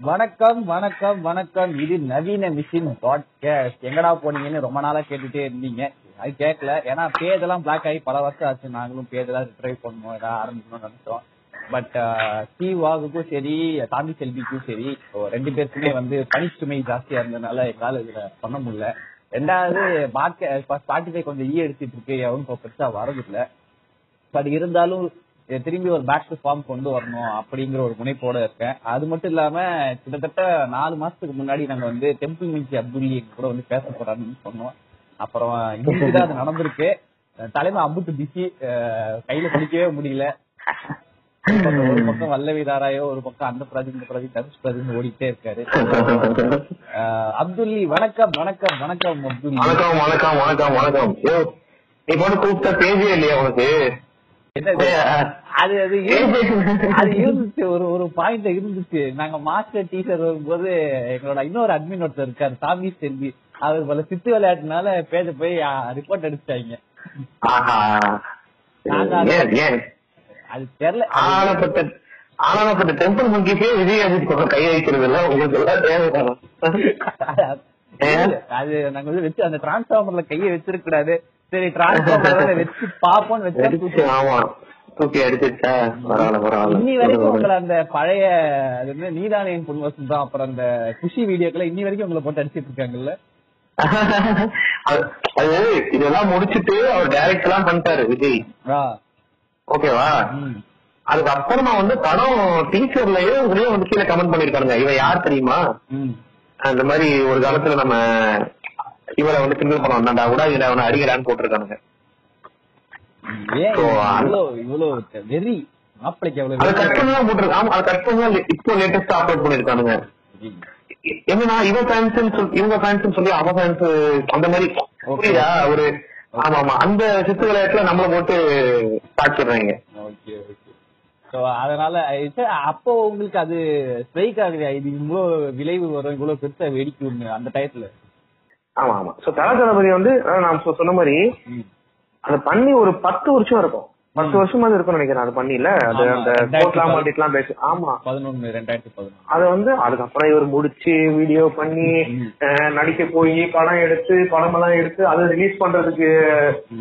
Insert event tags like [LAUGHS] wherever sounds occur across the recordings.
வணக்கம் வணக்கம் வணக்கம். இது நவீன மிஷின் பாட்காஸ்ட் எங்கடா போனீங்கன்னு ரொம்ப நாளா கேட்டுட்டே இருந்தீங்க. அது கேட்கல ஏன்னா பேஜெல்லாம் பிளாக் ஆகி பல வருஷம் ஆச்சு. நாங்களும் பேஜெல்லாம் ட்ரை பண்ணுவோம் ஏதாவது ஆரம்பிக்கணும்னு நினைச்சோம். பட் ஸ்டீவாகுக்கும் uh, சரி தாண்டி செல்விக்கும் சரி ரெண்டு பேருக்குமே வந்து பணிச்சுமை ஜாஸ்தியா இருந்ததுனால எங்களால இதுல பண்ண முடியல. ரெண்டாவது ஸ்பாட்டிஃபை கொஞ்சம் ஈ எடுத்துட்டு இருக்கு. எவனும் இப்போ பெருசா வரதில்லை பட் இருந்தாலும் இதை திரும்பி ஒரு பேக் டு ஃபார்ம் கொண்டு வரணும் அப்படிங்கிற ஒரு முனைப்போட இருக்கேன். அது மட்டும் இல்லாம கிட்டத்தட்ட நாலு மாசத்துக்கு முன்னாடி நாங்க வந்து டெம்பிள் மிஞ்சி அப்துல்லி எங்க கூட வந்து பேச போறாருன்னு சொன்னோம். அப்புறம் இன்னைக்கு அது நடந்திருக்கு. தலைமை அம்புட்டு பிஸி கையில பிடிக்கவே முடியல. ஒரு பக்கம் ஒரு வல்லவி தாராயோ ஒரு பக்கம் அந்த ப்ராஜெக்ட் இந்த ப்ராஜெக்ட் தனுஷ் ப்ராஜெக்ட் ஓடிட்டே இருக்காரு. அப்துல்லி வணக்கம் வணக்கம் வணக்கம் அப்துல்லி வணக்கம் வணக்கம் வணக்கம் வணக்கம். நீ கூப்பிட்ட பேஜே இல்லையா உனக்கு? என்னது? அது அது இருந்து- அது இருந்துச்சு ஒரு ஒரு பாயிண்ட் இருந்துச்சு. நாங்க மாஸ்டர் டீச்சர் வரும்போது எங்களோட இன்னொரு அட்மின் ஒருத்தர் இருக்காரு சாமி செல்வி. அவர் பல சித்து விளையாட்டுனால பேஜ போய் ரிப்போர்ட் அடிச்சிட்டாங்க. அது தெரியல. ஆனப்பட்ட டெம்பிள் முங்கிப்பே விஜய் அஜித் பக்கம் கை வைக்கிறது இல்ல? உங்களுக்கு எல்லாம் தேவைதானா அது நாங்க வந்து வச்சு அந்த டிரான்ஸ்பார்மர்ல கையை வச்சிருக்க கூடாது சரி டிரான்ஸ்பார்மர்ல [LAUGHS] வச்சு பாப்போம்னு வச்சா ஆமா. தூக்கி அடிச்சிருச்சா பரவாயில்ல இன்னி வரைக்கும் பரவாயில்ல உங்களை அந்த பழைய அது என்ன நீதானே என் பொன் வசந்தம் அப்புறம் அந்த குஷி வீடியோக்களை இன்னி வரைக்கும் உங்களை போட்டு அடிச்சிட்டு இருக்காங்கல்ல? [LAUGHS] அது- அது இதெல்லாம் முடிச்சிட்டு அவர் டைரக்ட் எல்லாம் பண்ணிட்டாரு விஜய். ஓகேவா? ம், அதுக்கப்புறமா வந்து படம் டீச்சர்லயே இதுலயே வந்து கீழே கமெண்ட் பண்ணிருக்கானுங்க. இவன் யார் தெரியுமா. அந்த மாதிரி ஒரு காலத்துல நம்ம இவரை வந்து கிண்டல் பண்ண வந்தாண்டா கூட இதுல அவனை அடிக்கிறான்னு போட்டிருக்கானுங்க. வெறி. மாப்பிளைக்கு அவ்வளவு கட் பண்ணி தான் போட்டிருக்கான் அது கட் பண்ணி தான் இப்போ லேட்டஸ்டா அப்லோட் பண்ணிருக்கானுங்க. என்னன்னா இவ ஃபேன்ஸ் இவங்க ஃபேன்ஸ் சொல்லி அவ ஃபேன்ஸ் அந்த மாதிரி. புரியுதா? ஒரு ஆமா ஆமா. அந்த சித்து விளையாட்டுல நம்மள போட்டு தாக்கிடுறாங்க ஓகே ஓகே. சோ அதனால இது அப்போ உங்களுக்கு அது ஸ்ட்ரைக் ஆகுது இது இவ்வளவு விளைவு வரும் இவ்வளவு பெருசா வெடிக்கும்னு அந்த டயத்துல ஆமா ஆமா. சோ தல தளபதி வந்து நான் சொன்ன மாதிரி. அது பண்ணி ஒரு பத்து வருஷம் இருக்கும். பத்து வருஷமாவது இருக்கும்னு நினைக்கிறேன் அது பண்ணில அது அந்த கோட்லாம் மாட்டிட்டுலாம் பேசி ஆமா. பதினொன்னு ரெண்டாயிரத்தி அத வந்து அதுக்கப்புறம் இவர் முடிச்சு வீடியோ பண்ணி நடிக்க போய் படம் எடுத்து படம் எல்லாம் எடுத்து அதை ரிலீஸ் பண்றதுக்கு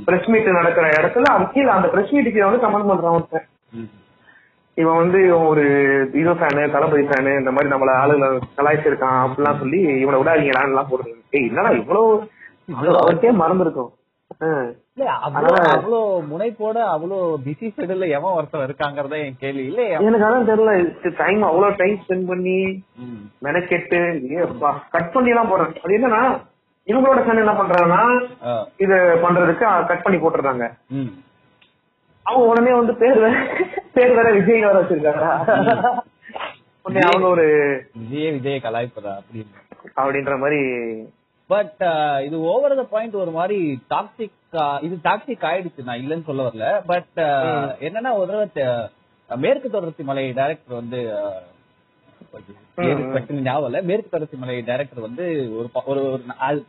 பிரஸ் மீட் நடக்கிற இடத்துல அது கீழே அந்த பிரஸ் மீட்டுக்கு வந்து கமெண்ட் பண்றான் ஒருத்தன். இவன் வந்து இவன் ஒரு ஹீரோ ஃபேனு தளபதி ஃபேனு இந்த மாதிரி நம்மள ஆளுகளை கலாய்ச்சிருக்கான் அப்படிலாம் சொல்லி இவனை விடாதீங்களான்னு எல்லாம் போடுறது என்னடா இவ்வளவு அவருக்கே மறந்துருக்கும். அவ்வளவு முனைப்போட அவ்வளவு பிஸி ஷெடியூல்ல எவன் ஒருத்தன் இருக்காங்கறத என் கேள்வி. இல்ல எனக்கு அதான் தெரியல டைம் அவ்வளவு டைம் ஸ்பெண்ட் பண்ணி. மெனக்கெட்டு கட் பண்ணி எல்லாம் அது என்னன்னா இவங்களோட ஃபேன் என்ன பண்றாங்கன்னா. இது பண்றதுக்கு கட் பண்ணி போட்டுறாங்க. அவங்க உடனே வந்து பேர் வேற பேர் வேற விஜய் வேற வச்சிருக்காங்க. உடனே அவங்க ஒரு விஜய விஜய கலாய்ப்பதா அப்படின்னு. அப்படின்ற மாதிரி பட் இது ஓவர் த பாயிண்ட் ஒரு மாதிரி டாக்ஸிக் இது டாக்ஸிக் ஆயிடுச்சு. நான் இல்லைன்னு சொல்ல வரல. பட் என்னன்னா ஒரு தடவை மேற்கு தொடர்ச்சி மலை டைரக்டர் வந்து ஞாபகம் இல்ல. மேற்கு தொடர்ச்சி மலை டைரக்டர் வந்து ஒரு ஒரு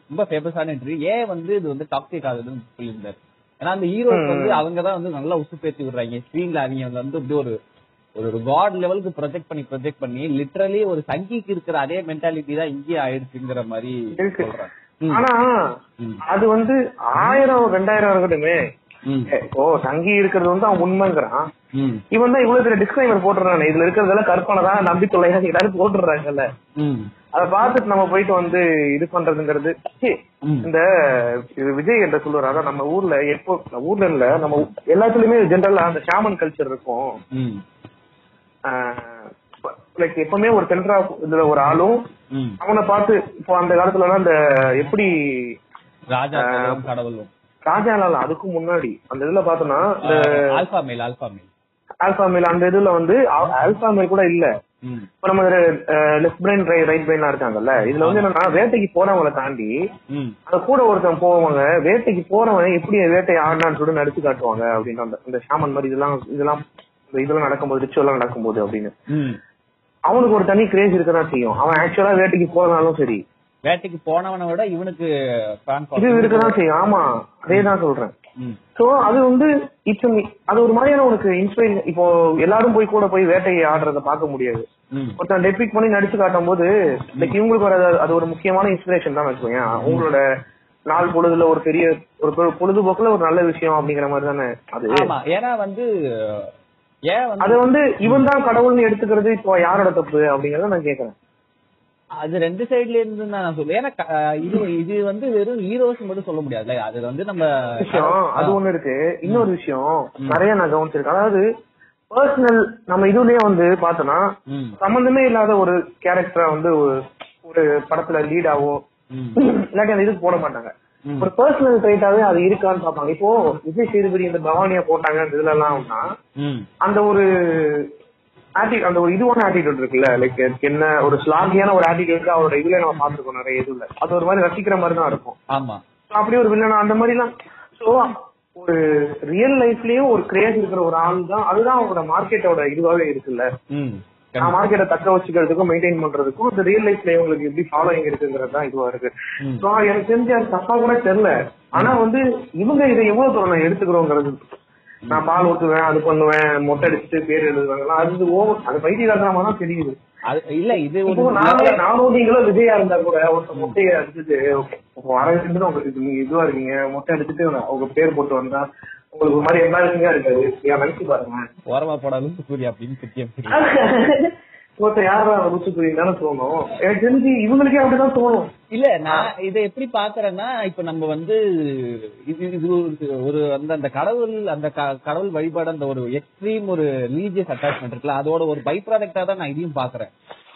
ரொம்ப ஃபேமஸான இன்டர்வியூ ஏன் வந்து இது வந்து டாக்ஸிக் ஆகுதுன்னு சொல்லியிருந்தாரு. ஏன்னா அந்த ஹீரோஸ் வந்து அவங்க தான் வந்து நல்லா உசுப்பேத்தி விடுறாங்க. ஸ்க்ரீன்ல அவங்க வந்து அப்படி ஒரு ஒரு காட் லெவலுக்கு ப்ரொஜெக்ட் பண்ணி ப்ரொஜெக்ட் பண்ணி லிட்டரலி ஒரு சங்கிக்கு இருக்கிற அதே மென்டாலிட்டி தான் இங்கேயே ஆயிடுச்சுங்கிற மாதிரி ம். ஆனா. அது வந்து ஆயிரம் ரெண்டாயிரம் இருக்கட்டுமே. ஓ சங்கி இருக்கிறது வந்து அவன் உண்மைங்கிறான். இவன் தான் இவ்வளவு பெரிய டிஸ்கிளைமர் போட்டுறானே இதுல இருக்கிறதெல்லாம் கற்பனை தான் நம்பி தொல்லையா எல்லாரும் போட்டுறாங்கல்ல. அத பார்த்துட்டு நம்ம போயிட்டு வந்து இது பண்றதுங்கிறது. இந்த இது விஜய் என்று சொல்லுவார் அதான் நம்ம ஊர்ல எப்போ ஊர்ல இல்ல நம்ம எல்லாத்துலயுமே ஜென்ரலா அந்த ஷாமன் கல்ச்சர் இருக்கும். லைக் எப்பவுமே ஒரு சென்டரா இதுல ஒரு ஆளும். அவனை பார்த்து இப்போ அந்த காலத்துல இந்த எப்படி ராஜா கடவுளும் ராஜாலால அதுக்கும் முன்னாடி அந்த இதுல பார்த்தோம்னா இந்த ஆல்பா மேல் ஆல்பா மேல் ஆல்பா மேல் அந்த இதுல வந்து ஆல்பா மேல் கூட இல்ல. இப்ப நம்ம லெஃப்ட் பிரெயின் ரைட் பிரெயின்லாம் இருக்காங்கல்ல இதுல வந்து என்னன்னா வேட்டைக்கு போறவங்கள தாண்டி. அந்த கூட ஒருத்தன் போவாங்க வேட்டைக்கு போறவன் எப்படி வேட்டை ஆடினான்னு சொல்லி நடிச்சு காட்டுவாங்க அப்படின்னு அந்த ஷாமன் மாதிரி இதெல்லாம் இதெல்லாம் இதெல்லாம் நடக்கும்போது ரிச்சுவல்லாம் நடக்கும்போது அப்படின்னு. அவனுக்கு ஒரு தனி கிரேஸ் இருக்கதான் செய்யும். அவன் ஆக்சுவலா வேட்டைக்கு போறனாலும் சரி. வேட்டைக்கு போனவனை விட இவனுக்கு இது இருக்கதான் செய்யும். ஆமா. அதே தான் சொல்றேன் சோ அது வந்து இப்போ அது ஒரு மாதிரியான உனக்கு இன்ஸ்பிரேஷன் இப்போ எல்லாரும் போய் கூட போய் வேட்டையை ஆடுறத பார்க்க முடியாது. ஒருத்தன் டெபிக் பண்ணி நடிச்சு காட்டும் போது லைக் இவங்களுக்கு வர அது ஒரு முக்கியமான இன்ஸ்பிரேஷன் தான் வச்சுக்கோங்க உங்களோட நாள் பொழுதுல ஒரு பெரிய ஒரு பொழுதுபோக்குல ஒரு நல்ல விஷயம் அப்படிங்கிற மாதிரி தானே அது ஏன்னா வந்து ஏன் வந்து அது வந்து இவன் தான் கடவுள்னு எடுத்துக்கிறது இப்போ யாரோட தப்பு அப்படிங்கறத நான் கேக்குறேன். அது ரெண்டு சைடுல இருந்து நான் சொல்லுவேன் ஏன்னா இது இது வந்து வெறும் ஹீரோஸ் மட்டும் சொல்ல முடியாதுல்ல அது வந்து நம்ம விஷயம் அது ஒண்ணு இருக்கு. இன்னொரு விஷயம் நிறைய நான் கவனிச்சிருக்கேன். அதாவது பர்சனல் நம்ம இதுலயே வந்து பார்த்தோம்னா ம். சம்பந்தமே இல்லாத ஒரு கேரக்டரா வந்து ஒரு- ஒரு படத்துல லீடாவோ இல்லாட்டி அந்த இதுக்கு போட மாட்டாங்க. ஒரு பர்சனல் ட்ரைட்டாவே அது இருக்கான்னு பாப்பாங்க இப்போ விஜய் சேதுபதி இந்த பவானியா போட்டாங்க அந்த இதுல எல்லாம்னா அந்த ஒரு ஆட்டி அந்த ஒரு இதுவான ஆட்டிடியூட் இருக்குல்ல லைக் என்ன ஒரு ஸ்லாகியான ஒரு ஆட்டிடியூட் அவரோட இதுல நம்ம பாத்துருக்கோம் நிறைய இதுல. அது ஒரு மாதிரி ரசிக்கிற மாதிரி தான் இருக்கும். ஆமா. So, அப்படி ஒரு வில்லனா அந்த மாதிரி எல்லாம் சோ ஒரு ரியல் லைஃப்லயும் ஒரு கிரேஸ் இருக்கிற ஒரு ஆள் தான் அதுதான் அவரோட மார்க்கெட்டோட இதுவாவே இருக்குல்ல. மார்க்கெட்டை தக்க வச்சுக்கிறதுக்கும் மெயின்டைன் பண்றதுக்கும் இந்த ரியல் லைஃப்ல இவங்களுக்கு எப்படி ஃபாலோயிங் இருக்குங்கிறது தான் இதுவா இருக்கு. So, எனக்கு தெரிஞ்சு அது தப்பா கூட தெரியல. ஆனா வந்து இவங்க இதை எவ்வளவு தூரம் நான் எடுத்துக்கிறோங்கிறது. நான் பால் ஊத்துவேன் அது பண்ணுவேன் மொட்டை அடிச்சுட்டு பேர் எழுதுவாங்க அது ஓவர் அது பைத்தியகாரமா தான் தெரியுது. அது இல்ல இது நானே நானும் நீங்களும் விஜயா இருந்தா கூட ஒருத்தர் மொட்டையை அடிச்சுட்டு இப்போ வரவேற்று உங்களுக்கு நீங்க இதுவா இருக்கீங்க. மொட்டை அடிச்சுட்டு உங்க பேர் போட்டு வந்தா உங்களுக்கு ஒரு மாதிரி எம்பாரசிங்கா இருக்காது. ஏன் நினைச்சு பாருங்க. ஓரமா போடாலும் சூரிய அப்படின்னு திட்டியம் ஒருத்தர் யாரா தோணும். எனக்கு தெரிஞ்சு இவங்களுக்கே அப்படிதான் தோணும். இல்ல நான் இதை எப்படி பாக்குறேன்னா இப்ப நம்ம வந்து இது இது ஒரு- அந்த அந்த கடவுள் அந்த க- கடவுள் வழிபாடு அந்த ஒரு எக்ஸ்ட்ரீம் ஒரு ரிலீஜியஸ் அட்டாச்மெண்ட் இருக்குல்ல அதோட ஒரு பை ப்ராடக்டா தான் நான் இதையும் பாக்குறேன்.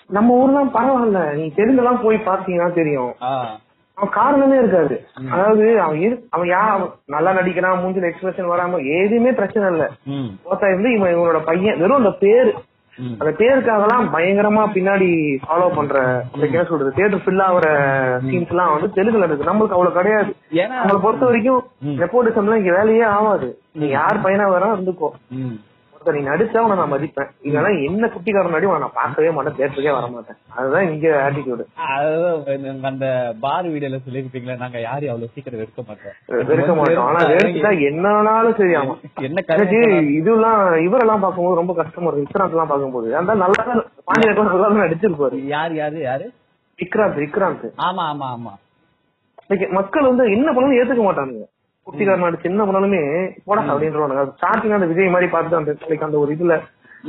நம்ம ஊர்லாம் பரவாயில்ல. நீ தெலுங்குலாம் போய் பாத்தீங்கன்னா தெரியும். ஆ. அவன் காரணமே இருக்காது. அதாவது அவன் இரு- அவன் யா நல்லா நடிக்கிறான் மூஞ்சில எக்ஸ்பிரஷன் வராம எதுவுமே பிரச்சனை இல்ல. ஒருத்தன் வந்து இவன் இவனோட பையன் வெறும் அந்த பேரு. அந்த பேருக்காகலாம் பயங்கரமா பின்னாடி ஃபாலோ பண்ற என்ன சொல்றது தியேட்டர் ஃபில் ஆகுற சீன்ஸ் எல்லாம் வந்து தெலுங்குல இருக்கு. நம்மளுக்கு அவ்வளவு கிடையாது. ஏன்னா நம்மளை பொறுத்த வரைக்கும் நெப்போட்டிசம்லாம் இங்க வேலையே ஆகாது. நீ யார் பையனா வரா இருந்துக்கோ. நீ நடிச்சா உன நான் மதிப்பேன். இல்லைன்னா என்ன குட்டிக்காரன் நடி உன்னை நான் பார்க்கவே மாட்டேன் தேட்டருக்கே வர மாட்டேன். அதுதான் இங்க ஆட்டிடியூடு நீங்க அந்த பார் வீடியோல சொல்லிருப்பீங்களே நாங்க யாரையும் அவ்வளவு சீக்கிரம் வெறுக்க மாட்டோம். வெறுக்க மாட்டோம். ஆனா வெறுத்துட்டா என்னன்னாலும் சரி ஆமா. என்ன கதை இதெல்லாம் இவரெல்லாம் பார்க்கும்போது ரொம்ப கஷ்டமா இருக்கு விக்ராந்த் எல்லாம் பார்க்கும்போது. அந்த நல்லா பாண்டியன் நல்லா நடிச்சிருப்பாரு. யார் யாரு யாரு? விக்ராந்த் விக்ராந்த். ஆமா ஆமா ஆமா. மக்கள் வந்து என்ன பண்ணாலும் ஏத்துக்க மாட்டானுங்க. குட்டிக்காரன் நடிச்சு என்ன பண்ணாலுமே போடா அப்படின்றவானுங்க ஸ்டார்டிங் அந்த விஜய் மாதிரி பார்த்து அந்த like அந்த ஒரு இதுல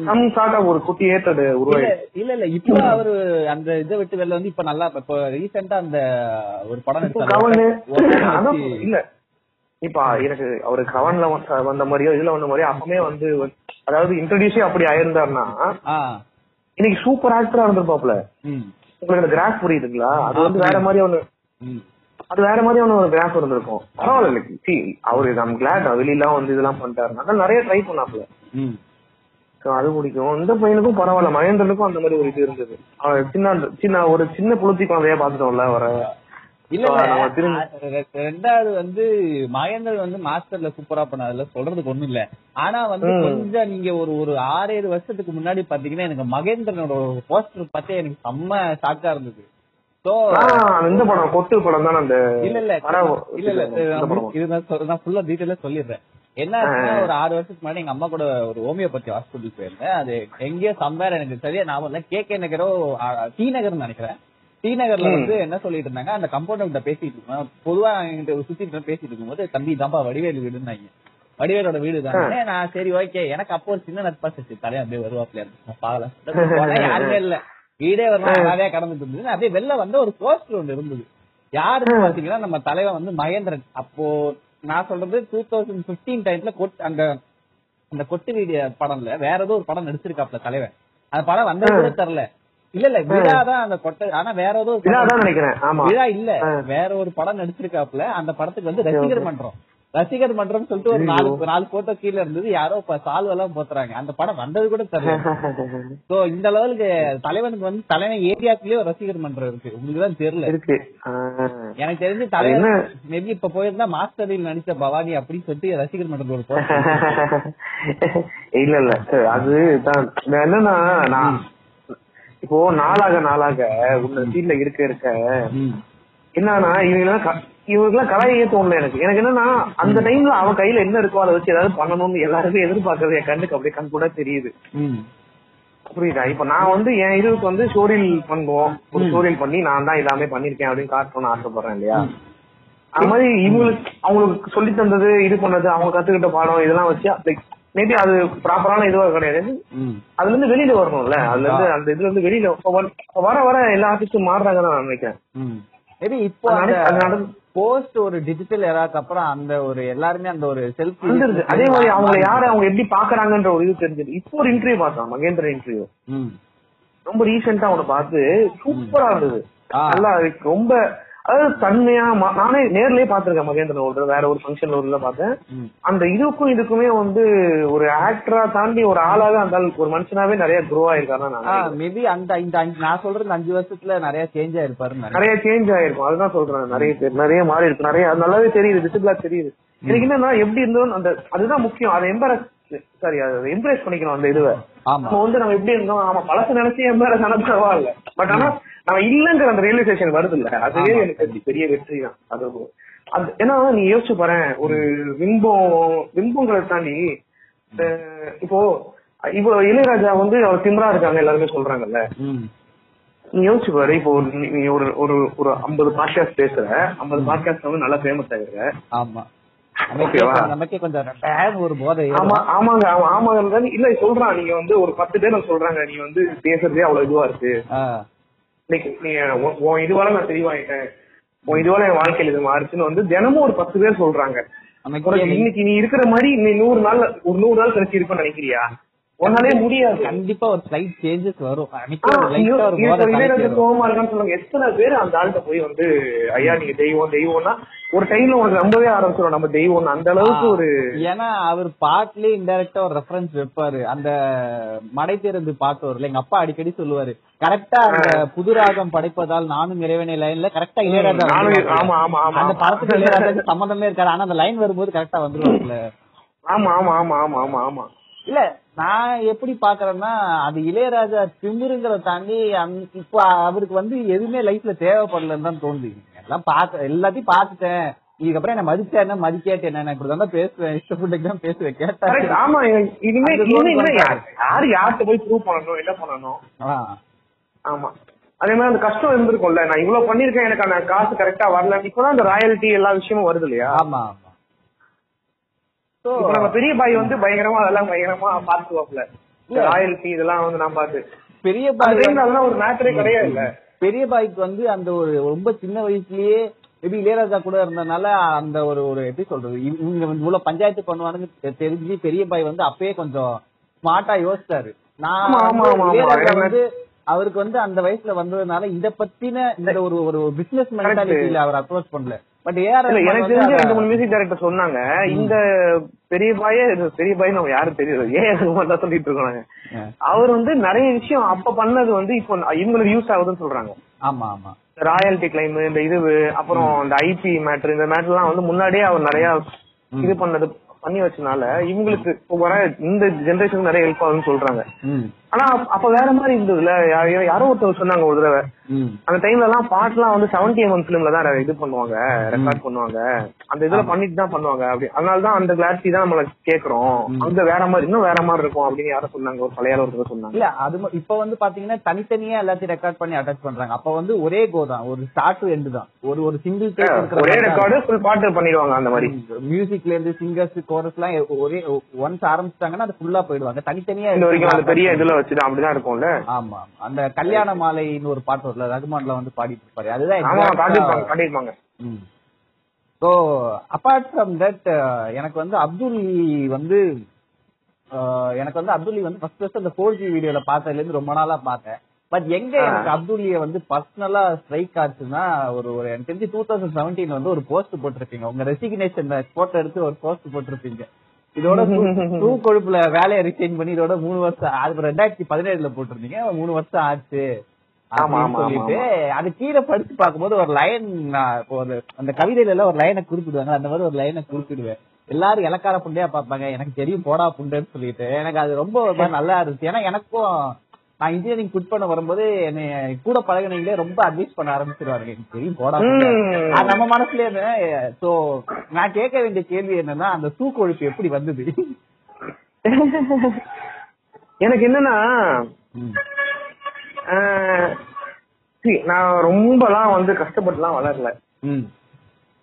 சம் சார்ட் ஒரு குட்டி ஏத்தது உருவாயிடுச்சு இல்ல இல்ல இப்ப அவரு அந்த இதை விட்டு வெளில வந்து இப்ப நல்லா இப்ப ரீசெண்டா அந்த ஒரு படம் வச்சு- இல்ல. இப்ப எனக்கு அவரு கவன்ல வந்த- மாதிரியோ இதுல வந்த மாதிரியோ அப்பவே வந்து அதாவது இன்ட்ரடியூஸே அப்படி ஆயிருந்தாருன்னா இன்னைக்கு சூப்பர் ஆக்டரா இருந்திருப்பாப்ல உங்களுக்கு அந்த கிராஃப் புரியுதுங்களா? அது வந்து வேற மாதிரி ஒண்ணு. அது வேற மாதிரி ஒண்ணு ஒரு கிராஃப் இருந்திருக்கும். பரவாயில்ல சி அவரு நம் கிளாட் வெளியெல்லாம் வந்து இதெல்லாம் பண்ணிட்டாரு அதான் நிறைய ட்ரை பண்ணாப்ல அது பிடிக்கும். இந்த பையனுக்கும் பரவாயில்ல மகேந்திரனுக்கும் அந்த மாதிரி ஒரு இது இருந்தது. அவன் சின்ன சின்ன ஒரு சின்ன புளுத்தி குழந்தையா பாத்துட்டோம்ல வர நம்ம ரெண்டாவது வந்து மகேந்தர் வந்து மாஸ்டர்ல சூப்பரா பண்ணாதுல சொல்றதுக்கு ஒண்ணும் இல்ல. ஆனா வந்து. கொஞ்சம் நீங்க ஒரு ஒரு ஆறு ஏழு வருஷத்துக்கு முன்னாடி பாத்தீங்கன்னா எனக்கு மகேந்திரனோட போஸ்டர் பார்த்தே எனக்கு செம்ம ஷாக்கா இருந்தது. இந்த படம் கொட்டு படம் தானே அந்த இல்ல இல்ல இல்ல இல்ல இது நான் ஃபுல்லா டீடைலா சொல்லிடுறேன். என்ன ஒரு ஆறு வருஷத்துக்கு முன்னாடி எங்க அம்மா கூட ஒரு ஹோமியோபதி ஹாஸ்பிட்டல் போயிருந்தேன். அது எங்கேயோ சம்பேர் எனக்கு சரியா ஞாபகம் இல்ல. கே கே நகரோ டி நகர்னு நினைக்கிறேன். டி நகர்ல. வந்து என்ன சொல்லிட்டு இருந்தாங்க அந்த கம்பவுண்டர் கிட்ட பேசிட்டு இருக்கோம் பொதுவா என்கிட்ட சுத்திட்டு பேசிட்டு இருக்கும்போது தம்பி தாம்பா வடிவேலு வீடுன்னாங்க. வடிவேலோட வீடு தானே. நான் சரி ஓகே எனக்கு அப்போ ஒரு சின்ன நட்பா சரி தலையா அப்படியே வருவாப்ல பாக்கலாம் யாருமே இல்ல. வீடே நாள் அழகா கடந்துட்டு இருந்தது. அப்படியே வெளில வந்த ஒரு போஸ்டர் ஒன்று இருந்தது. யாருன்னு பாத்தீங்கன்னா நம்ம தலைவன் வந்து மகேந்திரன். அப்போ நான் சொல்றது டூ தௌசண்ட் பிப்டீன் டைம்ல கொட் அந்த அந்த கொட்டு வீடியோ படம்ல வேற ஏதோ ஒரு படம் நடிச்சிருக்காப்ல தலைவன் அந்த படம் வந்தது கூட தெரியல. இல்ல இல்ல விழா தான் அந்த கொட்டை ஆனா வேற ஏதோ நினைக்கிறேன். விழா இல்ல. வேற ஒரு படம் நடிச்சிருக்காப்ல. அந்த படத்துக்கு வந்து ரசிகர் மன்றம். ரசிகர் மன்றம்னு சொல்லிட்டு ஒரு நாலு நாலு போட்டோ கீழ இருந்தது. யாரோ இப்ப சால்வ் எல்லாம் போத்துறாங்க அந்த படம் வந்தது கூட தெரியல. [LAUGHS] சோ இந்த லெவலுக்கு தலைவனுக்கு வந்து தலைவன் ஏரியாக்குலயே ஒரு ரசிகர் மன்றம் இருக்கு. உங்களுக்கு தான் தெரியல. இருக்கு. எனக்கு தெரிஞ்சு தலைவன்? மேபி இப்ப போயிருந்தா மாஸ்டரில் நடிச்ச பவானி அப்படின்னு சொல்லிட்டு ரசிகர் மன்றத்துல ஒரு [LAUGHS] இல்ல இல்ல. அது தான். நான் என்னன்னா நான் இப்போ நாளாக நாளாக உள்ள சீட்ல இருக்க இருக்க. என்னன்னா இவங்க இவருக்குலாம் கலாயே தோணல எனக்கு. எனக்கு என்னன்னா அந்த டைம்ல அவன் கையில என்ன இருக்கோ அதை வச்சு ஏதாவது பண்ணணும்னு எல்லாருமே எதிர்பார்க்கறது என் கண்ணுக்கு அப்படியே கண் கூட தெரியுது. புரியுதா? இப்ப நான் வந்து என் இதுக்கு வந்து ஸ்டோரியல் பண்ணுவோம். ஒரு ஸ்டோரியல் பண்ணி நான் தான் எல்லாமே பண்ணிருக்கேன் அப்படின்னு காட்டணும்னு ஆசைப்படுறேன் இல்லையா? அது மாதிரி இவங்களுக்கு அவங்களுக்கு சொல்லி தந்தது இது பண்ணது அவங்க கத்துக்கிட்ட பாடம் இதெல்லாம் வச்சு லைக் மேபி அது ப்ராப்பரான இதுவா கிடையாது. அதுல இருந்து வெளியில வரணும்ல. அதுல இருந்து அந்த இதுல இருந்து வெளியில வர- வர எல்லா ஆர்டிஸ்டும் மாறுறாங்கன்னு நான் நினைக்கிறேன். மேபி இப்போ போஸ்ட் ஒரு டிஜிட்டல் எராக்கு அப்புறம் அந்த ஒரு எல்லாருமே அந்த ஒரு செல்ஃப் வந்துருது. அதே மாதிரி அவங்க யாரு அவங்க எப்படி பாக்குறாங்கன்ற ஒரு இது தெரிஞ்சது. இப்போ ஒரு இன்டர்வியூ பார்த்தோம் மகேந்திர இன்டர்வியூ ரொம்ப ரீசெண்டா அவனை பார்த்து சூப்பரா இருந்தது. நல்லா ரொம்ப அதாவது தன்மையா நானே நேர்லயே பாத்திருக்கேன் மகேந்திரன் ஒரு வேற ஒரு ஃபங்க்ஷன்ல ஒரு பார்த்தேன். அந்த இதுக்கும் இதுக்குமே வந்து ஒரு ஆக்டரா தாண்டி ஒரு ஆளாக அந்த ஒரு மனுஷனாவே நிறைய க்ரோ ஆயிருக்காருன்னு. மேபி அந்த இந்த நான் சொல்றது இந்த அஞ்சு வருஷத்துல நிறைய சேஞ்ச் நினைக்கிறேன். நிறைய சேஞ்ச் ஆயிருக்கும். அதுதான் சொல்றேன். நிறைய பேர் நிறைய மாறி இருக்கு. நிறைய நல்லாவே தெரியுது. விசிபிளா தெரியுது. எனக்கு என்னன்னா எப்படி இருந்தோம் அந்த அதுதான் முக்கியம். அதை எம்பரஸ் சாரி அதை எம்ப்ரேஸ் பண்ணிக்கணும் அந்த இதுவை. நம்ம வந்து நம்ம எப்படி இருந்தோம்? ஆமா பழச நினைச்சு எம்பரஸ் ஆனா பரவாயில்ல பட் ஆனா நம்ம இல்லங்கிற அந்த ரியலைசேஷன் வருது இல்ல அதுவே. எனக்கு பெரிய வெற்றி தான். அது அது ஏன்னா நீ யோசிச்சு பாரு ஒரு விம்பம் விம்பங்கிறத தாண்டி இப்போ இப்போ இளையராஜா வந்து அவர் திமிரா இருக்காங்க எல்லாருமே சொல்றாங்கல்ல. நீ யோசிச்சு பாரு இப்போ நீ ஒரு ஒரு ஒரு ஐம்பது பாட்காஸ்ட் பேசுற. ஐம்பது பாட்காஸ்ட் வந்து நல்லா ஃபேமஸ் ஆகிருக்க ஆமா. நமக்கே? கொஞ்சம் ஒரு போதை. ஆமா ஆமாங்க ஆமா ஆமாங்க. இல்ல சொல்றான். நீங்க வந்து ஒரு பத்து பேர் சொல்றாங்க. நீ வந்து பேசுறதே அவ்வளவு இதுவா இருக்கு. நீ உன் இதுவால நான் தெளிவாயிட்டேன். உன் இதுவால என் வாழ்க்கையில இது மாறுச்சுன்னு வந்து தினமும் ஒரு பத்து பேர் சொல்றாங்க. இன்னைக்கு நீ இருக்கிற மாதிரி நீ நூறு நாள் ஒரு நூறு நாள் கழிச்சு இருப்பேன்னு நினைக்கிறியா? உன்னாலே முடியாது. கண்டிப்பா ஒரு ஸ்லைட் சேஞ்சஸ் வரும். போதை. கோவமா இருக்கான்னு எத்தனை பேர் அந்த ஆள்கிட்ட போய் வந்து ஐயா நீங்க தெய்வம் தெய்வம்னா ஒரு டைம்ல உனக்கு நம்பவே ஆரம்பிச்சிடும் நம்ம தெய்வம் அந்த அளவுக்கு ஒரு ஏன்னா அவர் பாட்டுலயே இன்டைரக்டா ஒரு ரெஃபரன்ஸ் வைப்பாரு. அந்த மடை திறந்து பாட்டு வரும்ல எங்க அப்பா அடிக்கடி சொல்லுவாரு. கரெக்டா அந்த புதுராகம் படைப்பதால் நானும் இறைவனை லைன்ல கரெக்டா இளையராஜா நானும் வந்துருவாரு. ஆமா ஆமா ஆமா அந்த படத்துக்கு இளையராஜாக்கு சம்மந்தமே இருக்காது. ஆனா அந்த லைன் வரும்போது கரெக்டா வந்துருவாங்கல்ல ஆமா ஆமா ஆமா ஆமா ஆமா ஆமா. இல்ல நான் எப்படி பாக்குறேன்னா அது இளையராஜா திமிருங்கிறத தாண்டி இப்ப அவருக்கு வந்து எதுவுமே லைஃப்ல தேவைப்படலன்னு தான் தோணுது. எல்லாம் பாக்க எல்லாத்தையும் பாத்துட்டேன். இதுக்கப்புறம் என்ன மதிச்சா என்ன மதிக்காட்டு என்ன? இப்படிதான் தான் பேசுவேன். இஷ்டப்பட்டு தான் பேசுவேன். கேட்டா கரெக்ட். ஆமா இனிமே இனிமே. யார் யாரு யார்கிட்ட போய் ப்ரூவ் பண்ணணும் என்ன பண்ணணும்? ஆமா. அதே மாதிரி அந்த கஷ்டம் இருந்திருக்கும்ல. நான் இவ்வளவு பண்ணிருக்கேன் எனக்கு அந்த காசு கரெக்டா வரல இப்பதான் அந்த ராயல்டி எல்லா விஷயமும் வருது இல்லையா? ஆமா ஆமா. இப்ப நம்ம பெரிய பாய் வந்து பயங்கரமா அதெல்லாம் பயங்கரமா பாத்துவாப்ல ராயல்டி இதெல்லாம் வந்து நான் பாத்து பெரிய பாய் அதெல்லாம் ஒரு மேட்டரே கிடையாது இல்ல பெரிய பாய்க்கு வந்து அந்த ஒரு ரொம்ப சின்ன வயசுலயே மேபி இளையராஜா கூட இருந்தனால அந்த ஒரு ஒரு எப்படி சொல்றது இவ- இவங்க இவ்வளவு பஞ்சாயத்து பண்ணுவானுங்க தெரிஞ்சு பெரிய பாய் வந்து அப்பயே கொஞ்சம் ஸ்மார்ட்டா யோசிச்சாரு. நான். இளையராஜா வந்து அவருக்கு வந்து அந்த வயசுல வந்ததுனால இத பத்தின இந்த ஒரு ஒரு பிசினஸ் மென்டாலிட்டியில அவர் அப்ரோச் பண்ணல. பட் ஏஆர் எனக்கு தெரிஞ்ச ரெண்டு மூணு மியூசிக் டைரக்டர் சொன்னாங்க. இந்த பெரிய பாயே பெரிய பாய் நம்ம யாரும் தெரியாது. ஏன் ரகுமான் தான் சொல்லிட்டு இருக்கோம் நாங்க அவர் வந்து நிறைய விஷயம் அப்ப பண்ணது வந்து இப்போ இவங்களுக்கு யூஸ் ஆகுதுன்னு சொல்றாங்க. ஆமா ஆமா. ராயல்டி கிளைம் இந்த இது அப்புறம் இந்த ஐபி மேட்டர் இந்த மேட்டர் எல்லாம் வந்து முன்னாடியே அவர் நிறைய இது பண்ணது பண்ணி வச்சனால இவங்களுக்கு இந்த ஜெனரேஷனுக்கு நிறைய ஹெல்ப் ஆகுதுன்னு சொல்றாங்க. ஆனா அப்ப- வேற மாதிரி இருந்ததுல. யாரோ ஒருத்தர் சொன்னாங்க ஒரு தடவை. அந்த டைம்ல எல்லாம் பாட்டுலாம் வந்து செவன்டி எம்எம் பிலிம்ல தான் இது பண்ணுவாங்க. ரெக்கார்ட் பண்ணுவாங்க. அந்த இதுல பண்ணிட்டு தான் பண்ணுவாங்க. அப்படி அதனால தான் அந்த கிளாரிட்டி தான் நம்மள கேக்குறோம். அங்க வேற மாதிரி இன்னும் வேற மாதிரி இருக்கும் அப்படின்னு யாரும் சொன்னாங்க. ஒரு பழைய ஒருத்தர் சொன்னாங்க. இல்ல அது இப்ப வந்து பாத்தீங்கன்னா தனித்தனியா எல்லாத்தையும் ரெக்கார்ட் பண்ணி அட்டாச் பண்றாங்க. அப்ப வந்து ஒரே கோ தான். ஒரு ஸ்டார்ட் எண்டு தான். ஒரு ஒரு சிங்கிள் ஒரே ரெக்கார்டு ஃபுல் பாட்டு பண்ணிடுவாங்க அந்த மாதிரி. மியூசிக்ல இருந்து சிங்கர்ஸ் கோரஸ் எல்லாம் ஒரே ஒன்ஸ் ஆரம்பிச்சிட்டாங்கன்னா அது ஃபுல்லா போயிடுவாங்க. தனித்தனியா இந்த வரைக்கும் பெரிய இதுல வச்சுதான் அப்படிதான் இருக்கும்ல? ஆமா அந்த கல்யாண மாலைன்னு ஒரு பாட்டு வரும்ல ரகுமான்ல வந்து பாடிட்டு இருப்பாரு அதுதான் காட்டிருப்பாங்க ஸோ அப்பார்ட் ஃப்ரம் தட் எனக்கு வந்து அப்துல் வந்து எனக்கு வந்து அப்துல்லி வந்து ஃபர்ஸ்ட் ஃபர்ஸ்ட் அந்த ஃபோர் ஜி வீடியோல பார்த்ததுல இருந்து ரொம்ப நாளா பார்த்தேன். பட் எங்க எனக்கு அப்துல்லிய வந்து பர்சனலா ஸ்ட்ரைக் ஆச்சுன்னா ஒரு ஒரு எனக்கு தெரிஞ்சு டூ தௌசண்ட் செவன்டீன் வந்து ஒரு போஸ்ட் போட்டிருப்பீங்க. உங்க ரெசிக்னேஷன் போட்டோ எடுத்து ஒரு போஸ்ட் போட்டிருப்பீங்க. இதோட [LAUGHS] டூ கொழுப்புல வேலையை ரிசைன் பண்ணி இதோட மூணு வருஷம் அது ரெண்டாயிரத்தி பதினேழுல போட்டிருந்தீங்க. மூணு வருஷம் ஆச்சு. சொல்லிட்டு அது கீழே படிச்சு பார்க்கும்போது ஒரு லைன் அந்த கவிதையில எல்லாம் ஒரு லைனை குறிப்பிடுவாங்க. அந்த மாதிரி ஒரு லைனை குறிப்பிடுவேன். எல்லாரும் இலக்கார புண்டையா பார்ப்பாங்க. எனக்கு தெரியும் போடா புண்டைன்னு சொல்லிட்டு. எனக்கு அது ரொம்ப நல்லா இருந்துச்சு. ஏன்னா எனக்கும் நான் இன்ஜினியரிங் குட் பண்ண வரும்போது என்னை கூட பழகினீங்களே ரொம்ப அட்வைஸ் பண்ண ஆரம்பிச்சிருவாங்க எனக்கு தெரியும் போடா. அது நம்ம மனசுல சோ நான் கேட்க வேண்டிய கேள்வி என்னன்னா அந்த தூக்கு ஒழிப்பு எப்படி வந்தது? எனக்கு என்னன்னா நான் ரொம்பலாம் வந்து கஷ்டப்பட்டுலாம் வளரல.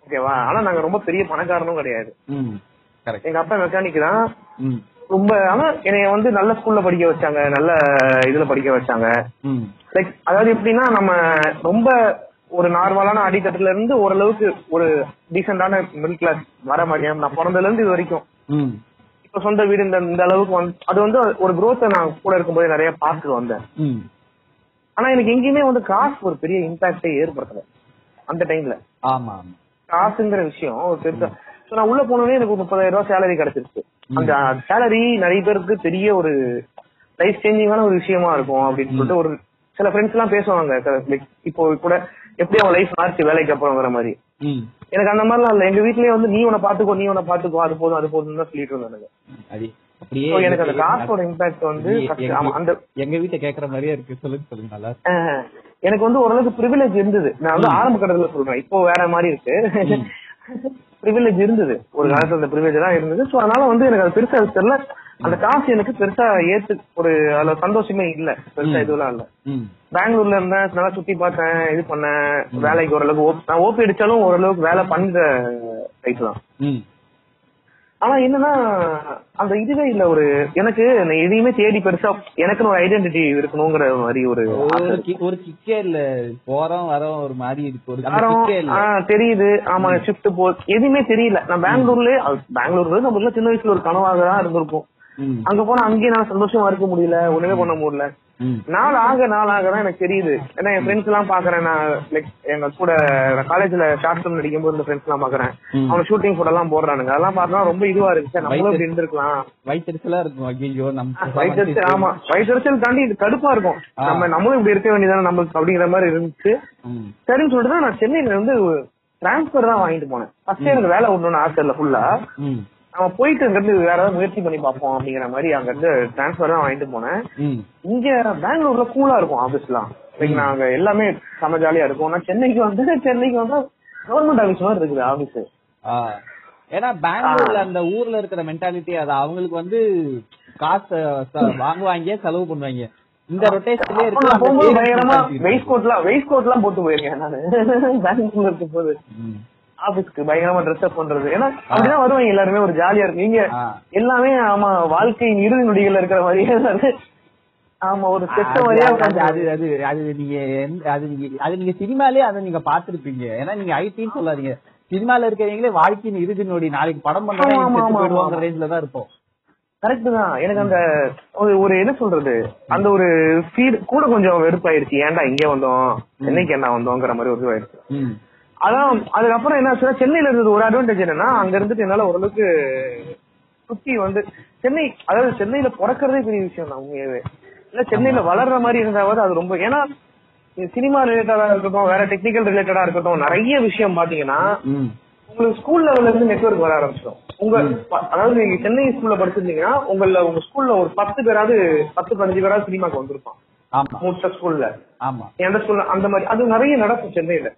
ஓகேவா? ஆனா நாங்க ரொம்ப பெரிய பணக்காரனும் கிடையாது. எங்க அப்பா மெக்கானிக் தான். ரொம்ப ஆனா என்னைய வந்து நல்ல ஸ்கூல்ல படிக்க வச்சாங்க நல்ல இதுல படிக்க வச்சாங்க. லைக் அதாவது எப்படின்னா நம்ம ரொம்ப ஒரு நார்மலான அடித்தட்டுல இருந்து ஓரளவுக்கு ஒரு டீசென்டான மிடில் கிளாஸ் வர மாதிரி நான் பிறந்ததுல இருந்து இது வரைக்கும். இப்ப சொந்த வீடு இந்த இந்த அளவுக்கு வந்து அது வந்து ஒரு growth நான் கூட இருக்கும்போது நிறைய பார்த்துட்டு வந்தேன். ஆனா எனக்கு எங்கேயுமே வந்து காசு ஒரு பெரிய இம்பாக்டே ஏற்படுத்தல அந்த டைம்ல ஆமா ஆமா காசுங்கிற விஷயம் ஒரு பெருசா நான் உள்ள போனோடனே எனக்கு ஒரு முப்பதாயிரம் ரூபாய் சேலரி கிடைச்சிருச்சு. அந்த சேலரி நிறைய பேருக்கு பெரிய ஒரு லைஃப் சேஞ்சிங்கான ஒரு விஷயமா இருக்கும் அப்படின்னு சொல்லிட்டு ஒரு சில ஃப்ரெண்ட்ஸ் எல்லாம் பேசுவாங்க. இப்போ கூட எப்படி அவன் லைஃப் மாறிச்சு வேலைக்கு அப்புறம்ங்கிற மாதிரி. எனக்கு அந்த மாதிரிலாம் இல்ல. எங்க வீட்லயே வந்து நீ உன பாத்துக்கோ நீ உன பாத்துக்கோ அது போதும் அது போதும் தான் சொல்லிட்டு இருந்தாங்க எனக்கு அந்த காசோட இம்பாக்ட் வந்து அந்த எங்க வீட்டை கேக்குற மாதிரியே இருக்கு. சொல்லுங்க சொல்லுங்க நல்லா எனக்கு வந்து ஓரளவுக்கு ப்ரிவிலேஜ் இருந்தது. நான் வந்து ஆரம்ப கட்டத்துல சொல்றேன். இப்போ வேற மாதிரி இருக்கு. [LAUGHS] ப்ரிவிலேஜ் இருந்தது. ஒரு காலத்துல அந்த ப்ரிவிலேஜ் எல்லாம் இருந்தது. சோ அதனால வந்து எனக்கு அது பெருசா தெரியல. அந்த காசு எனக்கு பெருசா ஏத்து ஒரு அதுல சந்தோஷமே இல்ல. பெருசா இதுவெல்லாம் இல்ல. பெங்களூர்ல இருந்தேன். நல்லா சுத்தி பார்த்தேன் இது பண்ணேன். வேலைக்கு ஓரளவுக்கு நான் ஓபி அடிச்சாலும் ஓரளவுக்கு வேலை பண்ற டைப் தான். ஆனா என்னன்னா அந்த இதுவே இல்ல ஒரு எனக்கு எதையுமே தேடி பெருசா எனக்குன்னு ஒரு ஐடென்டிட்டி இருக்கணுங்கிற மாதிரி ஒரு ஒரு கிக்கே இல்ல. போறோம் வரோம் ஒரு மாதிரி இருக்கு. ஒரு தெரியுது. ஆமா ஷிஃப்ட் போ எதுவுமே தெரியல. நான் பெங்களூர்ல பெங்களூர்ல நம்ம சின்ன வயசுல ஒரு கனவாக தான் இருந்திருக்கும். அங்க போனா அங்கேயே நான் சந்தோஷமா இருக்க முடியல. ஒண்ணுமே பண்ண முடியல. நாள் ஆக நாள் ஆக தான் எனக்கு தெரியுது. ஏன்னா என் ஃப்ரெண்ட்ஸ் எல்லாம் பாக்குறேன் நான் லைக் எங்க கூட காலேஜ்ல ஷார்ட் ஃபிலிம் நடிக்கும் போது இந்த ஃப்ரெண்ட்ஸ் எல்லாம் பாக்குறேன். அவங்க ஷூட்டிங் போட்டோ எல்லாம் போடுறானுங்க. அதெல்லாம் பார்த்தா ரொம்ப இதுவா இருக்கு சார். நம்மளும் இப்படி இருந்திருக்கலாம். வயிற்றுச்சலா இருக்கும். ஐயோ நம்ம வயிற்றுச்சல் ஆமா. வயிற்றுச்சல் தாண்டி இது கடுப்பா இருக்கும். நம்ம நம்மளும் இப்படி இருக்க வேண்டியதானே நம்மளுக்கு அப்படிங்கிற மாதிரி இருந்துச்சு. சரின்னு சொல்லிட்டு தான் நான் சென்னையில வந்து டிரான்ஸ்பர் தான் வாங்கிட்டு போனேன். ஃபர்ஸ்ட் எனக்கு வேலை விடணும்னு ஆசை இல்ல ஃபுல்லா. நம்ம போயிட்டு அங்க இருந்து வேற ஏதாவது முயற்சி பண்ணி பார்ப்போம் அப்படிங்கிற மாதிரி அங்க இருந்து டிரான்ஸ்பர் தான் வாங்கிட்டு போனேன். இங்க பெங்களூர்ல கூலா இருக்கும் ஆபீஸ்லாம் லைக் நாங்க எல்லாமே செம ஜாலியா இருக்கும். நான் சென்னைக்கு வந்து சென்னைக்கு வந்து கவர்மெண்ட் ஆபீஸ் மாதிரி இருக்குது ஆபீஸ் ஆ. ஏன்னா பெங்களூர்ல அந்த ஊர்ல இருக்கிற மென்டாலிட்டி அது. அவங்களுக்கு வந்து காசு வாங்குவாங்க செலவு பண்ணுவாங்க. இந்த ரொட்டேஷன்லயே இருக்கு வெயிட் கோட்லாம் வெயிட் கோட்லாம் போட்டு போயிருக்கேன் நானு. [LAUGHS] பெங்களூர்ல இருக்கும் போது. ஆபீஸ்க்கு பயங்கரமா ட்ரெஸ் அப் பண்றது. ஏன்னா அப்படிதான் வருவாங்க எல்லாருமே ஒரு ஜாலியா இருக்கு. இங்க ஆ. எல்லாமே ஆமா வாழ்க்கையின் இறுதி நொடிகள் இருக்கிற மாதிரியே. ஆமா ஒரு செத்த மாதிரியே அது- அது அது நீங்க அது நீங்க அது நீங்க சினிமாலே அதை நீங்க பாத்திருப்பீங்க ஏன்னா நீங்க ஐடின்னு சொல்லாதீங்க. சினிமால இருக்கிறவங்களே வாழ்க்கையின் இறுதி நொடி நாளைக்கு படம் ஆமா, ஆமா, ஆமா, பண்ணா ஆமா. ரேஞ்ச்ல தான் இருப்போம். கரெக்ட் தான். எனக்கு அந்த ஒரு ஒரு என்ன சொல்றது? அந்த ஒரு ஃபீல் கூட கொஞ்சம் வெறுப்பாயிருச்சு ஏன்டா இங்க வந்தோம்? சென்னைக்கு என்ன வந்தோங்கிற மாதிரி ஒரு இதுவாயிருச்சு. அதான் அதுக்கப்புறம் என்ன ஆச்சுன்னா சென்னையில இருந்தது ஒரு அட்வான்டேஜ் என்னன்னா அங்க இருந்துட்டு என்னால ஓரளவுக்கு சுத்தி வந்து சென்னை அதாவது சென்னையில பிறக்கிறதே பெரிய விஷயம் தான் உண்மையாவே. இல்ல சென்னையில வளர்ற மாதிரி இருந்தாவது அது ரொம்ப ஏன்னா சினிமா ரிலேட்டடா இருக்கட்டும் வேற டெக்னிக்கல் ரிலேட்டடா இருக்கட்டும் நிறைய விஷயம் பாத்தீங்கன்னா. உங்களுக்கு ஸ்கூல் லெவல்ல இருந்து நெட்வொர்க் வர ஆரம்பிச்சிடும். உங்க அதாவது நீங்க சென்னை ஸ்கூல்ல படிச்சிருந்தீங்கன்னா உங்கள உங்க ஸ்கூல்ல ஒரு பத்து பேராவது பத்து பதினஞ்சு பேராவது சினிமாக்கு வந்திருப்பான். மூத்த ஸ்கூல்ல ஆமா. எந்த ஸ்கூல்ல அந்த மாதிரி அது நிறைய நடக்கும் சென்னையில.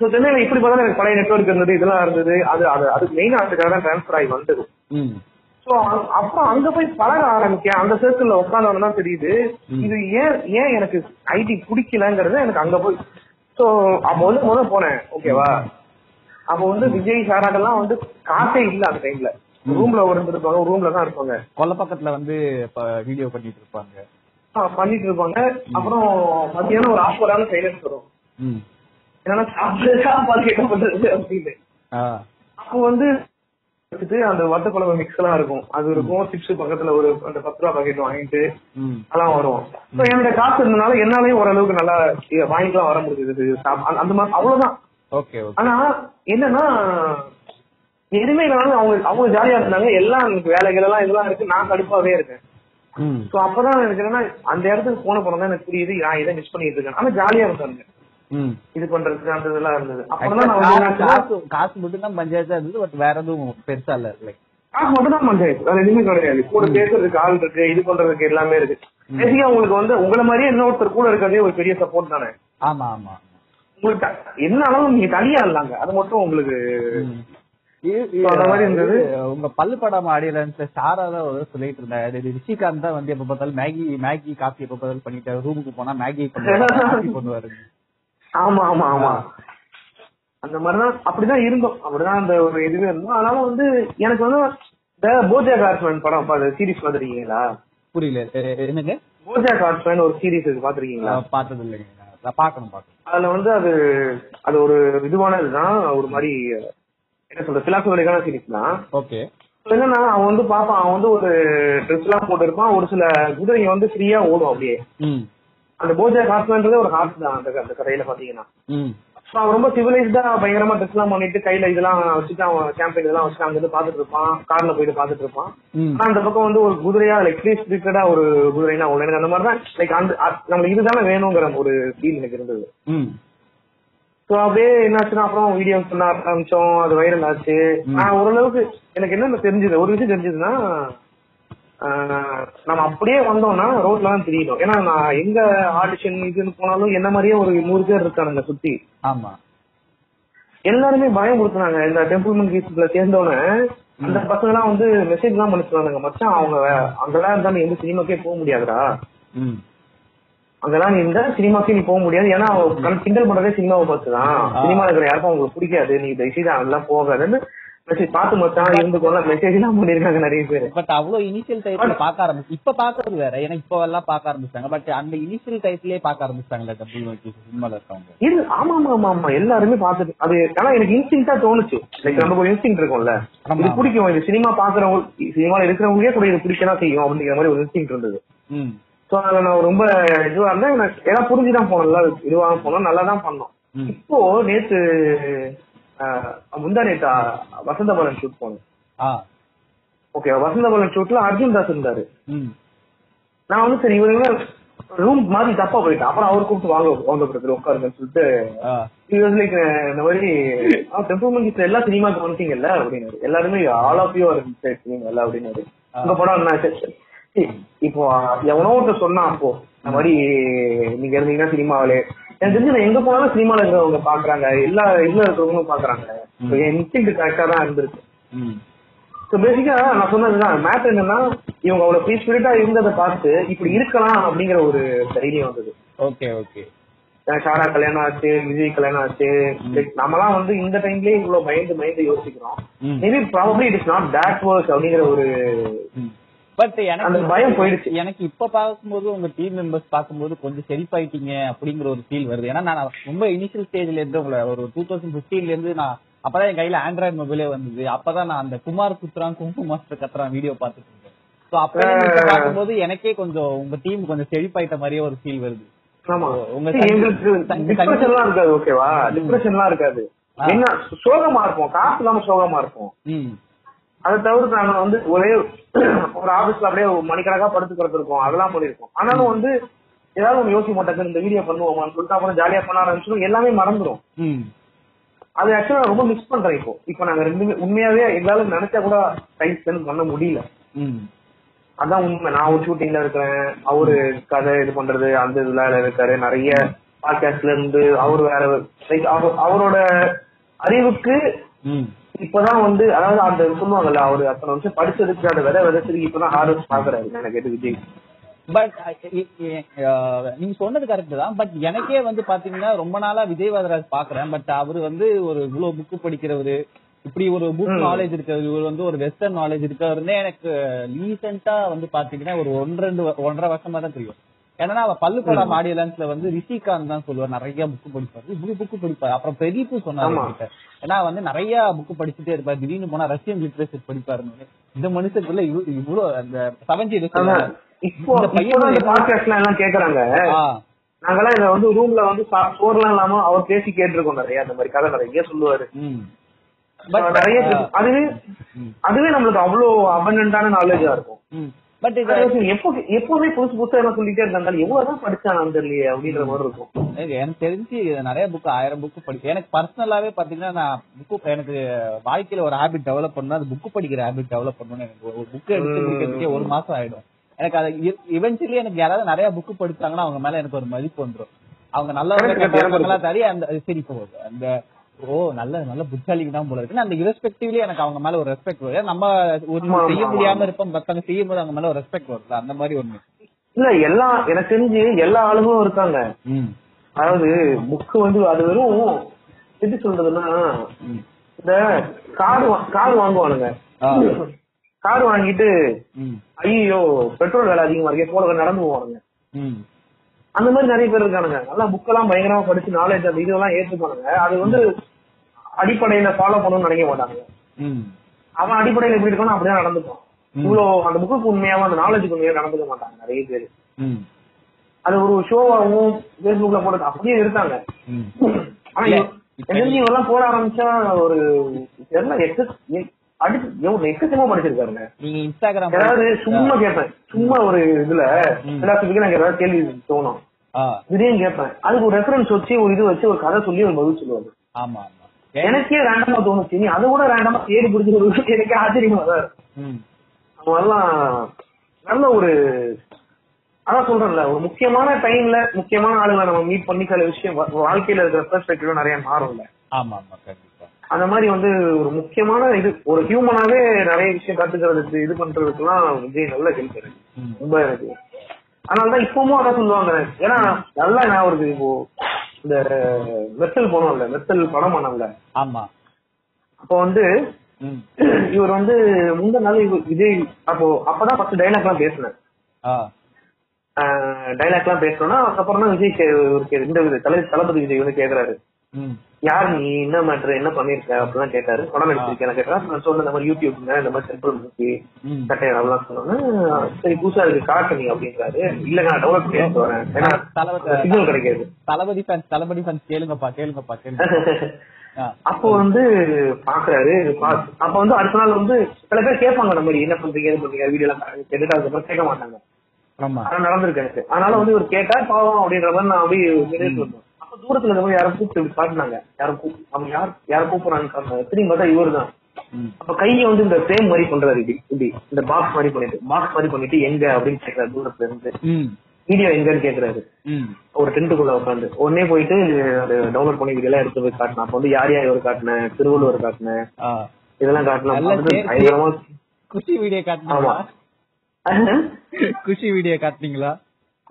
சோ சென்னையில இப்படி பார்த்தா எனக்கு பழைய நெட்வொர்க் இருந்தது இதெல்லாம் இருந்தது அது அது அது மெயினா அதுக்காக தான் ட்ரான்ஸ்ஃபர் ஆகி வந்தது. சோ அப்புறம் அங்க போய் பழக ஆரம்பிக்கேன். அந்த சர்க்கிள்ல உட்காந்தவன தான் தெரியுது. இது ஏன் ஏன் எனக்கு ஐடி பிடிக்கலங்கிறது எனக்கு அங்க போய் சோ அப்ப வந்து முத போனேன். ஓகேவா அப்ப வந்து விஜய் சாராட்டெல்லாம் வந்து காசே இல்ல அந்த டைம்ல ரூம்ல இருந்திருப்பாங்க ரூம்ல தான் இருப்பாங்க. கொல்ல பக்கத்துல வந்து வீடியோ பண்ணிட்டு இருப்பாங்க. பண்ணிட்டு இருப்பாங்க. அப்புறம் மத்தியானம் ஒரு ஆஃபரான சைலன்ஸ் வரும். ம். என்னன்னா சாப்பிட்டு சாப்பாடு கேட்க பண்றது அப்படின்னு. அப்போ வந்து வச்சுட்டு அந்த மிக்ஸ் எல்லாம் இருக்கும் அது இருக்கும் சிப்ஸ் பக்கத்துல ஒரு அந்த பத்து ரூபா பாக்கெட் வாங்கிட்டு. அதெல்லாம் வரும் என்னோட காசு இருந்தனால என்னாலயும் ஓரளவுக்கு நல்லா வாங்கிக்கலாம் வர முடியுது சாப்- அந்த- மாதிரி அவ்வளவுதான் ஆனா என்னன்னா எதுவுமே இல்லாம அவங்க அவங்க ஜாலியா இருந்தாங்க எல்லாம் வேலைகள் எல்லாம் இதெல்லாம் இருக்கு நான் கடுப்பாவே இருக்கேன். சோ அப்பதான் எனக்கு என்னன்னா அந்த இடத்துக்கு போன பிறகு தான் எனக்கு புரியுது நான் இதை மிஸ் பண்ணிட்டு இருக்கேன் ஆனா ஜாலியா இருந்தாங்க. இது பண்றதுக்கு அந்த இதெல்லாம் இருந்தது. அப்புறம் தான் நான் வந்து காசு காசு- மட்டும் தான் பஞ்சாயத்தா இருந்தது பட் வேற எதுவும் பெருசா இல்ல லைக் காசு மட்டும் தான் பஞ்சாயத்து. அது எதுவுமே கிடையாது. கூட பேசுறதுக்கு ஆள் இருக்கு இது பண்றதுக்கு எல்லாமே இருக்கு. பேசிக்கா உங்களுக்கு வந்து உங்களை மாதிரியே இன்னொருத்தர் கூட இருக்கிறதே ஒரு பெரிய சப்போர்ட் தானே? ஆமா ஆமா. உங்களுக்கு என்ன ஆனாலும் நீங்க தனியா இல்லாங்க. அது மட்டும் உங்களுக்கு உங்க பல்லு படம் ஆடியலன்ஸ்ல ஸ்டாரா தான் சொல்லிட்டு இருந்தாரு. ரிஷிகாந்த் தான் வந்து எப்ப பார்த்தாலும் மேகி மேகி காஃபி எப்ப பார்த்தாலும் பண்ணிட்டு ரூமுக்கு போனா மேகி பண்ணுவாரு ஆமா ஆமா ஆமா. அந்த மாதிரிதான் அப்படிதான் இருந்தோம். அப்படிதான் அந்த ஒரு இதுவே இருந்தோம். ஆனாலும் வந்து எனக்கு வந்து இந்த போஜா கார்ட்மேன் படம் சீரிஸ் பாத்திருக்கீங்களா புரியல. என்னங்க? போஜா கார்ட்மேன் ஒரு சீரிஸ் இருக்கு பாத்திருக்கீங்களா பார்த்தது இல்லைங்க நான் பார்க்கணும் பார்க்கணும். அதுல வந்து அது அது ஒரு இதுவானதுதான். ஒரு மாதிரி என்ன சொல்ற பிலாசபிலிக்கான சீரிஸ் தான். ஓகே. என்னன்னா அவன் வந்து பாப்பான் அவன் வந்து ஒரு ட்ரெஸ் எல்லாம் போட்டிருப்பான். ஒரு சில குதிரைங்க வந்து ஃப்ரீயா ஓடும் அப்படியே. அந்த போஜா கார்ட்மேன்றதே ஒரு ஹார்ட் தான் அந்த கதையில பாத்தீங்கன்னா. அவன் ரொம்ப சிவிலைஸ்டா பயங்கரமா ட்ரெஸ் எல்லாம் பண்ணிட்டு கையில இதெல்லாம் வச்சுட்டு அவன் கேம்பெயின் இதெல்லாம் வச்சுட்டு அங்க இருந்து பாத்துட்டு இருப்பான் கார்ல போயிட்டு பாத்துட்டு இருப்பான். ஆனா அந்த பக்கம் வந்து ஒரு குதிரையா லைக் ஸ்பிரிட்டடா ஒரு குதிரைனா ஒண்ணு. எனக்கு அந்த மாதிரி தான் லைக் அந்த நம்மளுக்கு இதுதானே வேணுங்கிற ஒரு ஃபீல் எனக்கு இருந்தது. சோ அப்படியே என்னாச்சுன்னா அப்புறம் வீடியோ பண்ண ஆரம்பிச்சோம். அது வைரல் ஆச்சு. நான் ஓரளவுக்கு எனக்கு என்ன தெரிஞ்சது? ஒரு விஷயம் தெரிஞ்சதுன்னா நம்ம அப்படியே வந்தோம்னா ரோட்ல தான் தெரியணும் ஏன்னா நான் எங்க ஆடிஷன் இதுன்னு போனாலும் என்ன மாதிரியே ஒரு நூறு பேர் இருக்கானுங்க சுத்தி. ஆமா. எல்லாருமே பயமுறுத்துனாங்க இந்த டெம்பிள் மங்கீஸ்ல சேர்ந்தவன அந்த பசங்க எல்லாம் வந்து மெசேஜ் தான் பண்ணிச்சுனாங்க மச்சான் அவங்க அங்கெல்லாம் இருந்தா நீ எந்த சினிமாக்கே போக முடியாதுடா. அங்கெல்லாம் நீ இருந்தா சினிமாக்கே நீ போக முடியாது. ஏன்னா கிண்டல் பண்றதே சினிமாவை பார்த்துதான் சினிமா இருக்கிற யாருக்கும் அவங்களுக்கு பிடிக்காது. நீ தயவுசெய்து அதெல்லாம் போகாதுன்னு மெசேஜ் பார்த்து மச்சான் இருந்துக்கோல மெசேஜ் எல்லாம் பண்ணிருக்காங்க நிறைய பேர். பட் அவ்வளவு இனிஷியல் டைப்ல பாக்க ஆரம்பிச்சு இப்ப பாக்குறது வேற. ஏன்னா இப்ப எல்லாம் பாக்க ஆரம்பிச்சாங்க பட் அந்த இனிஷியல் டைப்லயே பாக்க ஆரம்பிச்சாங்கல்ல டபுள் நோக்கி சினிமால இருக்கவங்க? இது ஆமா ஆமா ஆமா ஆமா. எல்லாருமே பார்த்துட்டு அது ஆனா எனக்கு இன்ஸ்டிங்டா தோணுச்சு. லைக் நமக்கு ஒரு இன்ஸ்டிங் இருக்கும்ல. இது பிடிக்கும். இது சினிமா பாக்குறவங்க சினிமால இருக்கிறவங்களே கூட இது பிடிக்கதான் செய்யும் அப்படிங்கிற மாதிரி ஒரு இன்ஸ்டிங் இருந்தது. சோ அதுல நான் ரொம்ப இதுவா இருந்தேன். எல்லாம் புரிஞ்சுதான் போனோம் நல்லா இதுவா போனோம். நல்லா தான் பண்ணோம். இப்போ நேத்து முந்தா நேத்து ஆஹ், வசந்த பலன் ஷூட் போனோம் ஆ. ஓகே வசந்த பலன் ஷூட்ல அர்ஜுன் தாஸ் இருந்தாரு. நான் வந்து சரி இவங்க ரூம் மாதிரி தப்பா போயிட்டேன். அப்புறம் அவர் கூப்பிட்டு வாங்க வாங்க பிரதர் உட்காருங்கன்னு சொல்லிட்டு லைக் இந்த மாதிரி டெம்பிள் மங்கிஸ்ல எல்லா சினிமாக்கு வந்துட்டீங்கல்ல அப்படின்னாரு. எல்லாருமே ஆல் ஆஃப் யூ இருக்கீங்கல்ல அப்படின்னாரு. உங்க படம் என்ன இப்போ எவனோ ஒருத்தர் சொன்னா அப்போ இந்த மாதிரி நீங்க இருந்தீங்கன்னா சினிமாவிலே எனக்கு தெரிஞ்சு நான் எங்க போனாலும் சினிமால இருக்கிறவங்க பாக்குறாங்க. எல்லா இதுல இருக்கிறவங்களும் பாக்குறாங்க. என் இன்ஸ்டிங் கரெக்டா தான் இருந்திருக்கு. ஸோ பேசிக்கா நான் சொன்னதுதான் மேட்டர் என்னன்னா இவங்க அவ்வளவு ஃப்ரீ ஸ்பிரிட்டா இருந்ததை பார்த்து இப்படி இருக்கலாம் அப்படிங்கிற ஒரு தைரியம் வந்தது. Okay okay. சாரா கல்யாணம் ஆச்சு விஜய் கல்யாணம் ஆச்சு. நம்மலாம் வந்து இந்த டைம்லயே இவ்வளவு பயந்து பயந்து யோசிக்கிறோம். Maybe probably it is not that work அப்படிங்கிற ஒரு பட் எனக்கு பயம் போயிடுச்சு. எனக்கு இப்ப பார்க்கும்போது உங்க டீம் மெம்பர்ஸ் பார்க்கும்போது கொஞ்சம் செழிப்பாயிட்டீங்க அப்படிங்கிற ஒரு ஃபீல் வருது. ஏன்னா நான் ரொம்ப இனிஷியல் ஸ்டேஜ்ல இருந்து உங்களை ஒரு டூ தௌசண்ட் பிப்டீன்ல இருந்து நான் அப்பதான் என் கையில ஆண்ட்ராய்டு மொபைலே வந்தது. அப்பதான் நான் அந்த குமார் குத்ரான் குங்கு மாஸ்டர் கத்துறான் வீடியோ பார்த்துட்டு இருந்தேன். சோ அப்ப பார்க்கும்போது எனக்கே கொஞ்சம் உங்க டீம் கொஞ்சம் செழிப்பாயிட்ட மாதிரியே ஒரு ஃபீல் வருது. இருக்காது ஓகேவா டிப்ரெஷன்லாம் இருக்காது. என்ன சோகமா இருப்போம். காசு இல்லாம சோகமா இருப்போம். அதை தவிர்த்து நாங்க வந்து ஒரே ஒரு ஆபீஸ்ல அப்படியே மணிக்கணக்கா படுத்து கிடந்திருக்கோம் அதெல்லாம் பண்ணிருக்கோம் ஆனாலும் வந்து ஏதாவது ஒண்ணு யோசிக்க மாட்டாங்க இந்த வீடியோ பண்ணுவோமான்னு சொல்லிட்டு அப்புறம் ஜாலியா பண்ண ஆரம்பிச்சிடும். எல்லாமே மறந்துடும். ம். அது ஆக்சுவலா ரொம்ப மிஸ் பண்றேன் இப்போ. இப்போ நாங்க ரெண்டுமே உண்மையாவே எங்களால நினைச்சா கூட டைம் ஸ்பெண்ட் பண்ண முடியல. அதான் உண்மை. நான் ஒரு ஷூட்டிங்ல இருக்கிறேன். அவரு கதை இது பண்றது அந்த இதுல இருக்காரு. நிறைய பாட்காஸ்ட்ல இருந்து அவரு வேற லைக் அவரோட அறிவுக்கு ம். இப்பதான் வந்து அதாவது அந்த சொல்லுவாங்கல்ல அவரு அத்தனை வருஷம் படிச்சதுக்கு அந்த விதை விதைச்சதுக்கு இப்பதான் ஹார்வெஸ்ட் பாக்குறாரு. எனக்கு எது விஜய். பட் நீங்க சொன்னது கரெக்ட் தான். பட் எனக்கே வந்து பாத்தீங்கன்னா ரொம்ப நாளா விஜய் வரராஜ் பாக்குறேன். பட் அவரு வந்து ஒரு இவ்வளவு புக்கு படிக்கிறவரு இப்படி ஒரு புக் நாலேஜ் இருக்கிறது இவர் வந்து ஒரு வெஸ்டர்ன் நாலேஜ் இருக்கிறவருன்னே எனக்கு ரீசெண்டா வந்து பாத்தீங்கன்னா ஒரு ஒன்று ரெண்டு ஒன்றரை வருஷமா தான் தெரியும். ஏன்னா அவ பள்ளுப்படம் ஆடியலன்ஸ்ல வந்து ரிஷிகாந்த் தான் சொல்லுவார். நிறைய புக்கு படிப்பாரு. இப்படி புக்கு படிப்பாரு. அப்புறம் பிரதீப் சொன்னாரு. ஏன்னா வந்து நிறைய புக்கு படிச்சுட்டே இருப்பாரு. திடீர்னு போனா ரஷ்யன் லிட்ரேச்சர் படிப்பாருன்னு இந்த மனுஷத்துக்குள்ள இவ்வளவு அந்த செவன்டி எல்லாம் கேக்குறாங்க. நாங்கெல்லாம் இத வந்து ரூம்ல வந்து சோறுலாம் இல்லாம அவர் பேசி கேட்டிருக்கோம் நிறைய. அந்த மாதிரி கதை நிறைய சொல்லுவாரு. நிறைய அதுவே அதுவே நம்மளுக்கு அவ்வளவு அபண்டன்டான நாலேஜா இருக்கும். பட் எப்போ எப்போதுமே புதுசு புதுசா என்ன சொல்லிட்டே இருந்தாங்க எவ்வளவுதான் படிச்சானு தெரியலையே அப்படின்ற மாதிரி இருக்கும். எனக்கு எனக்கு தெரிஞ்சு நிறைய புக் ஆயிரம் புக் படிக்க எனக்கு பர்சனலாவே பாத்தீங்கன்னா நான் புக்கு எனக்கு வாழ்க்கையில ஒரு ஹாபிட் டெவலப் பண்ணா அது புக் படிக்கிற ஹாபிட் டெவலப் பண்ணணும்னு எனக்கு ஒரு புக் எடுத்து முடிக்கிறதுக்கே ஒரு மாசம் ஆயிடும். எனக்கு அது இவென்ச்சுவலி எனக்கு யாராவது நிறைய புக் படிச்சாங்கன்னா அவங்க மேல எனக்கு ஒரு மதிப்பு வந்துரும். அவங்க நல்லவங்க Correct, correct, கெட்டவங்களா தெரிய அந்த சரி இப்போ அந்த ஓ நல்ல நல்ல புத்தாளிக்கு தான் போல இருக்குன்னு அந்த இரஸ்பெக்டிவ்லி எனக்கு அவங்க மேல ஒரு ரெஸ்பெக்ட் வரும். நம்ம ஆமா, செய்ய முடியாம. இருப்போம் மத்தவங்க செய்யும் போது அவங்க மேல ஒரு ரெஸ்பெக்ட் வருது அந்த மாதிரி ஒண்ணு. இல்ல எல்லா எனக்கு தெரிஞ்சு எல்லா ஆளுங்களும் இருக்காங்க. அதாவது புக் வந்து அது வெறும் எப்படி சொல்றதுன்னா இந்த கார் கார் வாங்குவானுங்க. கார் வாங்கிட்டு ஐயோ பெட்ரோல் விலை அதிகமா இருக்கே போல நடந்து போவானுங்க. அந்த மாதிரி நிறைய பேர் இருக்கானுங்க. நல்லா புக் எல்லாம் பயங்கரமா படிச்சு நாலேஜ் அந்த இதெல்லாம் ஏற்றுப்பானுங்க அது வந்து அடிப்படையில ஃபாலோ பண்ணணும்னு நினைக்க மாட்டாங்க அவன் அடிப்படையில எப்படி இருக்கானோ அப்படியே நடந்துப்பான். இவ்வளவு அந்த புக்குக்கு உண்மையாவும் அந்த நாலேஜுக்கு உண்மையா நடந்துக்க மாட்டாங்க நிறைய பேர். அது ஒரு ஷோவாகவும் பேஸ்புக்ல போட்டு அப்படியே இருக்காங்க. ஆனா இவெல்லாம் போட ஆரம்பிச்சா ஒரு தெரியல அடுத்து எவ்வளவு எக்கச்சக்கமா படிச்சிருக்காருங்க நீங்க இன்ஸ்டாகிராம் ஏதாவது சும்மா கேட்பேன். சும்மா ஒரு இதுல. எல்லாத்துக்கும் எனக்கு ஏதாவது கேள்வி தோணும். திடீர்னு கேட்பேன். அதுக்கு ஒரு ரெஃபரன்ஸ் வச்சு ஒரு இது வச்சு ஒரு கதை சொல்லி ஒரு பதில் சொல்லுவாரு. ஆமா எனக்கே ரேண்டமா தோணுச்சு. நீ அதை கூட ரேண்டமா தேடி பிடிச்சி எனக்கே ஆச்சரியமா தான் அவங்கெல்லாம் நல்ல ஒரு அதான் சொல்றேன்ல ஒரு முக்கியமான டைம்ல முக்கியமான ஆளுங்களை நம்ம மீட் பண்ணி சில விஷயம் வாழ்க்கையில இருக்கிற பெர்ஸ்பெக்டிவ் நிறைய மாறும்ல. ஆமா ஆமா அந்த மாதிரி வந்து ஒரு முக்கியமான இது. ஒரு ஹியூமனாவே நிறைய விஷயம் கத்துக்கிறதுக்கு இது பண்றதுக்குலாம் விஜய் நல்ல ஹெல்ப் ம். ரொம்ப எனக்கு. அதனாலதான் இப்பவும் அதான் சொல்லுவாங்க. ஏன்னா நல்லா ஞாபகம் இருக்கு. இப்போ இந்த மெர்சல் போனோம்ல மெர்சல் படம் பண்ணோம்ல. ஆமா. அப்போ வந்து இவர் வந்து முந்த நாள் விஜய் அப்போ அப்பதான் ஃபர்ஸ்ட் டைலாக் எல்லாம் பேசினேன். டைலாக் எல்லாம் பேசணும்னா அதுக்கப்புறம் தான் விஜய் இவருக்கு இந்த தலை தளபதி விஜய் வந்து கேக்குறாரு. யார் நீ என்ன மேட்ரு என்ன பண்ணிருக்க அப்படிலாம் கேட்டாரு. படம் எடுத்திருக்கேன் கேட்டா. நான் சொன்ன இந்த மாதிரி யூடியூப்ல இந்த மாதிரி சென்ட்ரல் மூக்கி கட்டையர் அதெல்லாம் சொன்னோன்னா சரி புதுசா இருக்கு காட்டு நீ அப்படின்றாரு. இல்ல நான் டெவலப் பண்ணி எடுத்து வரேன். ஏன்னா சிக்னல் கிடைக்காது. தளபதி ஃபேன்ஸ் தளபதி ஃபேன்ஸ் கேளுங்கப்பா கேளுங்கப்பா கேளுங்க. அப்போ வந்து பாக்குறாரு அப்ப வந்து அடுத்த நாள் வந்து சில பேர் கேட்பாங்க மாதிரி என்ன பண்றீங்க இது பண்றீங்க வீடியோ எல்லாம் கேட்டுட்டு அதுக்கப்புறம் கேட்க மாட்டாங்க. நடந்திருக்கு எனக்கு. அதனால வந்து இவர் கேட்டா பாவம் அப்படின்ற மாதிரி நான் அப்படியே தூரத்துல மாதிரி யாரும் கூப்பிட்டு காட்டினாங்க. யாரும் அவங்க யார் யார் கூப்பிடுறாங்கன்னு காட்டினாங்க. திரும்பி பார்த்தா இவரு தான் அப்ப கையை வந்து இந்த ஃப்ரேம் மாதிரி பண்றாரு இப்படி இப்படி. இந்த பாக்ஸ் மாதிரி பண்ணிட்டு பாக்ஸ் மாதிரி பண்ணிட்டு எங்க அப்படின்னு கேக்குறாரு தூரத்துல இருந்து. வீடியோ எங்கன்னு கேக்குறாரு. ஒரு டென்ட்டுக்குள்ள உட்காந்து உடனே போயிட்டு அது டவுன்லோட் பண்ணி வீடியோ எல்லாம் எடுத்து போய் காட்டினேன். அப்ப வந்து யார் யார் இவர் காட்டினேன் திருவள்ளுவர் காட்டினேன் இதெல்லாம் பயங்கரமா குஷி வீடியோ ஆமா. குஷி வீடியோ காட்டுனீங்களா?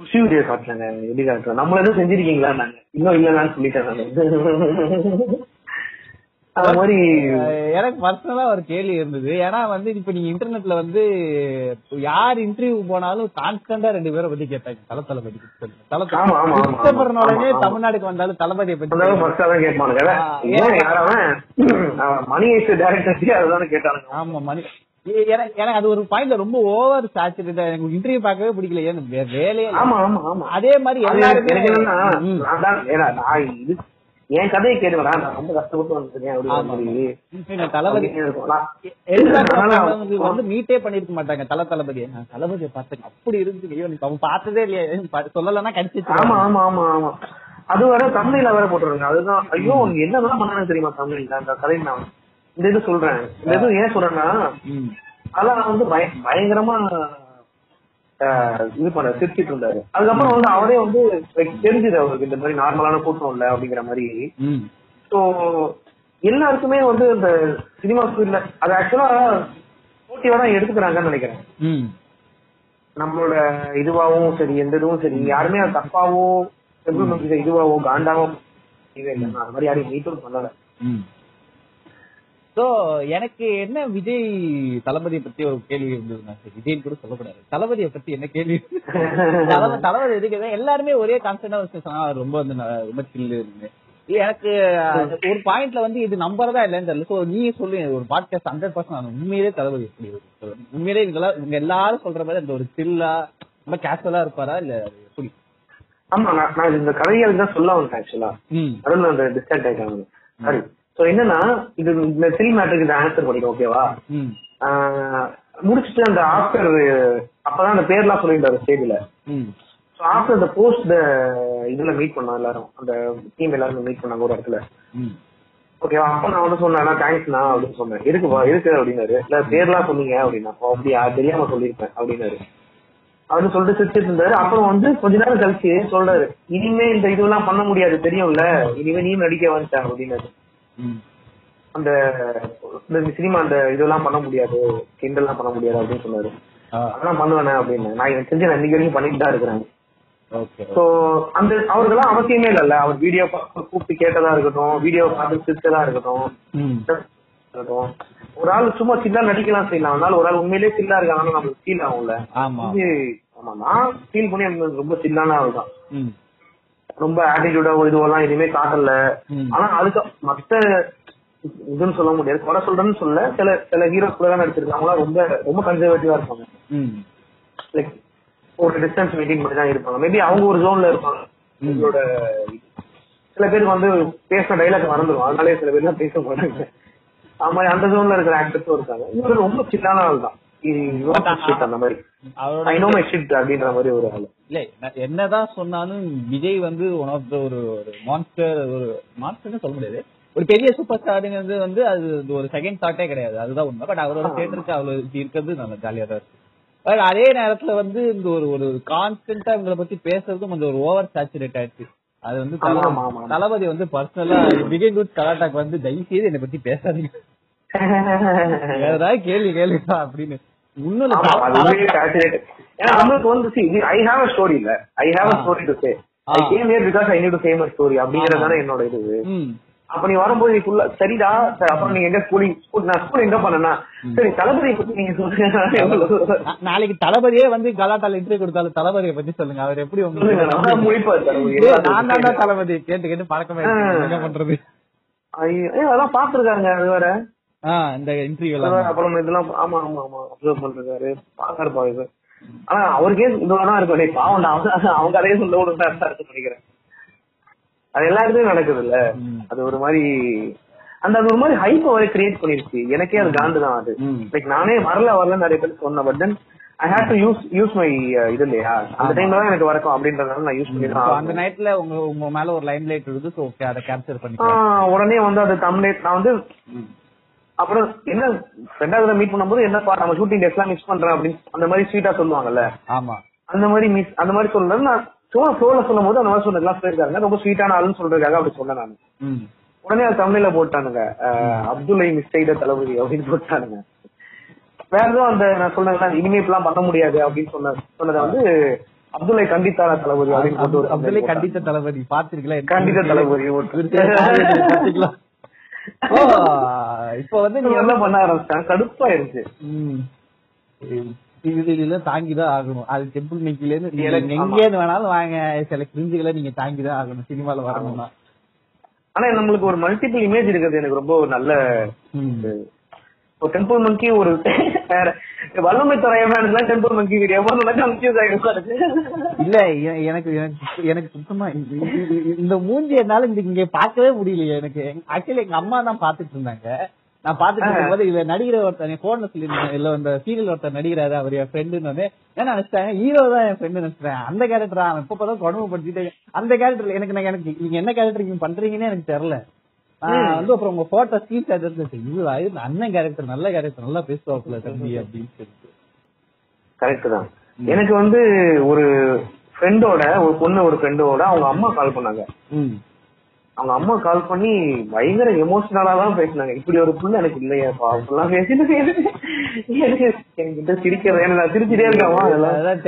குஷி வீடியோ காட்டுறாங்க எப்படி காட்டுறோம் நம்மள எதுவும் செஞ்சிருக்கீங்களா நாங்க இன்னும் இல்லைன்னு சொல்லிட்டேன் நானு. அது மாதிரி அஹ் எனக்கு பர்சனலா ஒரு கேள்வி இருந்தது. ஏன்னா வந்து இப்ப நீங்க இன்டர்நெட்ல வந்து யார் இன்டர்வியூ போனாலும் கான்ஸ்டன்டா ரெண்டு பேரை பத்தி கேட்டாங்க தல தளபதி. கிறிஸ்டபர்னாலே. தமிழ்நாடுக்கு வந்தாலும் தளபதியை பத்தி கேட்பானுங்க மணி டேரக்டர் அதுதானே கேட்டானுங்க. ஆமா மணி எனக்கு அது ஒரு பாயிண்ட்ல ரொம்ப ஓவர் சாச்சுரேட் எனக்கு இன்டர்வியூ பார்க்கவே பிடிக்கல. ஏன் வே- வேலையே. ஆமா ஆமா ஆமா. அதே மாதிரி எல்லாருமே ஏன்னா என் கதையை கேட்டுக்கடா நான் ரொம்ப கஷ்டப்பட்டு வந்திருக்கேன் அப்படின்னு தளபதி. வந்து மீட்டே பண்ணிருக்க மாட்டாங்க தல தளபதியை. நான் தளபதியை பார்த்தேன். அப்படி இருந்து ஐயோ அவன் பார்த்ததே இல்லையா. சொல்லலைன்னா கடிச்சிச்சு ஆமா ஆமா ஆமா ஆமா. அது வேற தமிழ்ல வேற போட்டுருங்க அதுதான் ஐயோ உனக்கு என்னதான் பண்ணானு தெரியுமா தமிழ்ல அந்த கதை நான் இந்த இது சொல்றேன். இந்த இது ஏன் சொல்றேன்னா அதெல்லாம் வந்து பய- பயங்கரமா இது பண்ண சிரிச்சிட்டு இருந்தாரு. அதுக்கப்புறம் வந்து அவரே வந்து தெரிஞ்சது அவருக்கு இந்த மாதிரி நார்மலான கூட்டம் இல்ல அப்படிங்கிற மாதிரி. ஸோ எல்லாருக்குமே வந்து இந்த சினிமா ஃபீல்ட்ல அது ஆக்சுவலா போட்டியா தான் எடுத்துக்கிறாங்கன்னு நினைக்கிறேன். நம்மளோட இதுவாகவும் சரி எந்த இதுவும் சரி யாருமே அது தப்பாவோ இதுவாவோ காண்டாவோ இதே இல்லை. அது மாதிரி யாரையும் மீட்டும் பண்ணல. சோ எனக்கு என்ன விஜய் தளபதியை பத்தி ஒரு கேள்வி இருந்ததுன்னா சரி விஜய் கூட சொல்லக்கூடாது. தளபதியை பத்தி என்ன கேள்வி? [LAUGHS] தளபதி எதுக்கு எல்லாருமே ஒரே கான்செப்டா சொன்னா ரொம்ப வந்து ந- ரொம்ப சில்லு இருந்து எனக்கு ஒரு பாயிண்ட்ல வந்து இது நம்புறதா இல்லைன்னு தெரியல. சோ நீங்க சொல்லுங்க ஒரு பாட்காஸ்ட் ஹண்ட்ரட் பர்சன்ட் உண்மையிலே தளபதி எப்படி? உண்மையிலே இவங்க இவங்க எல்லாரும் சொல்ற மாதிரி அந்த ஒரு சில்லா ரொம்ப கேஷுவலா இருப்பாரா இல்ல எப்படி? ஆமா நான் இந்த கதைகளுக்கு தான் சொல்ல வந்தேன் ஆக்சுவலா அதுல அந்த டிஸ்டர்ட் ஆயிட்டாங்க. சரி சோ என்னன்னா இது இந்த சில் மேட்டருக்கு இந்த ஆன்சர் படிக்கும் ஓகேவா முடிச்சுட்டு அந்த ஆஃப்டர் அப்பதான் அந்த பேர்லாம் சொல்லிட்டாரு ஸ்டேஜ்ல ஸோ ஆஃப்டர் த போஸ்ட் இதுல மீட் பண்ணோம் எல்லாரும். அந்த டீம் எல்லாரும் மீட் பண்ணாங்க ஒரு இடத்துல. ஓகேவா அப்ப நான் வந்து சொன்னேன் தேங்க்ஸ்ண்ணா அப்படின்னு சொன்னேன். இருக்குப்பா இருக்கு அப்படின்னாரு? இல்ல பேர்லாம் சொன்னீங்க அப்படின்னா "ஓ, அப்படியா? தெரியாம சொல்லியிருப்பேன் அப்படின்னாரு. அப்படின்னு சொல்லிட்டு சிரிச்சிட்டு இருந்தாரு. அப்புறம் வந்து கொஞ்ச நேரம் கழிச்சு சொல்றாரு இனிமே இந்த இதுவெல்லாம் பண்ண முடியாது தெரியும்ல. இனிமே நீ நடிக்க வந்துட்ட அப்படின்னாரு. அந்த இந்த சினிமா அந்த இதெல்லாம் பண்ண முடியாது கிண்டல்லாம் பண்ண முடியாது அப்படின்னு சொன்னாரு. அதெல்லாம் பண்ணுவேனே அப்படின்னு. நான் எனக்கு தெரிஞ்சு நான் இன்னைக்கு வரைக்கும் பண்ணிட்டு தான் இருக்கிறேன். சோ அந்த அவருக்கெல்லாம் அவசியமே இல்லைல்ல அவர் வீடியோ கூப்பிட்டு கேட்டதா இருக்கட்டும் வீடியோ பார்த்து சிரிச்சதா இருக்கட்டும். ஒரு ஆள் சும்மா சில்லா நடிக்கலாம் செய்யலாம் அதனால ஒரு ஆள் உண்மையிலேயே சில்லா இருக்காங்கன்னா நம்மளுக்கு ஃபீல் ஆகும்ல. ஆமா நான் ஃபீல் பண்ணி எனக்கு ரொம்ப சில்லான ஆள் தான். ரொம்ப ஆட்டிடியூடா இதுவெல்லாம் எதுவுமே காட்டல. ஆனா அதுக்கு மத்த இதுன்னு சொல்ல முடியாது. குறை சொல்றேன்னு சொல்ல சில சில ஹீரோஸ் கூட தான் நடிச்சிருக்காங்களா ரொம்ப ரொம்ப கன்சர்வேட்டிவா இருப்பாங்க. லைக் ஒரு டிஸ்டன்ஸ் மெயின்டைன் பண்ணி தான் இருப்பாங்க. மேபி அவங்க ஒரு ஜோன்ல இருப்பாங்க. உங்களோட சில பேருக்கு வந்து பேசின டைலாக் மறந்துடும் அதனாலே சில பேர்லாம் பேச மாட்டாங்க. அது மாதிரி அந்த ஜோன்ல இருக்கிற ஆக்டர்ஸும் இருக்காங்க. இவரு ரொம்ப சில்லான ஆள் தான் அந்த மாதிரி. அப்படின்ற மாதிரி ஒரு ஆள். இல்ல என்னதான் சொன்னாலும் விஜய் வந்து ஒன் ஆஃப் த ஒரு ஒரு மான்ஸ்டர் ஒரு மான்ஸ்டர்னு சொல்ல முடியாது. ஒரு பெரிய சூப்பர் ஸ்டாருங்கிறது வந்து அது ஒரு செகண்ட் தாட்டே கிடையாது. அதுதான் உண்மை. பட் அவரோட அவ்வளவு இருக்கிறது நல்ல ஜாலியா தான் இருக்கு. பட் அதே நேரத்துல வந்து இந்த ஒரு ஒரு கான்ஸ்டன்டா இவங்களை பத்தி பேசுறதும் கொஞ்சம் ஒரு ஓவர் சேச்சுரேட் ஆயிடுச்சு அது வந்து. தளபதி வந்து பர்சனலா பிகை குட் கலாட்டாக்கு வந்து தயவு செய்து என்னை பத்தி பேசாதீங்க. [LAUGHS] ஏதாவது கேள்வி கேளுப்பா அப்படின்னு. நம்மளுக்கு வந்து have a story இல்ல. I have a story to say. ஆ. I came here because I need to say my story அப்படிங்கறது தானே என்னோட இது. அப்ப நீ வரும்போது நீ ஃபுல்லா சரிடா சரி, அப்புறம் நீங்க எங்க ஸ்கூலிங் ஸ்கூல் நான் ஸ்கூல் எங்க பண்ணனா சரி தளபதி பத்தி நீங்க சொல்லுங்க. நாளைக்கு தளபதியே வந்து கலாட்டால இன்டர்வியூ கொடுத்தாலும் தளபதியை பத்தி சொல்லுங்க. அவர் எப்படி உங்களுக்கு. ஏய், நான் தளபதி. கேட்டு கேட்டு பழக்கமே. என்ன பண்றது? ஐயோ, அதெல்லாம் பாத்துருக்காங்க அது வேற. இந்த இன்டர்வியூ அது வேற, எல்லாம். அப்புறம் இதெல்லாம் ஆமா ஆமா ஆமா அப்சர்வ் பண்றாரு. பாக்காரு பாரு ஆனா அவருக்கே இந்த வேணா இருக்கும். டேய் பாவம் அவங்க அவங்க கதையை சொல்ல இருக்குன்னு நினைக்கிறேன் அது எல்லா இடத்துலயும் நடக்குது இல்ல. அது ஒரு மாதிரி அந்த அது ஒரு மாதிரி ஹைப் வரை கிரியேட் பண்ணிருச்சு. எனக்கே அது காண்டு தான் அது. லைக் நானே வரல வரல நிறைய பேர் சொன்னேன் but then I have to use use my இது இல்லையா? அந்த டைம்ல தான் எனக்கு வரக்கும் அப்படின்றதுனால நான் யூஸ் பண்ணி So, தான் அந்த நைட்ல உங்க உங்க மேல ஒரு லைம் லைட் இருக்கு சோ ஓகே அதை கேப்சர் பண்ணிக்கலாம். உடனே வந்து அது தமிழ் நான் வந்து அப்புறம் என்ன ரெண்டாவது மீட் பண்ணும்போது என்னப்பா நம்ம ஷூட்டிங் டேஸ்லாம் மிஸ் பண்றேன் அப்படின்னு அந்த மாதிரி ஸ்வீட்டா சொல்லுவாங்கல்ல? ஆமா. அந்த மாதிரி மிஸ் அந்த மாதிரி சொல்றது நான் சும்மா ஃப்ளோல சொல்லும் போது அந்த மாதிரி சொன்னதுலாம் சொல்லியிருக்காங்க ரொம்ப ஸ்வீட்டான ஆளுன்னு சொல்றதுக்காக அப்படி சொன்னேன் நான். உடனே அது தமிழ்ல போட்டானுங்க. அப்துல்லை மிஸ் செய்த தளபதி அப்படின்னு போட்டானுங்க. வேற எதுவும் அந்த நான் சொன்னேன் இனிமே இப்பெல்லாம் பண்ண முடியாது அப்படின்னு சொன்ன சொன்னதை வந்து அப்துல்லை கண்டித்தாரா தளபதி அப்படின்னு அப்துல்லே கண்டித்த தளபதி. பாத்திருக்கீங்களா கண்டித்த தளபதி இப்போ வந்து நீ நீங்க என்ன பண்ண ஆரம்பிச்சேன் கடுப்பாயிருச்சு. டிவில தாங்கிதான் ஆகணும். அது டெம்பிள் மேக்கில இருந்து நீங்க வேணாலும் வாங்க. சில கிரிஞ்சுகளை நீங்க தாங்கிதான் ஆகணும். சினிமால வரணும்னா. ஆனா நம்மளுக்கு ஒரு மல்டிபிள் இமேஜ் இருக்கிறது எனக்கு ரொம்ப நல்ல டெம்பிள் மங்கி ஒரு வல்லமை துறையெல்லாம் டெம்பிள் மங்கி வீடியோ கன்ஃபியூஸ் ஆகிடுச்சு இல்ல எனக்கு எனக்கு சுத்தமா இந்த- மூஞ்சி என்னால இங்க பார்க்கவே முடியலையே. எனக்கு ஆக்சுவலி எங்க அம்மா தான் பாத்துட்டு இருந்தாங்க. நான் பாத்துட்டு இருக்கும்போது இதுல நடிகர் ஒருத்தர் போன்ல சொல்லியிருந்தேன் இல்ல இந்த சீரியல் ஒருத்தர் நடிகராரு அவர் என் ஃப்ரெண்டுன்னு வந்து என்ன நினைச்சிட்டாங்க ஹீரோ தான் என் ஃப்ரெண்டு நினைச்சிட்டேன் அந்த கேரக்டர் அவன் இப்ப தான் கொடுமைப்படுத்திட்டு அந்த கேரக்டர் எனக்கு நான் எனக்கு நீங்க என்ன கேரக்டர் நீங்க பண்றீங்கன்னு எனக்கு தெரியல. வந்து அப்புறம் உங்க போட்டோ ஸ்கிரீன் ஷாட் எடுத்து இது இது அண்ணன் கேரக்டர் நல்ல கேரக்டர் நல்லா பேசுவாப்புல தம்பி அப்படின்னு சொல்லிட்டு. கரெக்ட் தான். எனக்கு வந்து ஒரு ஃப்ரெண்டோட ஒரு பொண்ணு ஒரு ஃப்ரெண்டோட அவங்க அம்மா கால் பண்ணாங்க. அவங்க அம்மா கால் பண்ணி பயங்கர எமோஷனலா தான் பேசினாங்க. இப்படி ஒரு புள்ள எனக்கு இல்லையாப்பா அப்படிலாம் பேசிட்டு எனக்கு என்கிட்ட சிரிக்கிறது எனக்கு நான் சிரிச்சிட்டே இருக்காமா அதெல்லாம்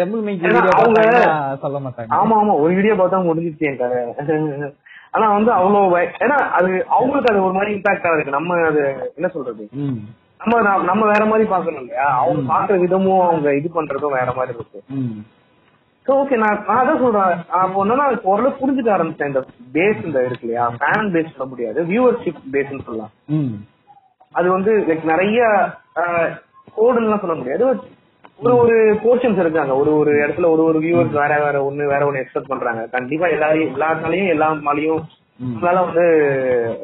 சொல்ல மாட்டாங்க. ஆமா ஆமா. ஒரு வீடியோ பார்த்தா முடிஞ்சிச்சு என் ஆனா வந்து அவ்வளவு ஏன்னா அது அவங்களுக்கு அது ஒரு மாதிரி இம்பாக்டா இருக்கு. நம்ம அது என்ன சொல்றது? நம்ம நம்ம வேற மாதிரி பாக்கணும் இல்லையா? அவங்க பாக்குற விதமும் அவங்க இது பண்றதும் வேற மாதிரி இருக்கு. சோ ஓகே நான் நான் அதான் சொல்றேன். அப்போ இப்போ ஓரளவு புரிஞ்சுக்க ஆரம்பிச்சேன். இந்த பேஸ் இந்த இருக்கு இல்லையா? ஃபேன் பேஸ் சொல்ல முடியாது. வியூவர்ஷிப் பேஸ்னு சொல்லலாம். அது வந்து லைக் நிறைய கோடுன்னு சொல்ல முடியாது. ஒரு ஒரு போர்ஷன்ஸ் இருக்காங்க ஒரு ஒரு இடத்துல ஒரு ஒரு வியூவர்ஸ் வேற வேற ஒண்ணு வேற ஒண்ணு எக்ஸ்பெக்ட் பண்றாங்க. கண்டிப்பா எல்லாரையும் எல்லாத்தாலையும் எல்லா மாலையும். அதனால வந்து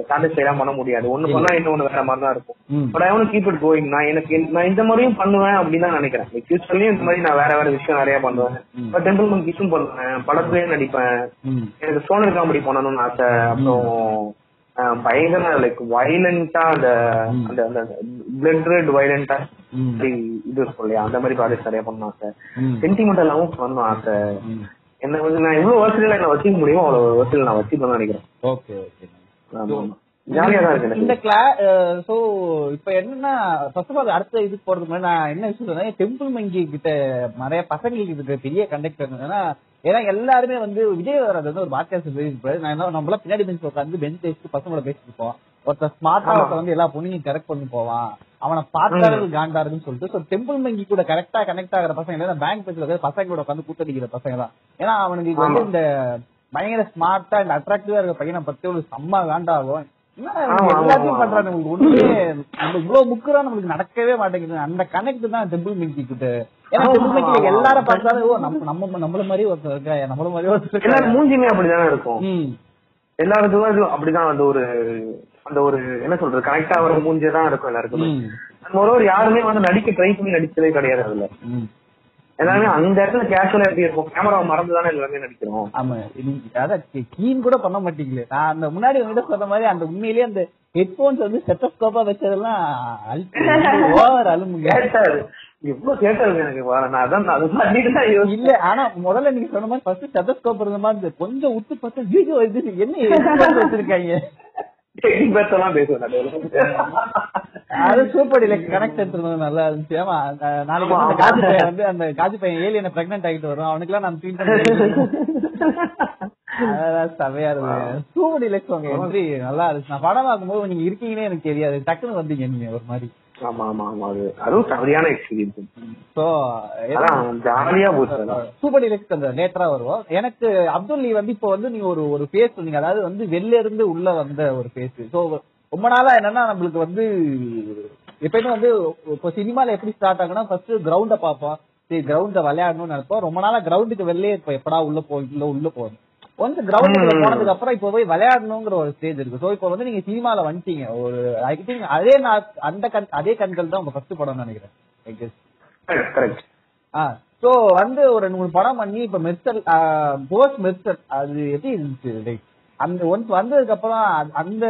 சாட்டிஸ்ஃபைடா பண்ண முடியாது. ஒண்ணு பண்ணா இன்னொன்னு வேற மாதிரி தான் இருக்கும். But I keep it going நான் எனக்கு நான் இந்த மாதிரியும் பண்ணுவேன் அப்படின்னு தான் நினைக்கிறேன். ஃபியூச்சர்லயும் இந்த மாதிரி நான் வேற வேற விஷயம் நிறைய பண்ணுவேன். பட் டெம்பிள் மங்கிஸும் பண்ணுவேன். படத்துலயும் நடிப்பேன். எனக்கு சோனர் காமெடி பண்ணணும்னு ஆசை. அப்புறம் பயங்கர லைக் வயலண்டா. அந்த அந்த பிளட் ரெட் வயலண்டா இது இருக்கும் இல்லையா? அந்த மாதிரி ப்ராஜெக்ட் நிறைய பண்ணணும் ஆசை. சென்டிமெண்டலாவும் பண்ணணும் ஆசை. என்ன வந்து நான் எவ்வளவு வருஷத்துல என்ன வச்சுக்க முடியுமோ அவ்வளவு வருஷத்துல நான் வச்சுக்கணும்னு நினைக்கிறேன். Okay okay. ஜாலியா தான் இருக்கு இந்த கிளா சோ இப்ப என்னன்னா ஃபர்ஸ்ட் ஆஃப் ஆல் அடுத்த இது போறதுக்கு முன்னாடி நான் என்ன விஷயம் சொன்னேன் டெம்பிள் மங்கி கிட்ட நிறைய பசங்களுக்கு இருக்க பெரிய கண்டக்டர் ஏன்னா ஏன்னா எல்லாருமே வந்து விஜய் வர்றது வந்து ஒரு பாட்காஸ்ட் நான் என்ன நம்மள பின்னாடி பெஞ்ச் உட்காந்து பெஞ்ச் வச்சுட்டு பசங்களோட பேசிட்டு இருப்போம். ஒருத்தர் ஸ்மார்ட்டா ஆமா. ஒருத்தர் வந்து எல்லா பொண்ணையும் கரெக்ட் பண்ணி போவான். அவனை பார்த்தாலே காண்டா இருக்குன்னு சொல்லிட்டு சோ டெம்பிள் மங்கி கூட கரெக்டா கனெக்ட் ஆகிற பசங்க இல்ல பேங்க் பேசுறது பசங்க கூட உட்காந்து கூத்தடிக்கிற பசங்க தான். ஏன்னா அவனுக்கு வந்து. இந்த பயங்கர ஸ்மார்ட்டா இந்த அட்ராக்டிவா இருக்க பையனை பத்தி ஒரு செம்ம காண்டாகும். எல்லாத்தையும். பண்றாங்க ஒண்ணுமே நம்ம இவ்வளவு முக்குறா நம்மளுக்கு நடக்கவே மாட்டேங்குது. அந்த கனெக்ட் தான் டெம்பிள் மிங்கி கிட்ட. ஏன்னா டெம்பிள் மிங்கில ஆமா. எல்லாரும் பார்த்தாலும் ஓ நம்ம நம்ம நம்மள மாதிரி ஒருத்தர் இருக்கா நம்மள மாதிரி ஒருத்தர் மூஞ்சியுமே அப்படிதானே இருக்கும். எல்லாருக்கும் அப்படிதான் அந்த ஒரு அந்த ஒரு என்ன சொல்றது கனெக்ட் ஆகிற மூஞ்சே தான் இருக்கும் எல்லாருக்குமே. ம், ஒரு யாருமே வந்து நடிக்க ட்ரை பண்ணி நடிச்சதே கிடையாது அதுல. எல்லாமே அந்த இடத்துல கேஷுவலா எப்படி இருக்கும்? கேமரா மறந்து தானே எல்லாமே நடிக்கிறோம். ஆமா. அதான் கீன் கூட பண்ண மாட்டீங்களே. நான் அந்த முன்னாடி உங்ககிட்ட சொன்ன மாதிரி அந்த உண்மையிலேயே அந்த ஹெட்போன்ஸ் வந்து செட்டஸ்கோப்பா வச்சதெல்லாம் ஓவர் அலுமுங்க கேட்டாரு. எவ்வளவு கேட்டாரு எனக்கு. நான் அதான். இல்ல ஆனா முதல்ல நீங்க சொன்ன மாதிரி ஃபர்ஸ்ட் ஸ்டெத்தஸ்கோப் இருந்த மாதிரி. கொஞ்சம் உத்து பார்த்தா வீடியோ இது என்ன வச்சிருக்காங்க? Technique பேர்ஸ் எல்லாம் பேசுவேன் நடுவுல. அது சூப்பர் இல்ல. கனெக்ட் எடுத்துருந்தது நல்லா இருந்துச்சு. ஆமா நாளைக்கு அந்த காஜி பையன் வந்து அந்த காஜி பையன் ஏலியனை பிரெக்னென்ட் ஆகிட்டு வரும் அவனுக்கு எல்லாம் நம்ம ட்ரீட் பண்ணி செவையா இருக்கு சூப்பர் டிலக்ஸ் உங்க என்ட்ரி நல்லா இருந்துச்சு. நான் படம் பார்க்கும்போது நீங்க இருக்கீங்கன்னே எனக்கு தெரியாது. டக்குன்னு வந்தீங்க நீங்க ஒரு மாதிரி. ஆமா ஆமா ஆமா. அது அதுவும் சரியான எக்ஸ்பீரியன்ஸ் சோ அதான் ஜாலியா போச்சு அதெல்லாம். சூப்பர் டிலக்ஸ் அந்த லேட்டரா வருவோம். எனக்கு அப்துல் லீ வந்து இப்போ வந்து நீங்க ஒரு ஒரு ஃபேஸ் சொன்னீங்க. அதாவது வந்து வெளில இருந்து உள்ள வந்த ஒரு ஃபேஸ் சோ ரொம்ப நாளா என்னன்னா நம்மளுக்கு வந்து எப்பயுமே வந்து இப்போ சினிமால எப்படி ஸ்டார்ட் ஆகுனா ஃபர்ஸ்ட் கிரவுண்ட பார்ப்போம். சரி கிரவுண்ட விளையாடணும்னு நினைப்போம். ரொம்ப நாளா கிரவுண்டுக்கு வெளியே இப்போ எப்படா உள்ள போ உள்ள உள்ள போகணும். ஒன்ஸ் கிரவுண்டுக்குள்ள ம். போனதுக்கு அப்புறம் இப்போ போய் விளையாடணுங்கிற ஒரு ஸ்டேஜ் இருக்கு. சோ இப்போ வந்து நீங்க சினிமால வந்துட்டீங்க. ஒரு ஐ திங்க் அதே அந்த கண் அதே கண்கள் தான் உங்க ஃபர்ஸ்ட் படம்னு நினைக்கிறேன். ஆ சோ வந்து ஒரு மூணு படம் பண்ணி இப்ப மெர்சல் போஸ்ட் மெர்சல் அது எப்படி இருந்துச்சு லைக் அந்த ஒன்ஸ் வந்ததுக்கு அப்புறம் அந்த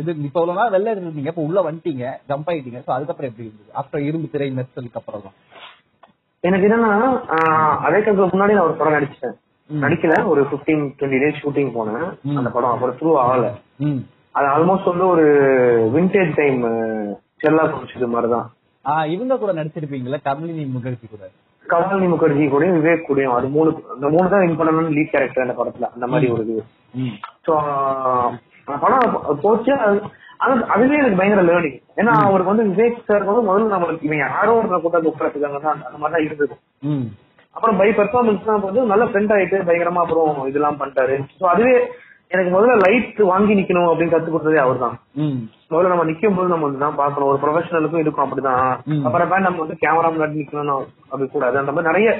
இது இப்ப இவ்வளவு நாள் வெளில இருந்தீங்க இப்ப உள்ள வந்துட்டீங்க ஜம்ப் ஆயிட்டீங்க. சோ அதுக்கப்புறம் எப்படி இருந்தது? ஆஃப்டர் இரும்பு திரை மெர்சலுக்கு அப்புறம் தான். எனக்கு என்னன்னா அதே கணக்கு முன்னாடி நான் ஒரு படம் நடிச்சிட்டேன். ம். நடிக்கல. ஒரு 15 டுவெண்ட்டி டேஸ் ஷூட்டிங் போனேன். அந்த படம் அப்புறம் த்ரூ ஆகல. அது ஆல்மோஸ்ட் வந்து ஒரு விண்டேஜ் டைம் செல்லா குடிச்சது மாதிரிதான். இவங்க கூட நடிச்சிருப்பீங்களா கமலினி முகர்ஜி கூட. கமலினி முகர்ஜி கூடயும் விவேக் கூடயும் அது மூணு அந்த மூணு தான் இம்பார்ட்டன் லீட் கேரக்டர் அந்த படத்துல அந்த மாதிரி ஒரு இது. ஸோ படம் போச்சு. அது- அதுவே எனக்கு பயங்கர லேர்னிங் ஏன்னா அவருக்கு வந்து விவேக் சார் வந்து முதல்ல நம்மளுக்கு இவன் யாரோ ஒரு கூட்டாந்து உட்காந்துருக்காங்க அந்த மாதிரி தான் இருந்தது. ம். அப்புறம் பை பெர்ஃபார்மன்ஸ் தான் வந்து நல்ல ஃப்ரெண்ட் ஆயிட்டு பயங்கரமா அப்புறம் இதெல்லாம் பண்ணிட்டாரு. ஸோ அதுவே எனக்கு முதல்ல லைட் வாங்கி நிக்கணும் அப்படின்னு கத்து கொடுத்ததே அவர் தான் முதல்ல நம்ம நிக்கும் போது நம்ம இதுதான் பார்க்கணும். ஒரு ப்ரொஃபஷனலுக்கும் இருக்கும் அப்படிதான். அப்புறம் நம்ம வந்து கேமரா முன்னாடி நிக்கணும் அப்படி கூடாது அந்த மாதிரி நிறைய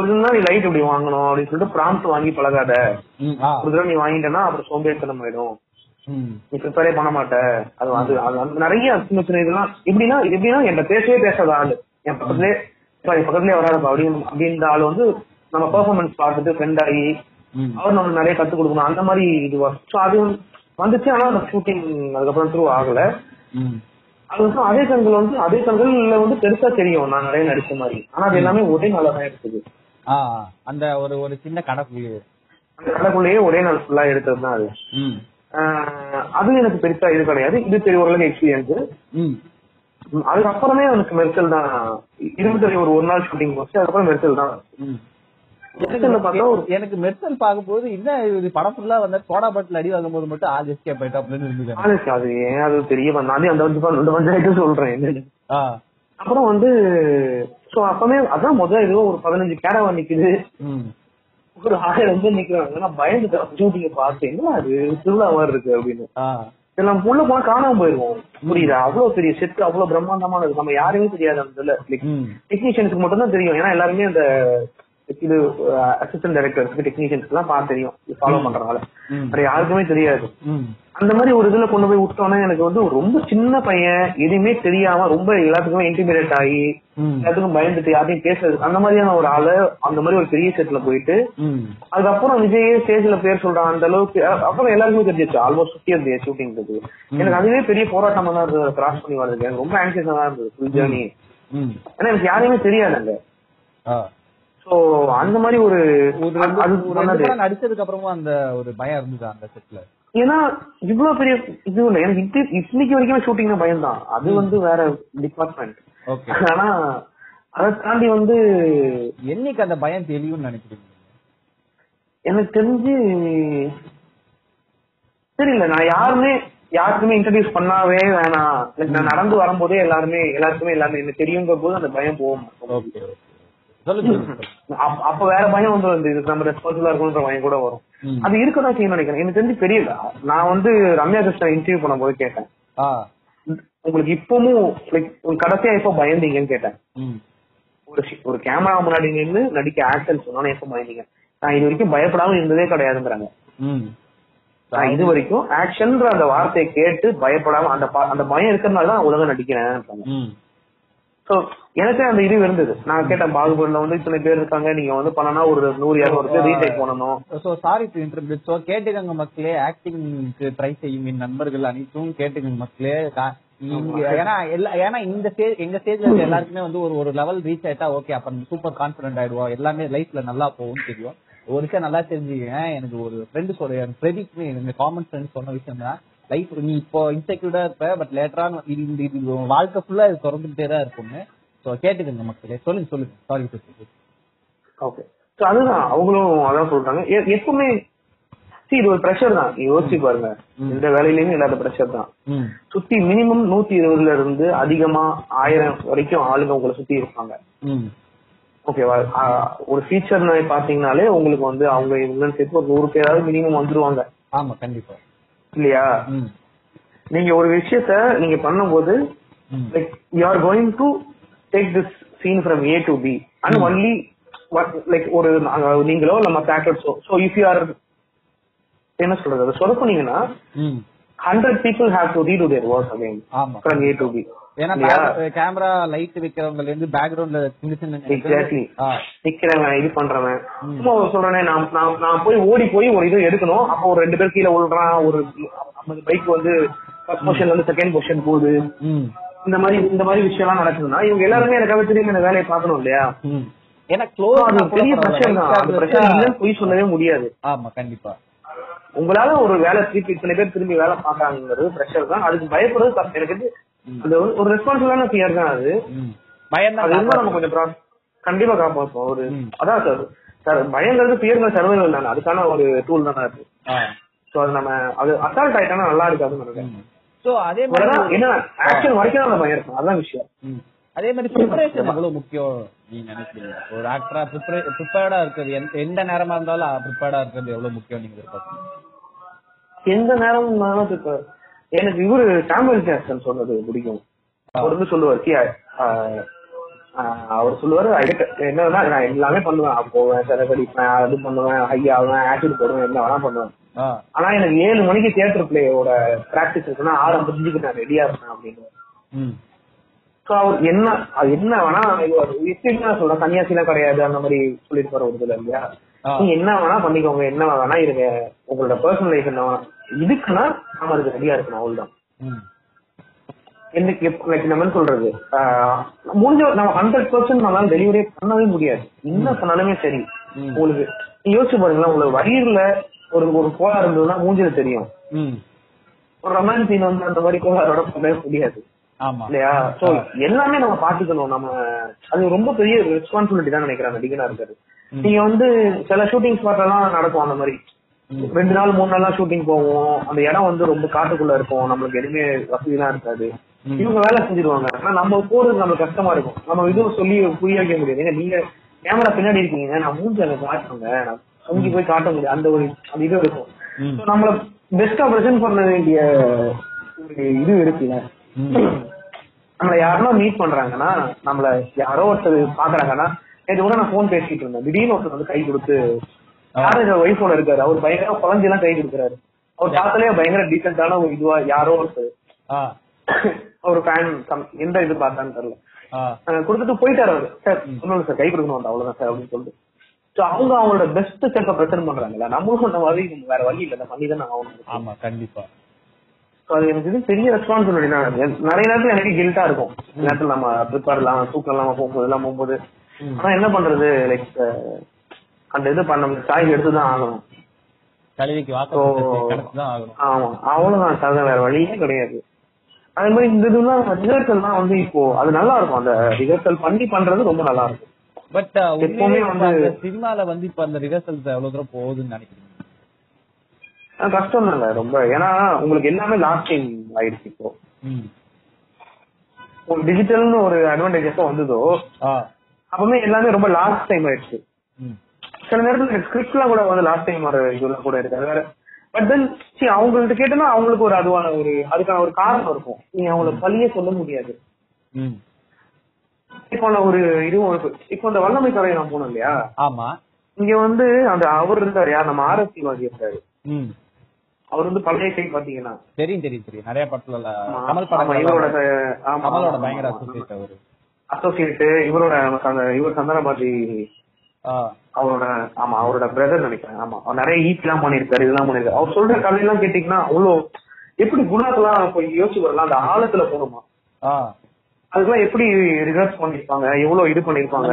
இதுனா நீ லைட் இப்படி வாங்கணும் அப்படின்னு சொல்லிட்டு ப்ராம்ப்ட் வாங்கி பழகாத. ஒரு தடவை நீ வாங்கிட்டேன்னா அப்புறம் சோம்பேறித்தனம் ஆயிடும். நீ ப்ரிப்பேரே பண்ண மாட்ட. அது அது அது நிறைய சின்ன சின்ன இதெல்லாம் எப்படின்னா எப்படின்னா என்கிட்ட பேசவே பேசாத ஆளு. என் பக்கத்துலயே "அப்பா, என் பக்கத்துலயே வராதப்பா அப்படின்னு அப்படின்ற ஆள் வந்து நம்ம பெர்ஃபார்மன்ஸ் பார்த்துட்டு ஃப்ரெண்ட் ஆகி அவர் நம்மளுக்கு நிறைய கத்து கொடுக்கணும். அந்த மாதிரி இதுவா ஸோ அது வந்துச்சு. ஆனா அந்த ஷூட்டிங் அதுக்கப்புறம் த்ரூ ஆகல. அது வந்து அதே கண்கள் வந்து அதே கண்கள்ல வந்து பெருசா தெரியும். நான் நிறைய நடிச்ச மாதிரி. ஆனா அது எல்லாமே ஒரே நாளா தான் எடுத்தது. அந்த ஒரு ஒரு சின்ன கணக்கு அந்த கடைக்குள்ளேயே ஒரே நாள் ஃபுல்லா எடுத்தது தான் அது. அது எனக்கு பெருசா இது கிடையாது. இது பெரிய ஓரளவுக்கு எக்ஸ்பீரியன்ஸ் அதுக்கப்புறமே எனக்கு மெர்சல் தான். இருபத்தி ஒரு ஒரு நாள் ஷூட்டிங் போச்சு அதுக்கப்புறம் மெர்சல் தான். எனக்கு மெர்சல் பார்க்கும்போது என்ன இது படம் ஃபுல்லா வந்து சோடா பாட்டில் அடி வாங்கும்போது மட்டும் ஆள் எஸ்கேப் ஆயிட்டா அப்படின்னு அது ஏன்? அது தெரிய வந்தா நானே அந்த வந்து பஞ்சாயத்து சொல்றேன். அப்புறம் வந்து சோ அப்பவே அதான் முதல் ஏதோ ஒரு பதினஞ்சு கேரவா நிக்குது. ஒரு ஆயிரம் பேர் நிக்கிறாங்க. நான் பயந்து ஷூட்டிங்க பார்த்து என்ன அது திருவிழா மாதிரி இருக்கு அப்படின்னு. நம்ம உள்ள போனா காணாம போயிருவோம். புரியுதா? அவ்வளவு பெரிய செட் அவ்வளவு பிரம்மாண்டமானது. நம்ம யாருமே தெரியாது அந்த டெக்னீஷியனுக்கு மட்டும் தான் தெரியும். ஏன்னா எல்லாருமே அந்த இது அசிஸ்டன்ட் டைரக்டர்ஸ்க்கு டெக்னீஷியன்ஸ்க்கு எல்லாம் பார்த்து தெரியும். ஃபாலோ பண்றதுனால. ம். வேற யாருக்குமே தெரியாது. அந்த மாதிரி ஒரு இதுல கொண்டு போய் விட்டோன்னே எனக்கு வந்து ரொம்ப சின்ன பையன் எதுவுமே தெரியாம ரொம்ப எல்லாத்துக்குமே இன்டிமேட் ஆகி எல்லாத்துக்கும் பயந்துட்டு யாரையும் பேசுறது அந்த மாதிரியான ஒரு ஆளு அந்த மாதிரி ஒரு பெரிய செட்ல போயிட்டு அதுக்கப்புறம் விஜய் ஸ்டேஜ்ல பேர் சொல்றான் அந்த அளவுக்கு அப்புறம் எல்லாருக்குமே தெரிஞ்சிச்சு ஆல்மோஸ்ட் சுத்தி இருந்தது ஷூட்டிங் எனக்கு அதுவே பெரிய போராட்டமா தான் கிராஸ் பண்ணி வர்றதுக்கு எனக்கு ரொம்ப ஆன்சியஸா தான் இருந்தது. ஃபுல் ஜேர்னி ஏன்னா எனக்கு யாரையுமே தெரியாது அங்க. சோ அந்த மாதிரி ஒரு நடிச்சதுக்கு அப்புறமும் அந்த ஒரு பயம் இருந்தது அந்த செட்ல ஏன்னா இவ்வளவு பெரிய இது இல்ல. எனக்கு இன்னைக்கு வரைக்குமே ஷூட்டிங் பயம் தான் அது வந்து வேற டிபார்ட்மெண்ட் ஆனா அதை தாண்டி வந்து என்னைக்கு அந்த பயம் தெரியும்னு நினைக்கிறீங்க? எனக்கு தெரிஞ்சு தெரியல. நான் யாருமே யாருக்குமே இன்ட்ரடியூஸ் பண்ணாவே வேணாம். நான் நடந்து வரும்போதே எல்லாருமே எல்லாருக்குமே எல்லாமே எனக்கு தெரியுங்கிற போது அந்த பயம் போகும். அப்ப- வேற பயம் வந்து வந்து இதுக்கு நம்ம ரெஸ்பான்சிபிளா இருக்கணும்ன்ற பயம் கூட வரும். அது இருக்கதான் செய்யணும் நினைக்கிறேன். எனக்கு தெரிஞ்சு தெரியல நான் வந்து ரம்யா கிருஷ்ணன் இன்டர்வியூ பண்ணும்போது கேட்டேன். ஆ. உங்களுக்கு இப்பவும் லைக் கடைசியா எப்போ பயந்தீங்கன்னு கேட்டேன். ஒரு ஒரு கேமரா முன்னாடி நின்று நடிக்க ஆக்ஷன் சொன்னோன்னு எப்போ பயந்தீங்க? நான் இது வரைக்கும் பயப்படாம இருந்ததே கிடையாதுங்கிறாங்க. நான் இது வரைக்கும் ஆக்ஷன்ற அந்த வார்த்தையை கேட்டு பயப்படாம அந்த அந்த பயம் இருக்கிறதுனால தான் உலகம் நடிக்கிறேன் சோ எனக்கே அந்த இது இருந்தது. நான் கேட்டேன் பாகுபலில வந்து இத்தனை பேர் இருக்காங்க நீங்க வந்து பண்ணனா ஒரு நூறு இருநூறு பேர் ரீடேக் பண்ணணும். So sorry to interpret so கேட்டுக்கங்க மக்களே ஆக்டிங்க்கு ட்ரை செய்யும் என் நண்பர்கள் அனைத்தும் கேட்டுக்கங்க மக்களே. ஏன்னா எல்லா ஏன்னா இந்த ஸ்டேஜ் எங்க ஸ்டேஜ்ல இருக்க எல்லாருக்குமே வந்து ஒரு ஒரு லெவல் ரீச் ஆயிட்டா ஓகே அப்ப சூப்பர் கான்பிடன்ட் ஆயிடுவோம் எல்லாமே லைஃப்ல நல்லா போகும்னு தெரியும். ஒரு விஷயம் நல்லா தெரிஞ்சுக்கங்க எனக்கு ஒரு ஃப்ரெண்டு சொல்ல என் பிரதீப் எனக்கு காமன் ஃப்ரெண்ட் சொன்ன விஷயம் தான். லைஃப் நீ இப்போ இன்செக்யூர்டா இருப்ப பட் உன் வாழ்க்கை ஃபுல்லா இது தொடர்ந்துட்டே தான் இருக்கும்னு. சோ கேட்டுக்கங்க மக்களே. சொல்லுங்க சொல்லுங்க. சாரி ஓகே சோ அதுதான். அவங்களும் அதான் சொல்றாங்க. எப்பவுமே see இது ஒரு ப்ரெஷர் தான். யோசிச்சு பாருங்க. இந்த வேலையிலயுமே இல்லாத ப்ரெஷர் தான். சுத்தி மினிமம் நூத்தி இருபதுல இருந்து அதிகமா ஆயிரம் வரைக்கும் ஆளுங்க உங்களை சுத்தி இருப்பாங்க. ஓகேவா ஒரு ஃபீச்சர் பாத்தீங்கன்னாலே உங்களுக்கு வந்து அவங்க இவங்கன்னு சேர்த்து ஒரு நூறு பேராவது மினிமம் வந்துருவாங்க. ஆமா கண்டிப்பா. இல்லையா? நீங்க ஒரு விஷயத்த நீங்க பண்ணும்போது like you are going to take this scene from A to B and only like ஒரு நாங்க- நீங்களோ மத்த ஆக்டர்ஸோ ஸோ இஃப் யூ ஆர் என்ன சொல்றது? அதை சொதப்புனீங்கன்னா ம். Hundred people have to redo their work again from A to B ஏன்னா கேமரா லைட் வைக்கிறவங்கல இருந்து பேக்ரவுண்ட்ல நிக்கிறவன் இது பண்றவன். சும்மா சொல்றேனே நான் நான் போய் ஓடி போய் ஒரு இது எடுக்கணும். அப்போ ஒரு ரெண்டு பேர் கீழே விழுறான் ஒரு ஐம்பது பைக் வந்து ஃபர்ஸ்ட் பொசிஷன்ல இருந்து செகண்ட் பொசிஷன் போகுது. இந்த மாதிரி இந்த மாதிரி விஷயம் எல்லாம் நடக்குதுன்னா இவங்க எல்லாருமே எனக்காக திரும்பி இந்த வேலையை பார்க்கணும் இல்லையா? ஏன்னா க்ளோஸ் பெரிய பிரஷர் தான். அந்த பிரஷர் இல்லைன்னு பொய் சொல்லவே முடியாது. ஆமா கண்டிப்பா. உங்களால ஒரு வேலை திருப்பி இத்தனை பேர் திரும்பி வேலை பார்க்கறாங்கிறது பிரஷர் தான். அதுக்கு பயப்படுறது எனக்கு அது ஒரு- ரெஸ்பான்சிபிளான ஃபியர் தான் அது. பயம் தான் நம்ம கொஞ்சம் கண்டிப்பா காப்பாற்றும் ஒரு. அதான் சார் சார் பயங்கிறது ஃபியர்ங்கிற சர்வைவல் தானே. அதுக்கான ஒரு டூல் தானே அது. ஸோ அது நம்ம அது அசால்ட் ஆயிட்டானா நல்லா இருக்காதுன்னு நினைக்கிறேன். சோ அதே மாதிரி என்ன ஆக்ஷன் வரைக்கும் அந்த பயம் இருக்கும். அதான் விஷயம். அதே மாதிரி ப்ரிப்பரேஷன் எவ்வளவு முக்கியம் நீங்க நினைக்கிறீங்க? ஒரு ஆக்டரா ப்ரிப்பேர்டா இருக்கிறது எந்த- எந்த நேரமா இருந்தாலும் ப்ரிப்பேர்டா இருக்கிறது எவ்வளவு முக்கியம் நீங்க எந்த நேரம் இப்ப எனக்கு இவரு சாமுவல் ஜாக்சன் சொன்னது பிடிக்கும். அவர் வந்து சொல்லுவார் "See, I- ஆஹ் ஆஹ் அவர் சொல்லுவாரு "I get- என்னன்னா நான் எல்லாமே பண்ணுவேன். போவேன் சிறகடிப்பேன் அது பண்ணுவேன் ஹை ஆவேன் ஆசிட் போடுவேன் என்ன வேணா பண்ணுவேன். ஆனா எனக்கு ஏழு மணிக்கு தியேட்டர் பிளேயோட பிராக்டிஸ் இருக்குன்னா ஆறு ஐம்பத்தஞ்சுக்கு நான் ரெடியா இருப்பேன் அப்படின்னு. சோ அவர் என்ன அது என்ன வேணா எப்படின்னா சொல்றேன் சன்னியாசிலாம் கிடையாது அந்த மாதிரி சொல்லியிருப்பாரு ஒரு இதுல இல்லையா. நீங்க என்ன வேணா பண்ணிக்கோங்க என்ன வேணா இருங்க. உங்களோட பர்சனல் லைஃப் என்ன வேணா இதுக்குன்னா நம்ம அதுக்கு ரெடியா இருக்கணும் அவ்வளவுதான். ம். எனக்கு லைக் நம்ம சொல்றது? முடிஞ்ச நம்ம ஹண்ட்ரட் பர்சன்ட் நம்மளால டெலிவரி பண்ணவே முடியாது. என்ன பண்ணாலுமே சரி. உங்களுக்கு யோசிச்சு பாருங்களேன் உங்களுக்கு வயிறுல ஒரு ஒரு கோளாறு இருந்ததுன்னா மூஞ்சில தெரியும். ஒரு ரொமான்ஸ் சீன் வந்து அந்த மாதிரி கோளாறோட பண்ணவே முடியாது. இல்லையா? சோ எல்லாமே நம்ம பாத்துக்கணும். நம்ம அது ரொம்ப பெரிய ரெஸ்பான்சிபிலிட்டி தான் நினைக்கிறேன் நடிகனா இருக்காரு நீங்க வந்து சில ஷூட்டிங் ஸ்பாட் எல்லாம் நடக்கும் அந்த மாதிரி. ரெண்டு நாள் மூணு நாள் ஷூட்டிங் போவோம். அந்த இடம் வந்து ரொம்ப காட்டுக்குள்ள இருக்கும். நம்மளுக்கு எதுவுமே வசதிலாம் இருக்காது. இவங்க வேலை செஞ்சிருவாங்க. ஆனா நம்ம போறது நம்மளுக்கு கஷ்டமா இருக்கும். நம்ம இதுவும் சொல்லி புரிய வைக்க முடியாது. நீங்க கேமரா பின்னாடி இருக்கீங்க. நான் மூஞ்சி அங்க காட்டுறேங்க. நான் அங்கே போய் காட்ட முடியாது. அந்த ஒரு அந்த இது இருக்கும். நம்மள பெஸ்டா பிரசன்ட் பண்ண வேண்டிய ஒரு இது இருக்குல்ல. நம்மள யாருன்னா மீட் பண்றாங்கன்னா நம்மள யாரோ ஒருத்தர் பாக்குறாங்கன்னா நேற்று கூட நான் போன் பேசிட்டு இருந்தேன். திடீர்னு ஒருத்தர் வந்து கை கொடுத்து யாரும் ஒய்ஃபோட இருக்காரு. அவர் பயங்கர குழந்தை எல்லாம் கை கொடுக்குறாரு. அவர் பார்த்தாலே பயங்கர டீசென்டான ஒரு இதுவா யாரோ ஆ. [COUGHS] ஒரு ஃபேன் எந்த இது பார்த்தான்னு தெரியல. கொடுத்துட்டு போயிட்டாரு அவரு. சார் ஒன்னும் சார் கை கொடுக்கணும் அவ்வளவுதான் சார் அப்படின்னு சொல்லிட்டு. சோ அவங்க அவங்களோட பெஸ்ட் செல்ஃப பிரசன்ட் பண்றாங்கல்ல. நம்மளும் அந்த மாதிரி வேற வழி இல்ல. அந்த பண்ணி தான் ஆகணும். ஆமா கண்டிப்பா. So அது எனக்கு இது பெரிய ரெஸ்பான்சிபிலிட்டி தான் நிறைய நேரத்துல எனக்கு கில்ட்டா இருக்கும். நேரத்துல நம்ம ப்ரிப்பேர் இல்லாம தூக்கம் இல்லாம போகும்போது எல்லாம் போகும்போது. ஆனா என்ன பண்றது? லைக் அந்த இது பண்ண சாய்ஸ் எடுத்துதான் ஆகணும். கல்விக்கு So- வாக்கு கிடைச்சுதான் ஆகணும். ஆமா. அவ்வளவுதான். தவிர வேற வழியே கிடையாது. அதே மாதிரி இந்த இதெல்லாம் ரிஹர்சல்லாம் வந்து இப்போ அது நல்லா இருக்கும் அந்த ரிஹர்சல் பண்ணி பண்றது ரொம்ப நல்லா இருக்கும் பட் எப்பவுமே வந்து- சினிமால வந்து இப்ப அந்த ரிஹர்சல்ஸ் எவ்வளவு தூரம் போகுதுன்னு நினைக்கிறீங்க? கஷ்டம் இல்ல ரொம்ப. ஏன்னா உங்களுக்கு எல்லாமே லாஸ்ட் டைம் ஆயிடுச்சு இப்போ. டிஜிட்டல்னு ஒரு அட்வான்டேஜஸ் வந்ததோ அப்பவுமே எல்லாமே ரொம்ப லாஸ்ட் டைம் ஆயிடுச்சு. சில நேரத்துல ஸ்கிரிப்ட்லாம் கூட வந்து லாஸ்ட் டைம் வர இதெல்லாம் கூட இருக்கு அது வேற பட் தென் சரி அவங்கள்ட்ட கேட்டோம்னா அவங்களுக்கு ஒரு அதுவான ஒரு அதுக்கான ஒரு காரணம் இருக்கும். நீங்க அவங்கள பழியே சொல்ல முடியாது. இப்போ ஒரு இதுவும் இருக்கு. இப்போ இந்த வல்லமை கதை நான் போனோம் இல்லையா? ஆமா. இங்க வந்து அந்த அவர் இருந்தாரு. யார்? நம்ம ஆர்எஸ்சி வாதி இருந்தாரு. அவர் வந்து பழைய கை பாத்தீங்கன்னா தெரியும் தெரியும் தெரியும். நிறைய படத்துல கமல் இவரோட படம் ஆமா, கமலோட பயங்கர. அசோசியேட் அவரு. அசோசியேட் இவரோட அந்த- இவர் சந்தனபாதி அவரோட ஆமா அவரோட பிரதர் நினைக்கிறேன். ஆமா அவர் நிறைய ஈட் எல்லாம் பண்ணிருக்காரு இதெல்லாம் பண்ணிருக்காரு. அவர் சொல்ற கதையெல்லாம் கேட்டீங்கன்னா அவ்வளோ எப்படி குணாக்கெல்லாம் போய் யோசிச்சு வரலாம் அந்த ஆழத்துல போகணுமா? அதுக்கெல்லாம் எப்படி ரிசர்ச் பண்ணிருப்பாங்க எவ்வளவு இது பண்ணிருப்பாங்க?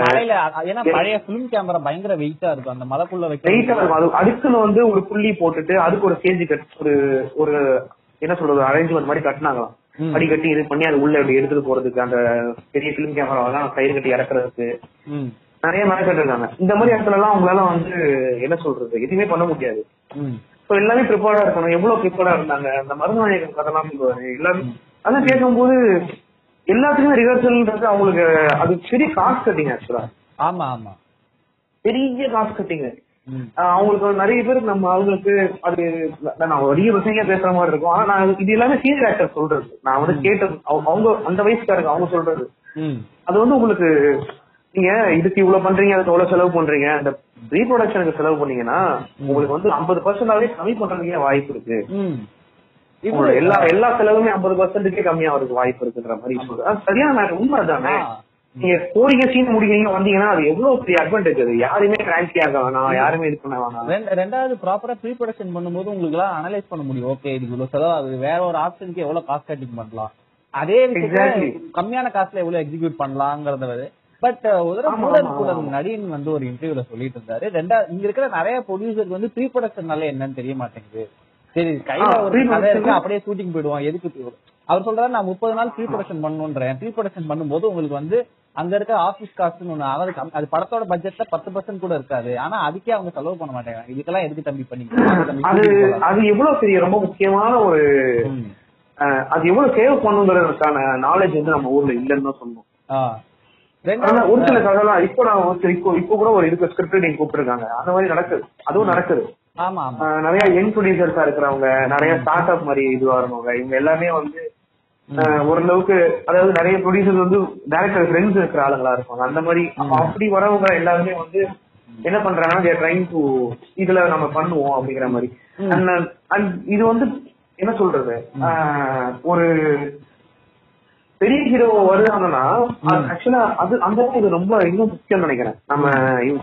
ஏன்னா பழைய பிலிம் கேமரா பயங்கர வெயிட்டா இருக்கும் அந்த மலைக்குள்ள வெயிட்டா இருக்கும். அது அதுக்குன்னு வந்து ஒரு புள்ளி போட்டுட்டு அதுக்கு ஒரு ஸ்டேஜ் கட் ஒரு ஒரு என்ன சொல்றது அரேஞ்ச்மெண்ட் மாதிரி கட்டினாங்களாம். அடி கட்டி இது பண்ணி அது உள்ள இப்படி எடுத்துட்டு போறதுக்கு அந்த பெரிய பிலிம் கேமராவெல்லாம் கயிறு கட்டி இறக்குறதுக்கு. நிறைய மெனக்கெட்டு இருக்காங்க இந்த மாதிரி இடத்துல எல்லாம் அவங்களால வந்து என்ன சொல்றது? எதுவுமே பண்ண முடியாது. சோ எல்லாமே ப்ரிப்பேர்டா இருக்கணும். எவ்வளவு ப்ரிப்பேர்டா இருந்தாங்க? அந்த மருந்துநாயகன் கதைலாம் சொல்லுவாரு எல்லாமே அதான் கேட்கும்போது எல்லாத்துக்குமே ரிஹர்சல்ன்றது அவங்களுக்கு அது பெரிய காஸ்ட் கட்டிங் ஆக்சுவலா ஆமா ஆமா. பெரிய காஸ்ட் கட்டிங். அவங்களுக்கு நிறைய பேர் நம்ம அவங்களுக்கு அது நான் பெரிய விஷயம் பேசுற மாதிரி இருக்கும். ஆனா நான் இது எல்லாமே சீனியர் ஆக்டர் சொல்றது. நான் வந்து கேட்டது அவங்க- அந்த வயசுக்காரங்க அவங்க சொல்றது. அது வந்து உங்களுக்கு நீங்க இதுக்கு இவ்வளவு பண்றீங்க அதுக்கு எவ்வளவு செலவு பண்றீங்க. அந்த ரீப்ரொடக்ஷனுக்கு செலவு பண்ணீங்கன்னா உங்களுக்கு வந்து ஐம்பது பர்சன்டாவே கம்மி பண்றதுக்கே வாய்ப்பு இருக்கு. உங்களோட எல்லா எல்லா செலவுமே ஐம்பது பர்சன்ட்டுக்கே கம்மியாகிறதுக்கு வாய்ப்பு இருக்குன்ற மாதிரி சொல்றது சரியான மேட்டர் உண்மை தானே. நீங்க போறீங்க சீன் முடிக்கிறீங்க வந்தீங்கன்னா அது எவ்வளவு பெரிய அட்வான்டேஜ் அது? யாருமே ரேங்கி ஆக வேணாம் யாருமே இது பண்ண வேணாம். ரெண்டு- ரெண்டாவது ப்ராப்பரா ப்ரீ ப்ரொடக்ஷன் பண்ணும்போது உங்களுக்கு எல்லாம் அனலைஸ் பண்ண முடியும். ஓகே இதுக்கு இவ்வளவு செலவு ஆகுது வேற ஒரு ஆப்ஷனுக்கு எவ்வளவு காஸ்ட் கட்டிங் பண்ணலாம். அதே விஷயத்துல. கம்மியான காஸ்ட்ல எவ்வளவு எக்ஸிக்யூட் பண்ணலாங்கிறத பட் ஒரு கூட ஆமா. நடிகன் வந்து ஒரு இன்டர்வியூல சொல்லிட்டு இருந்தாரு. ரெண்டா இங்க இருக்கிற நிறைய ப்ரொடியூசருக்கு வந்து ப்ரீ ப்ரொடக்ஷன்னால என்னன்னு தெரிய மாட்டேங்குது. சரி கையில ஒரு கதை இருக்கு அப்படியே ஷூட்டிங் போயிடுவோம் எதுக்கு அவர் சொல்றாரு நான் முப்பது நாள் ப்ரீ ப்ரொடக்ஷன் பண்ணணுன்றேன் ப்ரீ ப்ரொடக்ஷன் பண்ணும்போது உங்களுக்கு வந்து அங்க இருக்க ஆபீஸ் காஸ்ட்னு ஒண்ணு அதாவது அது படத்தோட பட்ஜெட்ல பத்து பர்சன்ட் கூட இருக்காது. ஆனா அதுக்கே அவங்க செலவு பண்ண மாட்டாங்க இதுக்கெல்லாம் எதுக்கு தம்பி பண்ணி அது அது எவ்வளவு பெரிய ரொம்ப முக்கியமான ஒரு அது எவ்வளவு சேவ் பண்ணுங்கிறதுக்கான நாலேஜ் வந்து நம்ம ஊர்ல இல்லைன்னு தான் சொல்லணும் ஒரு சில கதைலாம் இப்போ நான் இப்போ இப்போ கூட ஒரு இதுக்கு ஸ்கிரிப்ட் ரைட்டிங் கூப்பிட்டுருக்காங்க. அந்த மாதிரி நடக்குது. அதுவும் நடக்குது. நிறைய யங் ப்ரொடியூசர்ஸா இருக்கிறவங்க நிறைய ஸ்டார்ட் அப் மாதிரி இது வரவங்க இவங்க எல்லாமே வந்து ஓரளவுக்கு அதாவது நிறைய ப்ரொடியூசர் வந்து டேரக்டர் ஃப்ரெண்ட்ஸ் இருக்கிற ஆளுங்களா இருப்பாங்க. அந்த மாதிரி அப்ப அப்படி வரவங்க எல்லாருமே வந்து என்ன பண்றாங்கன்னா ட்ரைங் டு இதுல நம்ம பண்ணுவோம் அப்படிங்கிற மாதிரி. and இது வந்து என்ன சொல்றது? ஒரு பெரிய ஹீரோ வருதாங்கன்னா ஆக்சுவலா அது அந்த இது ரொம்ப இன்னும் முக்கியம் நினைக்கிறேன். நம்ம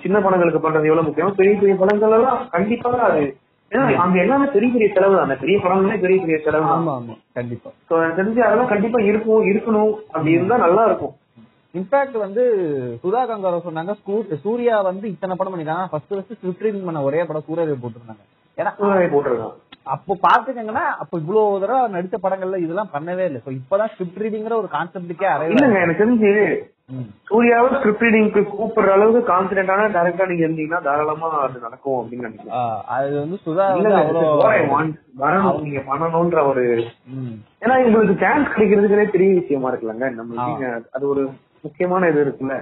சின்ன படங்களுக்கு பண்றது எவ்வளவு முக்கியம்? பெரிய பெரிய படங்கள் எல்லாம் கண்டிப்பா அது. ஏன்னா அங்க எல்லாமே பெரிய பெரிய செலவு தான். பெரிய படங்களே பெரிய பெரிய செலவு ஆமா ஆமா. கண்டிப்பா. எனக்கு தெரிஞ்சு அதெல்லாம் கண்டிப்பா இருக்கும் இருக்கணும். அப்படி இருந்தா நல்லா இருக்கும். இன்ஃபேக்ட் வந்து சுதா கங்காரோ சொன்னாங்க சூர்யா வந்து இத்தனை படம் பண்ணிருக்காங்க ஃபர்ஸ்ட் ஃபர்ஸ்ட் ஸ்கிரிப்ட் பண்ண ஒரே படம் சூரியரை போட்டிருந்தாங்க. ஏன்னா போட்டிருக்கான். அப்போ பாத்துக்கங்கன்னா அப்போ இவ்வளவு தடவை நடிச்ச படங்கள்ல இதெல்லாம் பண்ணவே இல்லை. சோ இப்பதான் ஸ்கிரிப்ட் ரீடிங்கிற ஒரு கான்செப்டுக்கே இல்லங்க எனக்கு தெரிஞ்சு. சூர்யாவை ஸ்கிரிப்ட் ரீடிங்க்கு கூப்பிடுற அளவுக்கு கான்பிடென்டான டேரக்டா நீங்க இருந்தீங்கன்னா தாராளமா அது நடக்கும் அப்படின்னு நினைக்கிறேன். அது வந்து சுதா வரணும் நீங்க பண்ணணும்ன்ற ஒரு. ஏன்னா எங்களுக்கு சான்ஸ் கிடைக்கிறதுக்குனே பெரிய விஷயமா இருக்குல்லங்க. நம்ம அது ஒரு முக்கியமான இது இருக்குல்ல.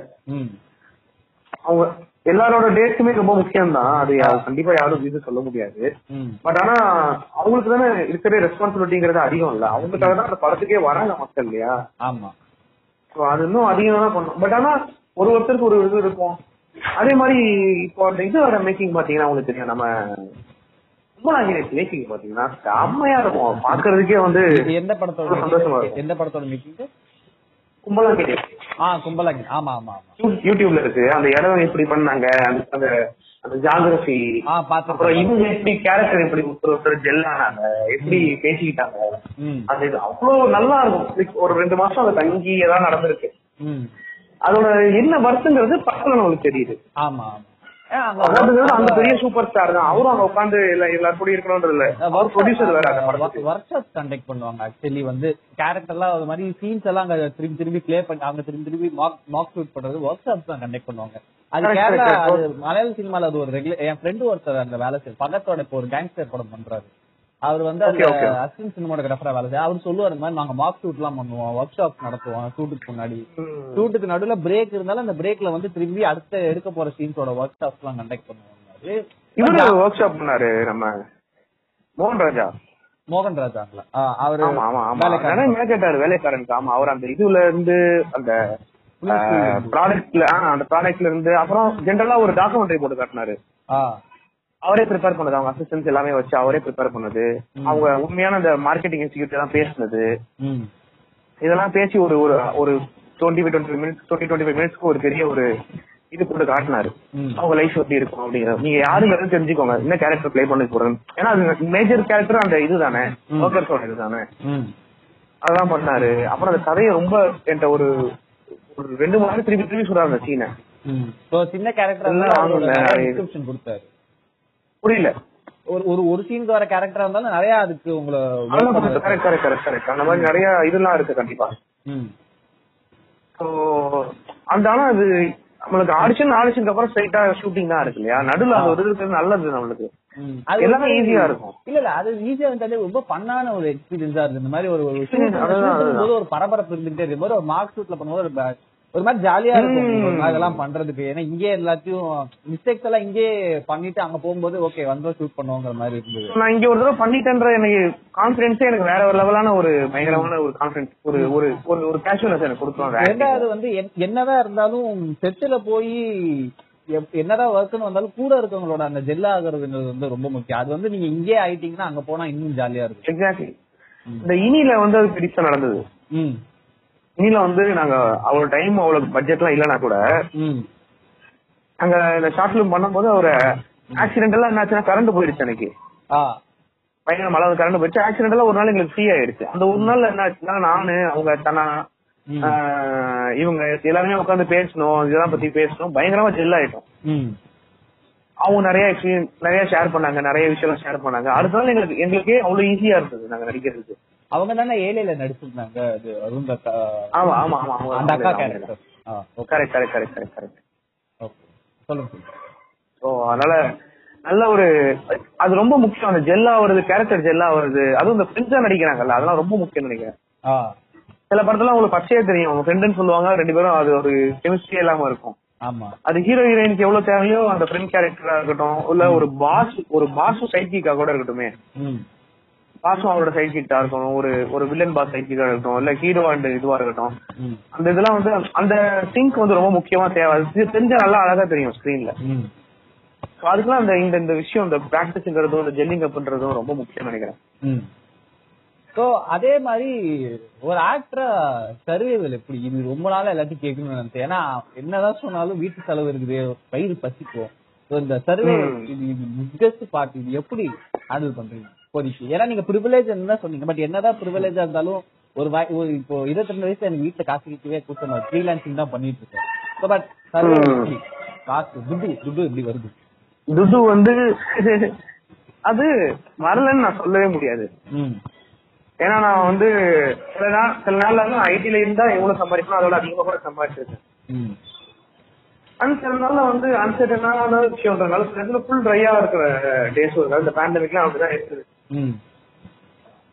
அவங்க எல்லாரோட டேட்டுமே ரொம்ப முக்கியம் தான் அது கண்டிப்பா யாரும் இது சொல்ல முடியாது. பட் ஆனா அவங்களுக்கு தானே இருக்கிற ரெஸ்பான்சிபிலிட்டிங்கிறது அதிகம் இல்ல அவங்களுக்காக தான் அந்த படத்துக்கே வராங்க மக்கள் இல்லையா? ஆமா. அது இன்னும் அதிகம் தான் பண்ணும். பட் ஆனா ஒரு ஒருத்தருக்கு ஒரு இது இருக்கும். அதே மாதிரி இப்போ அந்த இது வர மேக்கிங் பாத்தீங்கன்னா உங்களுக்கு தெரியும். நம்ம கும்பலாங்கிரி மேக்கிங் பாத்தீங்கன்னா செம்மையா இருக்கும். பாக்குறதுக்கே வந்து எந்த படத்தோட சந்தோஷமா. எந்த படத்தோட மேக்கிங் கும்பலாங்கிரி ஆ கும்பலாங்கி ஆமா ஆமா யூடியூப்ல இருக்கு. அந்த இடம் எப்படி பண்ணாங்க? அந்த அந்த ஜாகிரபி ஆ அப்புறம் இவங்க எப்படி கேரக்டர் எப்படி ஒருத்தர் ஜெல் ஆனாங்க. எப்படி பேசிக்கிட்டாங்க? அந்த இது அவ்வளவு நல்லா இருக்கும். ஒரு ரெண்டு மாசம் அது தங்கி ஏதாவது நடந்திருக்கு. அதோட என்ன வருஷங்கிறது பக்கத்துல நம்மளுக்கு தெரியுது. ஆமா. அந்த பெரிய சூப்பர் ஸ்டார் தான். அவரும் அங்க உட்காந்து எல்லா எல்லாரும் கூட இருக்கணும்ன்றது இல்ல. அவர் ப்ரொடியூசர் வேற அந்த படத்துக்கு. ஒர்க் ஷாப் கண்டக்ட் பண்ணுவாங்க ஆக்சுவலி வந்து கேரக்டர் எல்லாம் அது மாதிரி சீன்ஸ் எல்லாம் அங்க திரும்பி திரும்பி ப்ளே பண்ணி அவங்க திரும்பி திரும்பி மாக் மாக் ஷூட் பண்றது ஒர்க் ஷாப் தான் கண்டக்ட் பண்ணுவாங்க. அது கேரளா மலையாள சினிமால அது ஒரு ரெகுலர் என் ஃப்ரெண்டு ஒருத்தர் அந்த வேலை செய்ய பக்கத்தோட இப்போ ஒரு கேங்ஸ்டர் படம் பண்றாரு. அவர் வந்து. அசிஸ்டன்ட் சினிமாட்டோகிராஃபரா வேலை செய்ய அவர் சொல்லுவார் இந்த மாதிரி நாங்க மாக் ஷூட் எல்லாம் பண்ணுவோம் ஒர்க் ஷாப் நடத்துவோம் ஷூட்டுக்கு முன்னாடி. ஷூட்டுக்கு நடுவுல பிரேக் இருந்தாலும் அந்த பிரேக்ல வந்து திரும்பி அடுத்த எடுக்க போற சீன்ஸோட ஒர்க் ஷாப்ஸ் எல்லாம் கண்டக்ட் பண்ணுவாங்க இவரு ஒர்க் ஷாப் பண்ணாரு நம்ம மோகன் ராஜா. மோகன் ராஜாங்களா? அவரு ஆமா ஆமா ஆமா. வேலைக்காரன். வேலைக்காரனுக்கு. ஆமா அவர் அந்த இதுல இருந்து அந்த ப்ராடக்ட்ல அந்த ப்ராடக்ட்ல இருந்து அப்புறம் ஜென்ரலா ஒரு டாக்குமெண்ட்ரி போட்டு காட்டினாரு. ஆ. அவரே ப்ரிப்பேர் பண்ணது. அவங்க அசிஸ்டன்ஸ் எல்லாமே வச்சு அவரே ப்ரிப்பேர் பண்ணது. அவங்க உண்மையான அந்த மார்க்கெட்டிங் இன்ஸ்டியூட் எல்லாம் பேசுனது. இதெல்லாம் பேசி ஒரு ஒரு ஒரு twenty twenty minutes twenty twenty five மினிட்ஸ்க்கு ஒரு பெரிய ஒரு இது போட்டு காட்டினாரு. அவங்க லைஃப் எப்படி இருக்கும் அப்படிங்கிறது நீங்க யாருங்கிறது தெரிஞ்சுக்கோங்க. என்ன கேரக்டர் ப்ளே பண்ணி போறேன் ஏன்னா அது மேஜர் கேரக்டர் அந்த இதுதானே. ஒர்க்கர்ஸோட இதுதானே. அதெல்லாம் பண்ணாரு. அப்புறம் அந்த கதையை ரொம்ப என்கிட்ட ஒரு ஒரு ரெண்டு மணி திருப்பி திருப்பி சொல்றாரு அந்த சீனை சின்ன கேரக்டர் கொடுத்தாரு. புரியல. ஒரு ஒரு ஒரு சீனுக்கு வர கேரக்டரா இருந்தாலும் நிறைய அதுக்கு உங்களை கரெக்ட் கரெக்ட் கரெக்ட் கரெக்ட் அந்த மாதிரி நிறைய இதெல்லாம் இருக்கு கண்டிப்பா. ஸோ அந்த ஆனா அது நம்மளுக்கு ஆடிஷன் ஆடிஷனுக்கு அப்புறம் ஸ்ட்ரைட்டா ஷூட்டிங் தான் இருக்கு இல்லையா? நடுவில் அது ஒரு நல்லது நம்மளுக்கு. ம். எல்லாமே ஈஸியா இருக்கும். இல்ல இல்ல அது ஈஸியா இருந்தாலே ரொம்ப பண்ணான ஒரு எக்ஸ்பீரியன்ஸா இருக்கு இந்த மாதிரி ஒரு ஒரு பரபரப்பு இருந்துகிட்டே இருக்கு போது ஒரு மார்க் ஷூட்ல பண்ணும்போது ஒரு ஒரு மாதிரி ஜாலியா இருக்கும். ம். ஒரு மாதிரி இதெல்லாம் பண்றதுக்கு. ஏன்னா இங்கே எல்லாத்தையும் மிஸ்டேக்ஸ் எல்லாம் இங்கே பண்ணிட்டு அங்க போகும்போது ஓகே வந்தோம் ஷூட் பண்ணுவோங்கிற மாதிரி இருந்தது. நான் இங்க ஒரு தடவை பண்ணிட்டேன்ற எனக்கு கான்பிடன்ஸே எனக்கு வேற ஒரு லெவலான ஒரு பயங்கரமான ஒரு கான்பிடன்ஸ் ஒரு ஒரு ஒரு ஒரு கேஷுவல்னஸ் எனக்கு கொடுத்துருவாங்க ரெண்டாவது வந்து என்- என்னதான் இருந்தாலும் செட்டுல போய் என்னதான் ஒர்க்னு வந்தாலும் கூட இருக்கவங்களோட அந்த ஜெல் ஆகுறதுங்கிறது வந்து ரொம்ப முக்கியம். அது வந்து நீங்க இங்கே ஆயிட்டீங்கன்னா அங்க போனா இன்னும் ஜாலியா இருக்கும். எக்ஸாக்ட்லி இந்த இனில வந்து அது பெருசா நடந்தது. ம் இனில வந்து நாங்க அவ்வளவு டைம் அவ்வளவு பட்ஜெட்லாம் இல்லைனா கூட அங்க இந்த ஷார்ட் ஃபிலிம் பண்ணும்போது ஒரு ஆக்சிடென்ட் எல்லாம் என்னாச்சுன்னா கரண்ட் போயிடுச்சு ஆ. பயங்கர மழை கரண்ட் போயிடுச்சு. ஆக்சிடென்ட் எல்லாம் ஒரு நாள் எங்களுக்கு ஃப்ரீ ஆயிடுச்சு. அந்த ஒரு நாள்ல என்ன ஆச்சுன்னா நானு அவங்க தனா இவங்க எல்லாருமே உட்காந்து பேசணும் இதெல்லாம் பத்தி பேசணும். பயங்கரமா ஜெல் ஆயிட்டோம். அவங்க நிறைய நிறைய ஷேர் பண்ணாங்க நிறைய விஷயம் ஷேர் பண்ணாங்க. அடுத்த நாள் எங்களுக்கு எங்களுக்கே அவ்வளவு ஈஸியா இருந்தது நாங்க நடிக்கிறதுக்கு. அவங்க தானே ஏழையில நடிச்சிருந்தாங்க அது அருண் ஆமா ஆமா ஆமா அந்த அக்கா character correct correct correct correct correct okay சொல்லுங்க ஸோ அதனால நல்ல ஒரு அது ரொம்ப முக்கியம் அந்த ஜெல்லா வருது கேரக்டர் ஜெல்லா வருது அதுவும் இந்த ஃப்ரெண்ட்ஸா நடிக்கிறாங்கல்ல அதெல்லாம் ரொம்ப முக்கியம் நினைக்கிறேன் சில படத்துல உங்களுக்கு பச்சையே தெரியும் அவங்க ஃப்ரெண்டுன்னு சொல்லுவாங்க ரெண்டு பேரும் அது ஒரு கெமிஸ்ட்ரி இல்லாம இருக்கும். ஆமா. அது ஹீரோ ஹீரோயினுக்கு எவ்வளவு தேவையோ அந்த ஃப்ரெண்ட் கேரக்டரா இருக்கட்டும் இல்ல ஒரு பாஸ் ஒரு பாஸும் சைக்கிக்கா கூட இருக்கட்டுமே. ம் பாஸும் அவரோட சைக்கிக்கா இருக்கணும் ஒரு ஒரு வில்லன் பாஸ் சைக்கிக்கா இருக்கட்டும் இல்ல ஹீரோ அண்ட் இதுவா இருக்கட்டும் அந்த இதெல்லாம் வந்து அந்த சிங்க் வந்து ரொம்ப முக்கியமா தேவை அது தெரிஞ்சா நல்லா அழகா தெரியும் ஸ்கிரீன்ல அதுக்கெல்லாம் அந்த இந்த இந்த விஷயம் இந்த பிராக்டிஸ்ங்கிறதும் இந்த ஜெல்லிங் அப்ன்றதும் ரொம்ப முக்கியம் நினைக்கிறேன் சோ அதே மாதிரி ஒரு ஆக்டரா சர்வேவல் எப்படி இது ரொம்ப நாளா எல்லாத்தையும் கேட்கணும்னு நினைச்சேன் ஏன்னா என்னதான் சொன்னாலும் வீட்டு செலவு இருக்குது வயிறு பசிக்கும் இந்த சர்வே. இது இது பிக்கஸ்ட் பார்ட் இது எப்படி ஹேண்டில் பண்றீங்க இப்போதைக்கு ஏன்னா நீங்க ப்ரிவிலேஜ் தான் சொன்னீங்க பட் என்னதான் ப்ரிவிலேஜா இருந்தாலும் ஒரு வாய் ஒரு இப்போ இருபத்தி ரெண்டு வயசுல எனக்கு வீட்டுல காசு கிட்டவே கூட்டம் ஃப்ரீலான்சிங் தான் பண்ணிட்டு இருக்கேன். பட் காசு துட்டு துட்டு எப்படி வருது. துது வந்து அது வரலன்னு நான் சொல்லவே முடியாது. ஏன்னா நான் வந்து சில நாள் சில நாள்ல வந்து ஐடில இருந்தா எவ்வளவு சம்பாதிக்கணும் அதோட அதிகமா கூட சம்பாதிச்சிருக்கேன். அண்ட் சில நாள்ல வந்து அன்சர்டனான விஷயம்ன்றதுனால சில ஃபுல் ட்ரையா இருக்கிற டேஸ் இருக்கு இந்த பேண்டமிக்லாம் அப்படிதான் இருக்குது.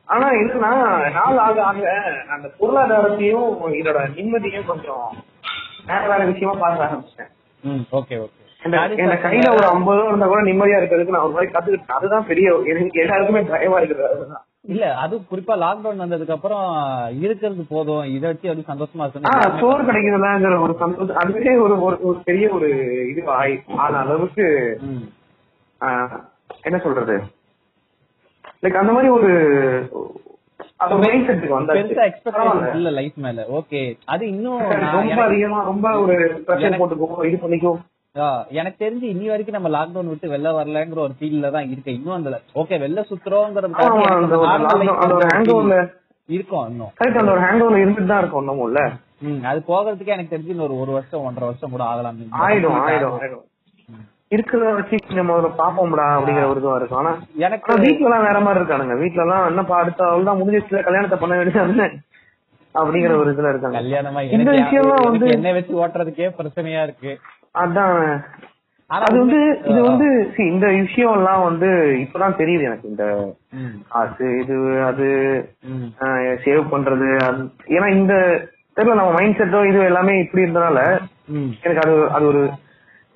ஆனா என்னன்னா நாள் ஆக ஆக அந்த பொருளாதாரத்தையும் இதோட நிம்மதியும் கொஞ்சம் வேற வேற விஷயமா பார்க்க ஆரம்பிச்சிட்டேன். Okay okay. இந்த என் கையில ஒரு ஐம்பது ரூபா இருந்தா கூட நிம்மதியா இருக்கிறதுக்கு நான் ஒரு மாதிரி கத்துக்கிட்டேன். அதுதான் பெரிய எல்லாருக்குமே பயமா இருக்குது அதுதான். இல்ல அது குறிப்பா லாக்டவுன் வந்ததுக்கு அப்புறம் இருக்கிறது போதும். இதை வச்சு அப்படி சந்தோஷமா இருக்கு சோறு கிடைக்கிறதுலாங்கிற ஒரு சந்தோஷம் அதுவே ஒரு ஒரு பெரிய ஒரு இது ஆயி ஆன அளவுக்கு என்ன சொல்றது? லைக் அந்த மாதிரி ஒரு. இல்ல லைஃப் மேல. ஓகே அது இன்னும் ரொம்ப எனக்கு- அதிகமா ரொம்ப ஒரு ப்ரெஷர் எனக்கு- போட்டுக்கோ இது பண்ணிக்கோ ஆ, எனக்கு தெரிஞ்சு இன்னி வரைக்கும் நம்ம லாக்டவுன் விட்டு வெளில வரலங்கிற ஒரு ஃபீல்ல தான் இருக்கு இன்னும் அந்த ஓகே வெளில hangover-ல இருக்கும் இன்னும். கரெக்ட் அந்த ஒரு ஹேண்ட் ஓவர் இருந்துட்டு தான் இருக்கும் இன்னமும்ல ம், அது போகிறதுக்கே எனக்கு தெரிஞ்சு இன்னும் ஒரு ஒரு வருஷம் ஒன்றரை வருஷம் கூட ஆகலாம். ஆயிடும் ஆயிடும் ஆயிடும். இருக்கிறத வச்சு நம்ம ஒரு பாப்போம்டா அப்படிங்கிற ஒரு இதுவா இருக்கும். ஆனா எனக்கு வீட்ல எல்லாம் வேற மாதிரி இருக்கானுங்க. வீட்ல எல்லாம் என்னப்பா அடுத்த அவள் தான் முடிஞ்சிச்சுல கல்யாணத்தை பண்ண வேண்டியது அப்படிங்கிற ஒரு இதுல இருக்காங்க. கல்யாணமா இந்த விஷயம்லாம் வந்து என்ன வச்சு ஓட்டுறதுக்கே பிரச்சனையா இருக்கு. அதான். அது வந்து இது வந்து இந்த விஷயம் எல்லாம் வந்து இப்பதான் தெரியுது எனக்கு இந்த காசு இது அது சேவ் பண்றது ஏன்னா இந்த தெரியல நம்ம மைண்ட் செட்டோ இது எல்லாமே இப்படி இருந்தனால. எனக்கு அது அது ஒரு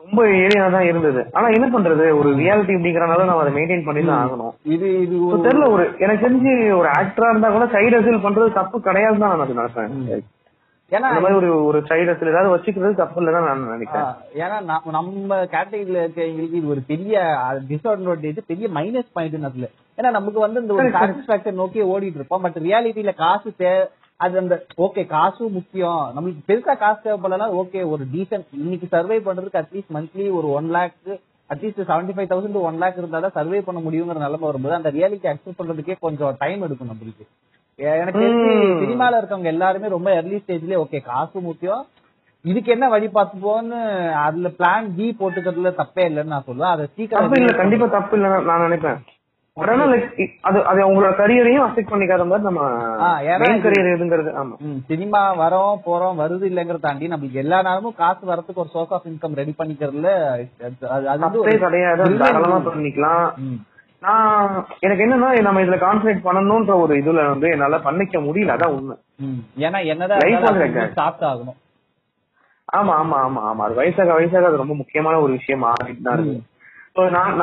ரொம்ப ஏரியா தான் இருந்தது. ஆனா என்ன பண்றது? ஒரு ரியாலிட்டி அப்படிங்கறனால நம்ம அதை மெயின்டைன் பண்ணி தான் ஆகணும். இது இது தெரியல ஒரு எனக்கு தெரிஞ்சு ஒரு ஆக்டரா இருந்தா கூட சைடு ஹசில் பண்றது தப்பு கிடையாது தான் நான் நினைப்பேன். ஏன்னா அந்த மாதிரி ஒரு ஒரு சைடு ஹசில் ஏதாவது வச்சுக்கிறது தப்பு இல்லதான் நான் நினைக்கிறேன். ஏன்னா நம்ம- கேட்டகரியில இருக்கவங்களுக்கு இது ஒரு பெரிய டிஸ்அட்வான்டேஜ் பெரிய மைனஸ் பாயிண்ட் அதுல ஏன்னா நமக்கு வந்து இந்த ஒரு சரி, சரி. சாட்டிஸ்பாக்சன் நோக்கி ஓடிட்டு இருப்போம். பட் ரியாலிட்டியில காசு தே அது அந்த ஓகே காசும் முக்கியம். நம்மளுக்கு பெருசா காசு தேவைப்படலாம் ஓகே ஒரு டீசென்ட் இன்னைக்கு சர்வே பண்றதுக்கு அட்லீஸ்ட் மந்த்லி ஒரு one lakh at least seventy five thousand one lakh இருந்தா தான் சர்வே பண்ண முடியுங்கிற நிலைமை வரும்போது அந்த ரியாலிட்டி அக்செப்ட் பண்றதுக்கே கொஞ்சம் டைம் எடுக்கும் நம்மளுக்கு. எனக்கு. சினிமால இருக்கவங்க எல்லாருமே ரொம்ப early ஸ்டேஜ்லயே ஓகே காசு முக்கியம். இதுக்கு என்ன வழி பார்த்துப்போன்னு அதுல பிளான் பி போட்டுக்கிறதுல தப்பே இல்லைன்னு நான் சொல்லுவேன். அதை சீக்கிரம் கண்டிப்பா தப்பு இல்ல நான் நினைப்பேன். Like அது அது அவங்களோட கரியரையும் அஃபெக்ட் பண்ணிக்காத மாதிரி நம்ம மெயின் கரியர் எதுங்கிறது ஆமா. சினிமா வரோம் போறோம் வருது இல்லைங்கிறத தாண்டி நம்மளுக்கு எல்லா நேரமும் காசு வரதுக்கு ஒரு சோர்ஸ் ஆஃப் இன்கம் ரெடி பண்ணிக்கிறதுல அது- வந்து கிடையாது தாராளமா. பண்ணிக்கலாம். நான் எனக்கு என்னன்னா நம்ம இதுல கான்சென்ட்ரேட் பண்ணணும்ன்ற ஒரு இதுல வந்து என்னால பண்ணிக்க முடியல. அதான் உண்மை. ஏன்னா என்னதான் சாப்பிட்டு ஆகணும். ஆமா ஆமா ஆமா ஆமா. அது வயசாக வயசாக அது ரொம்ப முக்கியமான ஒரு விஷயம் ஆகிட்டு தான் இருக்கு. நான்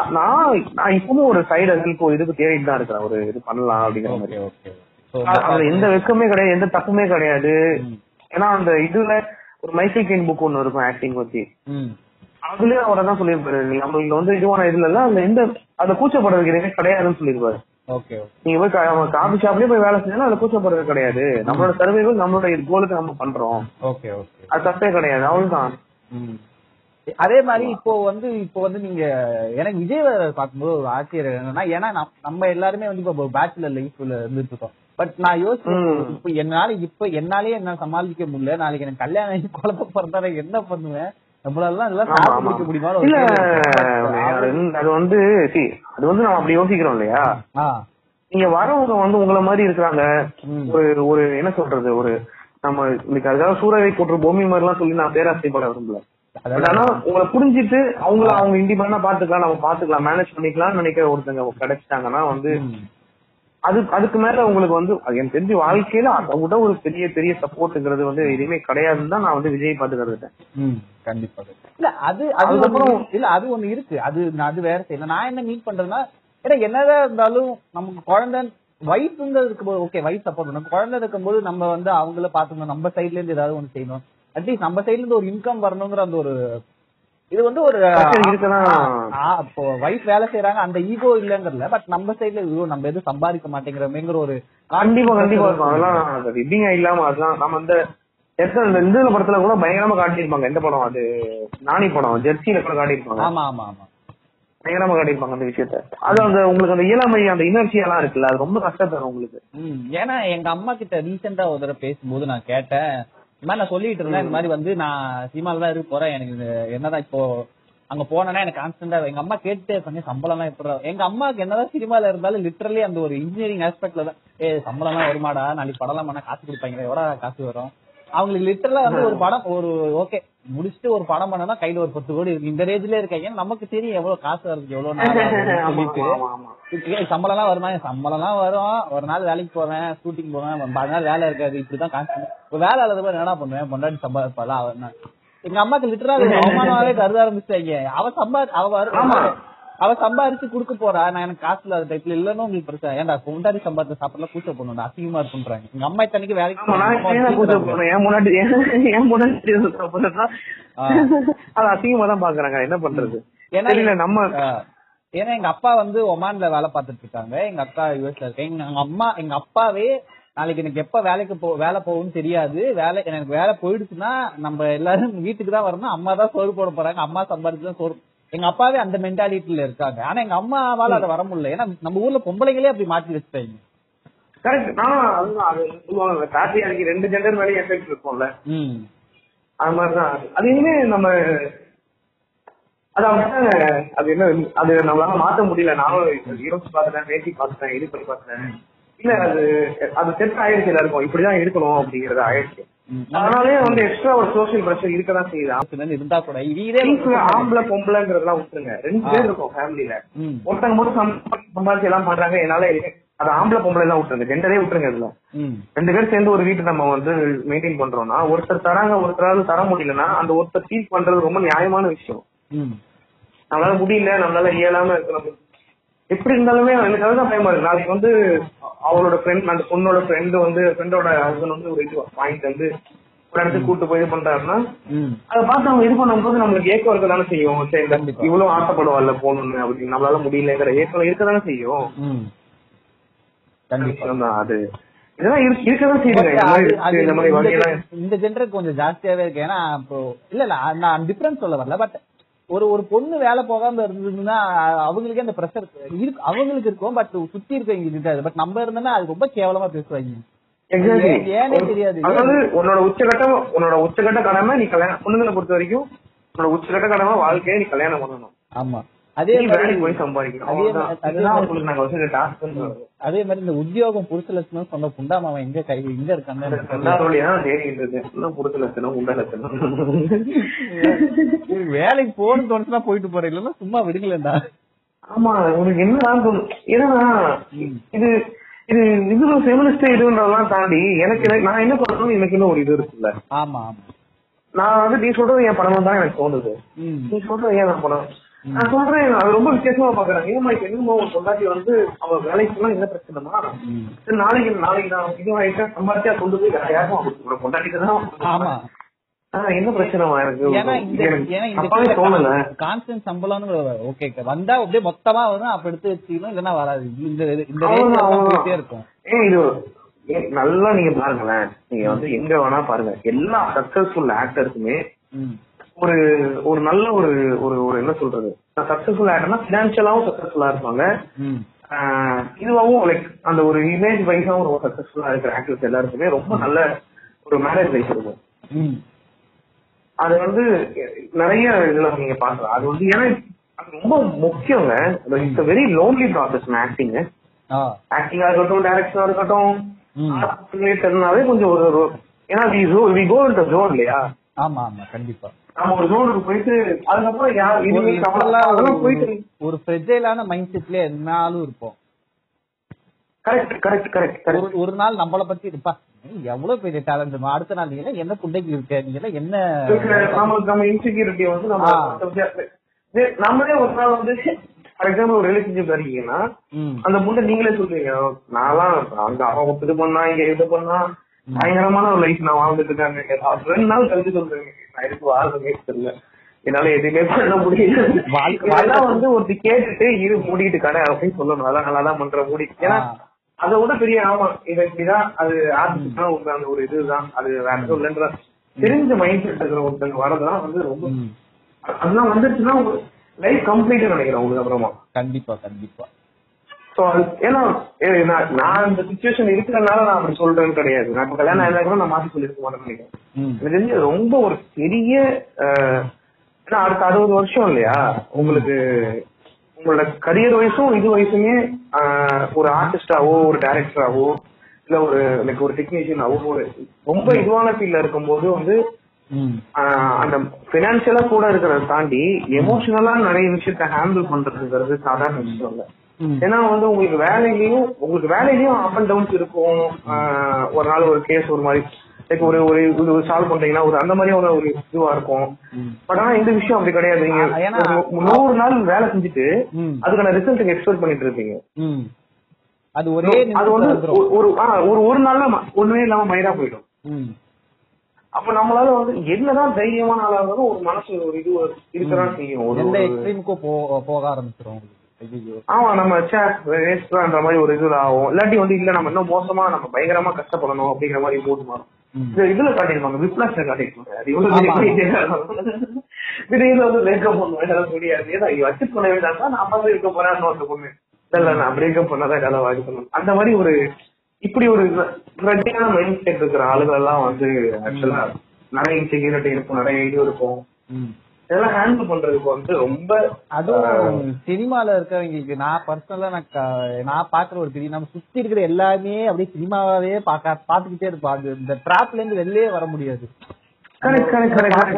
நான் இப்பவும் ஒரு சைடு ஹெல்ப் இதுக்கு தேடிட்டு தான் இருக்கிறேன். ஒரு இது பண்ணலாம் அப்படிங்கிற மாதிரி. அதுல எந்த வெக்கமே கிடையாது எந்த தப்புமே கிடையாது. ஏன்னா அந்த இதுல ஒரு மைக்கேல் கெயின் புக் ஒன்னு இருக்கும் ஆக்டிங் ம், அதுலயே அவரை தான் சொல்லியிருப்பாரு. நீ நம்மளுக்கு வந்து இதுவான இதுல எல்லாம் அந்த எந்த அந்த கூச்சப்படுறதுக்கு எதுவுமே கிடையாதுன்னு சொல்லியிருப்பாரு. நீங்க போய் காபி ஷாப்லயே போய் வேலை செஞ்சாலும் அதுல கூச்சப்படுறது கிடையாது. நம்மளோட சர்வைவல் நம்மளோட கோலுக்கு நம்ம பண்றோம். அது தப்பே கிடையாது. அவ்வளவுதான். அதே மாதிரி இப்போ வந்து இப்போ வந்து நீங்க எனக்கு விஜய் பார்க்கும்போது ஒரு ஆச்சரியம் என்னன்னா ஏன்னா நம்ம- எல்லாருமே வந்து இப்போ பேச்சுலர் லைஃப்ல இருந்துட்டு இருக்கோம் பட் நான் யோசிச்சேன். இப்போ என்னால இப்ப என்னாலேயே என்ன சமாளிக்க முடியல நாளைக்கு எனக்கு கல்யாணம் குழப்ப பிறந்தா என்ன பண்ணுவேன்? அது வந்து- அது வந்து see, அது வந்து நம்ம அப்படி யோசிக்கிறோம் இல்லையா? நீங்க வரவங்க வந்து உங்கள மாதிரி இருக்கிறாங்க. ஒரு ஒரு என்ன சொல்றது? ஒரு நம்ம இன்னைக்கு அதுக்காக சூறாவை போட்டு பூமி மாதிரி எல்லாம் சொல்லி நான் பேராசைப்பட விரும்பல. ஆனா உங்களை புரிஞ்சிட்டு அவங்கள அவங்க இண்டிபெண்டா பாத்துக்கலாம் நம்ம பாத்துக்கலாம் மேனேஜ் பண்ணிக்கலாம்னு நினைக்கிற ஒருத்தங்க கிடைச்சிட்டாங்கன்னா வந்து அது அதுக்கு மேல உங்களுக்கு வந்து எனக்கு தெரிஞ்சு வாழ்க்கையில அதை விட ஒரு பெரிய பெரிய சப்போர்ட்ங்கிறது வந்து எதுவுமே கிடையாதுன்னு தான் நான் வந்து விஜய் பார்த்து கருதுட்டேன் கண்டிப்பா. இல்ல அது அது அதுக்கப்புறம் இல்ல அது ஒண்ணு இருக்கு. அது நான் அது வேற செய்யணும் நான் என்ன மீட் பண்றேன்னா ஏன்னா என்னதான் இருந்தாலும் நமக்கு குழந்தை வயசுங்கிறது இருக்கும்போது ஓகே வயசு சப்போர்ட் பண்ணணும் குழந்தை இருக்கும்போது நம்ம வந்து அவங்கள பாத்துக்கணும் நம்ம சைடுல இருந்து ஏதாவது ஒண்ணு செய்யணும். அட்லீஸ்ட் நம்ம சைடுல இருந்து ஒரு இன்கம் வரணுங்கிற அந்த ஒரு இது வந்து ஒரு இப்போ வைஃப் வேலை செய்யறாங்க அந்த ஈகோ இல்லங்கறல பட் நம்ம சைடுல ஐயோ நம்ம எதுவும் சம்பாதிக்க மாட்டேங்கிறோமேங்கிற ஒரு கண்டிப்பா கண்டிப்பா இருக்கும். அதெல்லாம் அது எப்படிங்க இல்லாம அதெல்லாம் நம்ம அந்த இந்த படத்துல கூட பயங்கரமா காட்டியிருப்பாங்க. எந்த படம் அது? நானி படம் ஜெர்சியில கூட காட்டியிருப்பாங்க. ஆமா ஆமா ஆமா. பயங்கரமா காட்டியிருப்பாங்க அந்த விஷயத்த. அது அந்த உங்களுக்கு அந்த இயலாமை அந்த இனர்ஜி எல்லாம் இருக்குல்ல அது ரொம்ப கஷ்டப்படும் உங்களுக்கு. ம், ஏன்னா எங்க அம்மா கிட்ட ரீசெண்டா ஒரு தடவை பேசும்போது நான் கேட்டேன் இந்த மாதிரி நான் சொல்லிட்டு இருந்தேன். இந்த மாதிரி வந்து நான் சினிமால தான் இருக்க போறேன். எனக்கு என்னதான் இப்போ அங்க போனேன்னா எனக்கு கான்ஸ்டன்டா எங்க அம்மா கேட்டு இருப்பாங்க. சம்பளம் எல்லாம் எப்படி எங்க அம்மாக்கு என்னதான் சினிமால இருந்தாலும் லிட்டரலி அந்த ஒரு இன்ஜினியரிங் ஆஸ்பெக்ட்ல தான். ஏ சம்பளம் எல்லாம் வருமாடா நாளைக்கு படம் எல்லாம் பண்ணா காசு கொடுப்பாங்க எவ்வளோ காசு வரும்? அவங்களுக்கு லிட்டரலா வந்து ஒரு படம் ஒரு ஓகே முடிச்சுட்டு ஒரு படம் பண்ணனா கையில ஒரு பத்து கோடி இருக்கு. இந்த ரேஞ்சிலே இருக்காங்க நமக்கு தெரியும் எவ்வளவு காசு வருது எவ்வளவு நாள் சம்பளம் எல்லாம் வருமா சம்பளம் எல்லாம் வரும்? ஒரு நாள் வேலைக்கு போவேன் ஷூட்டிங் போவேன் பாதி நாள் வேலை இருக்காது இப்படிதான் கான்ஸ்டன்ட் இப்ப வேலை இல்லாத போது என்ன பண்ணுவேன்? பொண்டாட்டி சம்பாதிப்பாளா? அவன் எங்க அம்மாக்கு லிட்டரா அவமானமாவே கருத ஆரம்பிச்சாங்க அவ சம்பா அவ. அவ சம்பாரிச்சு குடுக்க போறா. நான் எனக்கு காசு இல்லாத டைப்ல இல்லன்னு உங்களுக்கு பிரச்சனை. ஏன்டா கொண்டாடி சம்பாதிச்ச சாப்பிடலாம் கூச்ச பண்ணுடா அசிங்கமா இருக்குன்றாங்க. எங்க அம்மா இத்தனைக்கு வேலைக்கு அசிங்கமா தான் பாக்குறாங்க. என்ன பண்றது? ஏன்னா நம்ம. ஏன்னா எங்க அப்பா வந்து ஒமான்ல வேலை பார்த்துட்டு இருக்காங்க. எங்க அக்கா யூஎஸ்ல இருக்காங்க எங்க எங்க அம்மா எங்க அப்பாவே நாளைக்கு எனக்கு எப்ப வேலைக்கு போ வேலை போகும்னு தெரியாது. வேலை எனக்கு வேலை போயிடுச்சுன்னா நம்ம எல்லாரும் வீட்டுக்கு தான் வரணும். அம்மா தான் சோறு போட போறாங்க. அம்மா சம்பாதிச்சு தான் சோறு எங்க அப்பாவே அந்த மென்டாலிட்டில இருக்காங்க. ஆனா எங்க அம்மாவால அதை வர முடியல. ஏன்னா நம்ம ஊர்ல பொம்பளைங்களே அப்படி மாத்தி வச்சுட்டாங்க. கரெக்ட் நானும் அதுதான். அது கார்த்திகாய்க்கு ரெண்டு ஜெண்டர் மேலே எஃபெக்ட் இருக்கும்ல. அது மாதிரிதான். அது. இனிமே நம்ம அது அப்படிதான் அது என்ன அது நம்மளால மாத்த முடியல. நானும் யோசிச்சு பார்த்துட்டேன் பேசி பார்த்துட்டேன் இது பண்ணி பார்த்துட்டேன். இல்ல அது அது செட் ஆயிடுச்சு எல்லாருக்கும். இப்படிதான் இருக்கணும் அப்படிங்கறது ஆயிடுச்சு ம். அதனாலயே வந்து எக்ஸ்ட்ரா ஒரு சோசியல் ப்ரெஷர் இருக்கதான் செய்யுது. இருந்தா கூட ஆம்பளை பொம்பளைங்கிறதெல்லாம் விட்டுருங்க. ரெண்டு பேர் இருக்கும் ஃபேமிலில ம். ஒருத்தங்க மட்டும் சம்ப- சம்பாதிச்சு எல்லாம் பண்றாங்க என்னால அது ஆம்பளை பொம்பளை எல்லாம் விட்டுருங்க. ஜெண்டரே விட்டுருங்க இதுல. ரெண்டு பேரும் சேர்ந்து ஒரு வீட்டை நம்ம வந்து மெயின்டைன் பண்றோம்னா ஒருத்தர் தராங்க ஒருத்தரால தர முடியலன்னா அந்த ஒருத்தர் ஃபீல் பண்றது ரொம்ப நியாயமான விஷயம். நம்மளால முடியல நம்மளால இயலாம இருக்கு நம்ம எப்படி இருந்தாலுமே எனக்கு அதுதான் பயமா இருக்கு. நாளைக்கு வந்து அவளோட ஃப்ரெண்ட் அந்த பொண்ணோட ஃப்ரெண்டு வந்து ஃப்ரெண்டோட ஹஸ்பண்ட் வந்து ஒரு இது வாங்கிட்டு வந்து ஒரு இடத்துக்கு கூட்டு போய் இது பண்றாருன்னா. அதை பார்த்து அவங்க இது பண்ணும்போது நம்மளுக்கு ஏக்கம் இருக்க தானே செய்யும். சரி. இவ்வளவு ஆசைப்படுவாள்ல போகணும்னு அப்படின்னு நம்மளால முடியலங்கிற ஏக்கம் இருக்க தானே செய்யும். அது. இந்த ஜென்டருக்கு கொஞ்சம் ஜாஸ்தியாவே இருக்கு. ஏன்னா இப்போ இல்ல இல்ல நான் டிஃபரன்ஸ் சொல்ல வரல பட் ஒரு ஒரு பொண்ணு வேலை போகாம இருந்ததுன்னா அவங்களுக்கே அந்த ப்ரெஷர் இருக்கு. அவங்களுக்கு இருக்கும் பட் சுத்தி இருக்கவங்க இருக்காது பட் நம்ம இருந்தோம்னா அது ரொம்ப கேவலமா பேசுவாங்க. ஏன்- தெரியாது. அதாவது உன்னோட உச்சகட்டம் உன்னோட உச்சகட்ட கடமை நீ கல்யாணம் பொண்ணுங்களை பொறுத்த வரைக்கும் உன்னோட உச்சகட்ட கடமை வாழ்க்கையை நீ கல்யாணம் பண்ணணும். ஆமா. அதே வேலைக்கு போய் சம்பாதிக்கணும். அதே உங்களுக்கு நாங்க வச்சிருக்க டாஸ்க் அதே மாதிரி இந்த உத்தியோகம் புருஷ லட்சணம் சொன்ன புண்டாமாவன் எங்க கை எங்க லட்சணம் வேலைக்கு போகணும்னு தோணுச்சுன்னா போயிட்டு போறேன். இல்லைன்னா சும்மா விடுங்களேன்டா. ஆமா உனக்கு என்னதான் தோணும் ஏன்னா இது இது இதுல ஃபெமினிஸ்ட் இதுன்றதெல்லாம் தாண்டி எனக்கு நான் என்ன பண்ணணும் எனக்கு இன்னும் ஒரு இது இருக்குல்ல. ஆமா ஆமா. நான் வந்து நீ சொல்றது என் படம் தான் எனக்கு தோணுது. நீ சொல்றது ஏன் நான் படம் நான் சொல்றேன் அது ரொம்ப வித்தியாசமா பாக்குறேன் ஏமா இப்ப என்னமோ ஒரு பொண்டாட்டி வந்து அவ வேலைக்கு போனா என்ன பிரச்சனைமா. சரி, நாளைக்கு நாளைக்கு நான் இது ஆயிட்டா சம்பாதிச்சா கொண்டு போய் யாருக்கும் பொண்டாட்டிக்கு தான் என்ன பிரச்சனைமா எனக்கு? கான்ஸ்டன்ட் சம்பளம்னு ஓகே வந்தா அப்படியே மொத்தமா வரும் அப்ப எடுத்து வச்சுக்கணும் இல்லன்னா வராது. இந்த இந்த. இருக்கும். இது நல்லா நீங்க பாருங்களேன். நீங்க வந்து எங்க வேணா பாருங்க. எல்லா சக்சஸ்ஃபுல் ஆக்டர்ஸுமே ம். ஒரு ஒரு நல்ல ஒரு ஒரு ஒரு என்ன சொல்றது? சக்சஸ்ஃபுல் ஆக்டர்னா பினான்சியலாவும் சக்சஸ்ஃபுல்லா இருப்பாங்க. இதுவாவும் லைக் அந்த ஒரு இமேஜ் வைஸாவும் ரொம்ப சக்சஸ்ஃபுல்லா இருக்கிற ஆக்டர்ஸ் எல்லாருக்குமே ரொம்ப நல்ல ஒரு மேரேஜ் லைஃப் இருக்கும். அது வந்து நிறைய இதுல நீங்க பாக்கலாம் அது வந்து ஏன்னா ரொம்ப முக்கியங்க. It's very lonely process acting. ஆக்டிங்கா இருக்கட்டும் டைரக்ஷனா இருக்கட்டும். ரிலேட்டட்னாவே கொஞ்சம் ஒரு ஏன்னா வி கோ இன் ஜோன் இல்லையா? ஆமா ஆமா கண்டிப்பா. ஒரு ஃப்ரெஜைலான மைண்ட் செட்ல என்னாலும் இருப்போம். ஒரு நாள் நம்மள பத்தி இருப்பா. எவ்வளவு பெரிய டேலண்ட் அடுத்த நாள் நீ எல்லாம் என்ன புண்டைக்கு இருக்க? நீ எல்லாம் என்ன நம்ம இன்செக்யூரிட்டி வந்து நம்மளே ஒரு நாள் வந்து ஃபார் எக்ஸாம்பிள் ஒரு ரிலேஷன்ஷிப் இருக்கீங்கன்னா. அந்த முண்டை நீங்களே சொல்றீங்க நான்லாம் அங்க இது பண்ணா இங்க இது பண்ணா பயங்கரமான ஒரு லைஃப் நான் வாழ்ந்துட்டு இருக்காங்க ரெண்டு நாள் கழிச்சு சொல்றேன் நான் இதுக்கு வாழ்றதே தெரியல. என்னால எதுவுமே பண்ண முடியல. இதெல்லாம் வந்து ஒருத்தி கேட்டுட்டு இரு மூடிட்டு கடை அப்படின்னு சொல்லணும். அதான் நல்லா தான் பண்ற மூடி. ஏன்னா. அதை விட பெரிய ஆமா இது இப்படிதான் அது ஆர்டிஸ்ட் தான் ஒரு அந்த ஒரு இதுதான். அது வேற எதுவும் இல்லைன்ற தெரிஞ்ச மைண்ட் செட் இருக்கிற ஒருத்தங்க வரதெல்லாம் வந்து ரொம்ப. அதெல்லாம் வந்துருச்சுன்னா லைஃப் கம்ப்ளீட் நினைக்கிறேன் உங்களுக்கு அப்புறமா. கண்டிப்பா கண்டிப்பா. ஏன்னா நான் நான் இந்த சுச்சுவேஷன் இருக்கிறதுனால நான் அப்படி சொல்றேன்னு கிடையாது. நான் இப்ப கல்யாணம் ஆயிருந்தா கூட நான் மாத்தி சொல்லிருக்க மாட்டேன்னு நினைக்கிறேன். எனக்கு தெரிஞ்சு ரொம்ப ஒரு பெரிய ஏன்னா அடுத்த அறுபது வருஷம் இல்லையா? உங்களுக்கு உங்களோட கரியர் வயசும் இது வயசுமே ஒரு ஆர்டிஸ்டாவோ ஒரு டைரக்டராவோ இல்ல ஒரு லைக் ஒரு டெக்னீஷியனாவோ ஒரு ரொம்ப இதுவான ஃபீல்ட்ல இருக்கும்போது வந்து அந்த பினான்சியலா கூட இருக்கிறத தாண்டி எமோஷனலா நிறைய விஷயத்த ஹேண்டில் பண்றதுங்கிறது சாதாரண விஷயம் இல்ல. ஏன்னா வந்து உங்களுக்கு வேலையிலயும் உங்களுக்கு வேலையிலயும் அப் அண்ட் டவுன்ஸ் இருக்கும் ஒரு நாள் ஒரு கேஸ் ஒரு மாதிரி லைக் ஒரு ஒரு இது ஒரு சால்வ் பண்றீங்கன்னா ஒரு அந்த மாதிரியான ஒரு இதுவா இருக்கும். பட் ஆனா இந்த விஷயம் அப்படி கிடையாது நீங்க நூறு நாள் வேலை செஞ்சுட்டு. அதுக்கான ரிசல்ட் எக்ஸ்பெக்ட் பண்ணிட்டு இருப்பீங்க. அது ஒரே அது வந்து. ஒரு- ஒரு ஒரு ஒரு நாள்ல ஒண்ணுமே இல்லாம மயிரா போயிடும். அப்ப நம்மளால வந்து என்னதான் தைரியமான ஆளா இருந்தாலும் ஒரு மனசு ஒரு இது இருக்கதான் செய்யும் ஒரு எந்த எக்ஸ்ட்ரீமுக்கும் போக ஐயையோ. ஆமா நம்ம சே வேஸ்ட்ன்ற மாதிரி ஒரு இது ஆகும். இல்லாட்டி வந்து இல்ல நம்ம இன்னும் மோசமா நம்ம பயங்கரமா கஷ்டப்படணும் அப்படிங்கிற மாதிரி மூடு மாறும். இந்த இதுல காட்டியிருப்பாங்க விப்ளாஸ்ல காட்டியிருப்பாங்க. அது திடீர்னு வந்து பிரேக்கப் பண்ணுவேன் முடியாது. ஏன்னா வச்சு பண்ண வேண்டாம் நான் அப்பதான் இருக்க போறேன் அந்த பொண்ணு. இல்ல நான் பிரேக்கப் பண்ணாதான் கதை வாங்கி பண்ணணும் அந்த மாதிரி ஒரு இப்படி ஒரு ஃப்ரெண்டியான மைண்ட் செட் இருக்கிற ஆளுகள் எல்லாம் வந்து ஆக்சுவலா நிறைய இன்செக்யூரிட்டி இருக்கும் நிறைய இது இருக்கும். இதெல்லாம் ஹேண்டில் பண்றதுக்கு வந்து ரொம்ப அதுவும் சினிமால இருக்கவங்களுக்கு நான் பர்சனலா நான் பாக்குற ஒரு பெரிய நம்ம சுத்தி இருக்கிற எல்லாமே அப்படியே சினிமாவே பாக்க பாத்துக்கிட்டே இருப்போம். அது இந்த டிராப்ல இருந்து வெளியே வர முடியாது.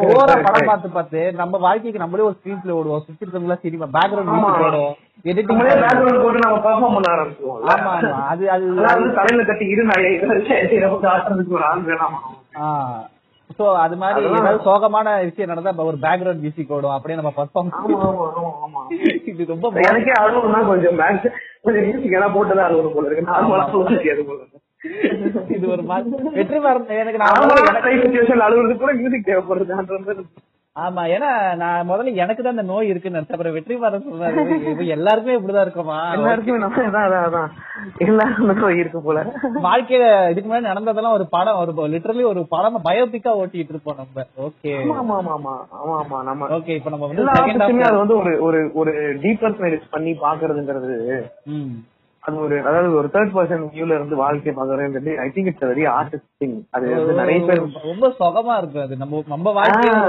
ஓர படம் பார்த்து பார்த்து நம்ம வாழ்க்கைக்கு நம்மளே ஒரு ஸ்கிரீன் பிளே ஓடுவோம். சுத்தி இருக்கவங்களா சினிமா பேக்ரவுண்ட் எடிட்டிங் போட்டு நம்ம பெர்ஃபார்ம் பண்ண ஆரம்பிச்சுவோம் ஆமா ஆமா. அது அது அதாவது தலையில கட்டி இரு நான் இதை வச்சு நமக்கு ஆடுறதுக்கு ஒரு ஆள் வேணாமா? சோ அது மாதிரி ஏதாவது சோகமான விஷயம் நடந்தா ஒரு பேக்ரவுண்ட் மியூசிக் ஓடும் அப்படியே நம்ம பர்ஃபார்ம் இது ரொம்ப எனக்கே அழுவணும்னா கொஞ்சம் கொஞ்சம் மியூசிக் எல்லாம் போட்டுதான் அழுவணும் போல இருக்கு. நார்மலா சொல்ல போல இது ஒரு மாதிரி வெற்றி பெற எனக்கு நான் நார்மலா அழுவுறதுக்கு கூட மியூசிக் தேவைப்படுதுன்ற மாதிரி. ஆமா ஏன்னா நான் முதல்ல எனக்கு தான் அந்த நோய் இருக்குன்னு நினைச்சேன். அப்புறம் வெற்றி சொன்னாரு இப்ப எல்லாருக்குமே இப்படிதான் இருக்குமா? எல்லாருக்குமே நம்ம அதான் எல்லாருக்கும் இருக்கு போல. வாழ்க்கையில இதுக்கு முன்னாடி நடந்ததெல்லாம் ஒரு படம் ஒரு லிட்டரலி ஒரு படம் பயோபிக்கா ஓட்டிட்டு இருப்போம் நம்ம. ஓகே. ஆமா ஆமா ஆமா ஆமா ஆமா நம்ம ஓகே இப்ப நம்ம வந்து அது வந்து ஒரு ஒரு ஒரு டீபர்சனலைஸ் பண்ணி பாக்குறதுங்கிறது அது ஒரு அதாவது ஒரு தேர்ட் பர்சன் வியூல இருந்து வாழ்க்கை பாக்குறதுன்றது I think it's very artist thing அது வந்து நிறைய பேர் ரொம்ப சுகமா இருக்கு அது. நம்ம நம்ம.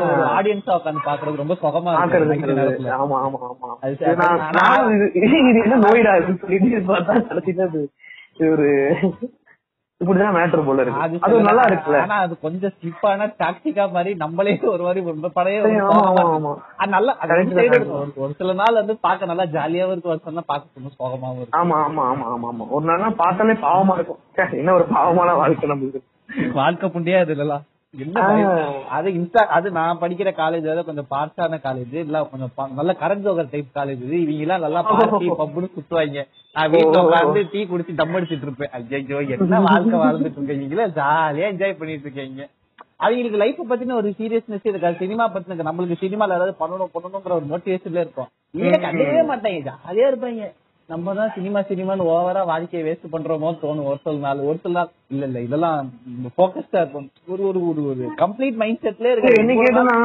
ஒரு ஆடியன்ஸா உட்காந்து பாக்குறது ரொம்ப சுகமா இருக்கு. ஆமா ஆமா ஆமா. நான் இது என்ன நோயிடா இருக்குன்னு சொல்லிட்டு பார்த்தா கடைசியில அது ஒரு இப்படிதான் மேட்டர் போல இருக்கு. அது நல்லா இருக்குல்ல. ஆனா அது கொஞ்சம் ஸ்லிப்பான டாக்டிக்கா மாதிரி நம்மளே ஒரு மாதிரி ரொம்ப பழைய நல்லா. ஒரு- சில நாள் வந்து பாக்க நல்லா ஜாலியாவும் இருக்கும். ஒரு சில பாக்க கொஞ்சம் சோகமாவும் இருக்கும். ஆமா ஆமா ஆமா ஆமா ஆமா. ஒரு நாள் பார்த்தாலே பாவமா இருக்கும். என்ன ஒரு பாவமான வாழ்க்கை நம்மளுக்கு. வாழ்க்கை புண்டியா இது அது இன்ஸ்டா அது நான் படிக்கிற காலேஜ் வந்து கொஞ்சம் பார்ட்ஸான காலேஜ் இல்ல கொஞ்சம் நல்ல கரண் ஜோகர் டைப் காலேஜ் இது இவங்க எல்லாம் நல்லா பார்ட்டி பப்புன்னு சுத்துவாங்க. நான் வீட்டுல உட்காந்து டீ குடிச்சு தம் அடிச்சிட்டு இருப்பேன். ஐயோ என்ன வாழ்க்கை வாழ்ந்துட்டு இருக்கீங்க இவங்கள ஜாலியா என்ஜாய் பண்ணிட்டு இருக்கீங்க. அவங்களுக்கு லைஃப் பத்தின ஒரு சீரியஸ்னஸ் இருக்காது சினிமா பத்தின நம்மளுக்கு சினிமால ஏதாவது பண்ணணும் பண்ணணுங்கிற ஒரு மோட்டிவேஷன்ல இருக்கும். இவங்க கண்டுக்கவே மாட்டாங்க. ஜாலியா இருப்பாங்க. நம்ம தான் சினிமா சினிமான்னு ஓவரா வாழ்க்கையை வேஸ்ட் பண்றோமோ தோணும் ஒரு சில நாள். ஒரு சில நாள் இல்ல இல்ல இதெல்லாம் போக்கஸ்டா இருக்கும் ஒரு ஒரு ஒரு ஒரு கம்ப்ளீட் மைண்ட் செட்ல சரி, என்ன இருக்கு கேட்டனா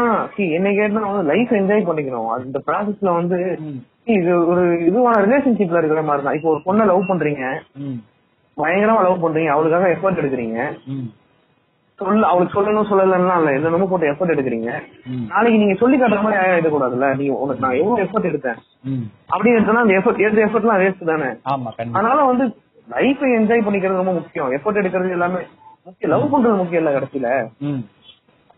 என்ன கேட்டனா வந்து லைஃப் என்ஜாய் பண்ணிக்கணும். அந்த ப்ராசஸ்ல வந்து இது ஒரு இதுவான ரிலேஷன்ஷிப்ல இருக்கிற மாதிரி தான் இப்போ ஒரு பொண்ணை லவ் பண்றீங்க. பயங்கரமா லவ் பண்றீங்க. அவளுக்காக எஃபர்ட் எடுக்கிறீங்க. சொல்ல அவளுக்கு சொல்லணும் சொல்லலன்னா இல்ல. என்னென்னமோ போட்டு எஃபர்ட் எடுக்கிறீங்க. நாளைக்கு நீங்க சொல்லி காட்டுற மாதிரி ஆயா எடுக்கக்கூடாதுல்ல நீங்க உனக்கு நான் எவ்வளவு எஃபர்ட் எடுத்தேன். அப்படின்னு எடுத்தா அந்த எஃபர்ட் எடுத்த எஃபர்ட்லாம் வேஸ்ட் தானே? அதனால வந்து லைஃபை என்ஜாய் பண்ணிக்கிறது ரொம்ப முக்கியம். எஃபர்ட் எடுக்கிறது எல்லாமே முக்கியம். லவ் பண்றது முக்கியம் இல்ல கடைசியில.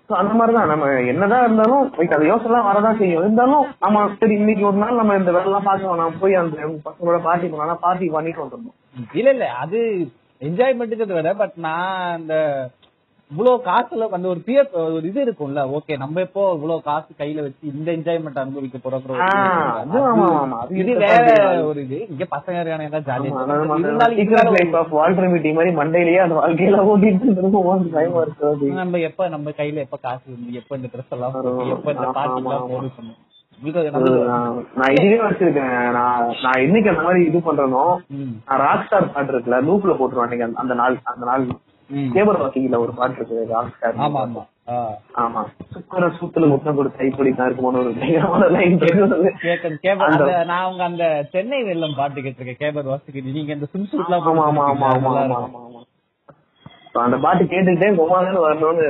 அந்த மாதிரிதான். நம்ம என்னதான் இருந்தாலும் அது யோசனை வரதான் செய்யும். இருந்தாலும் நம்ம சரி இன்னைக்கு ஒரு நாள் நம்ம இந்த வேலை எல்லாம் பார்க்க வேணாம். போய் அந்த பசங்களோட பார்ட்டி பண்ணலாம் பார்ட்டி பண்ணிட்டு வந்துடணும். இல்ல இல்ல. அது என்ஜாய்மெண்ட்டுங்கிறத விட பட் நான் அந்த இவ்வளவு காசுல அந்த ஒரு பியர் ஒரு இது இருக்கும்ல. ஓகே நம்ம எப்போ இவ்வளவு காசு கையில வச்சு இந்த என்ஜாய்மெண்ட் அனுபவிக்க ஒரு இது வேற. ஒரு இது. இங்க பசங்க இருக்கானுங்க ஜாலியா மாதிரி மண்டையிலேயே அந்த வாழ்க்கையில அது. நம்ம எப்ப நம்ம கையில எப்ப காசு இருந்து எப்ப இந்த ட்ரெஸ் எல்லாம் எப்ப இந்த பார்ட்டி எல்லாம் ஆமா. போடு பண்ணும் உங்களுக்கு அது அது நல்லது. நான் இதுவே வச்சிருக்கேன். நான் நான் என்னைக்கு அந்த மாதிரி இது பண்றேனோ நான் ராக் ஸ்டார் பாட்டு இருக்குல்ல லூப்ல போட்டுருவேன் அந்த நாள் அந்த நாள். கேபர் வாக்கிங்ல ஒரு பாட்டு இருக்கு ஆமா ஆமா. ஆமா. சுக்கர சூத்துல முத்தம் கொடுத்து கைப்படி தான் இருக்குமோன்னு ஒரு நான் அவங்க அந்த சென்னை வெள்ளம் பாட்டு கேட்டிருக்கேன். கேபர் வாசிக்கு நீங்க இந்த சும் சூட்லாம் ஆமா ஆமா ஆமா ஆமா அந்த பாட்டு கேட்டுக்கிட்டே குமாரன் வரணும்னு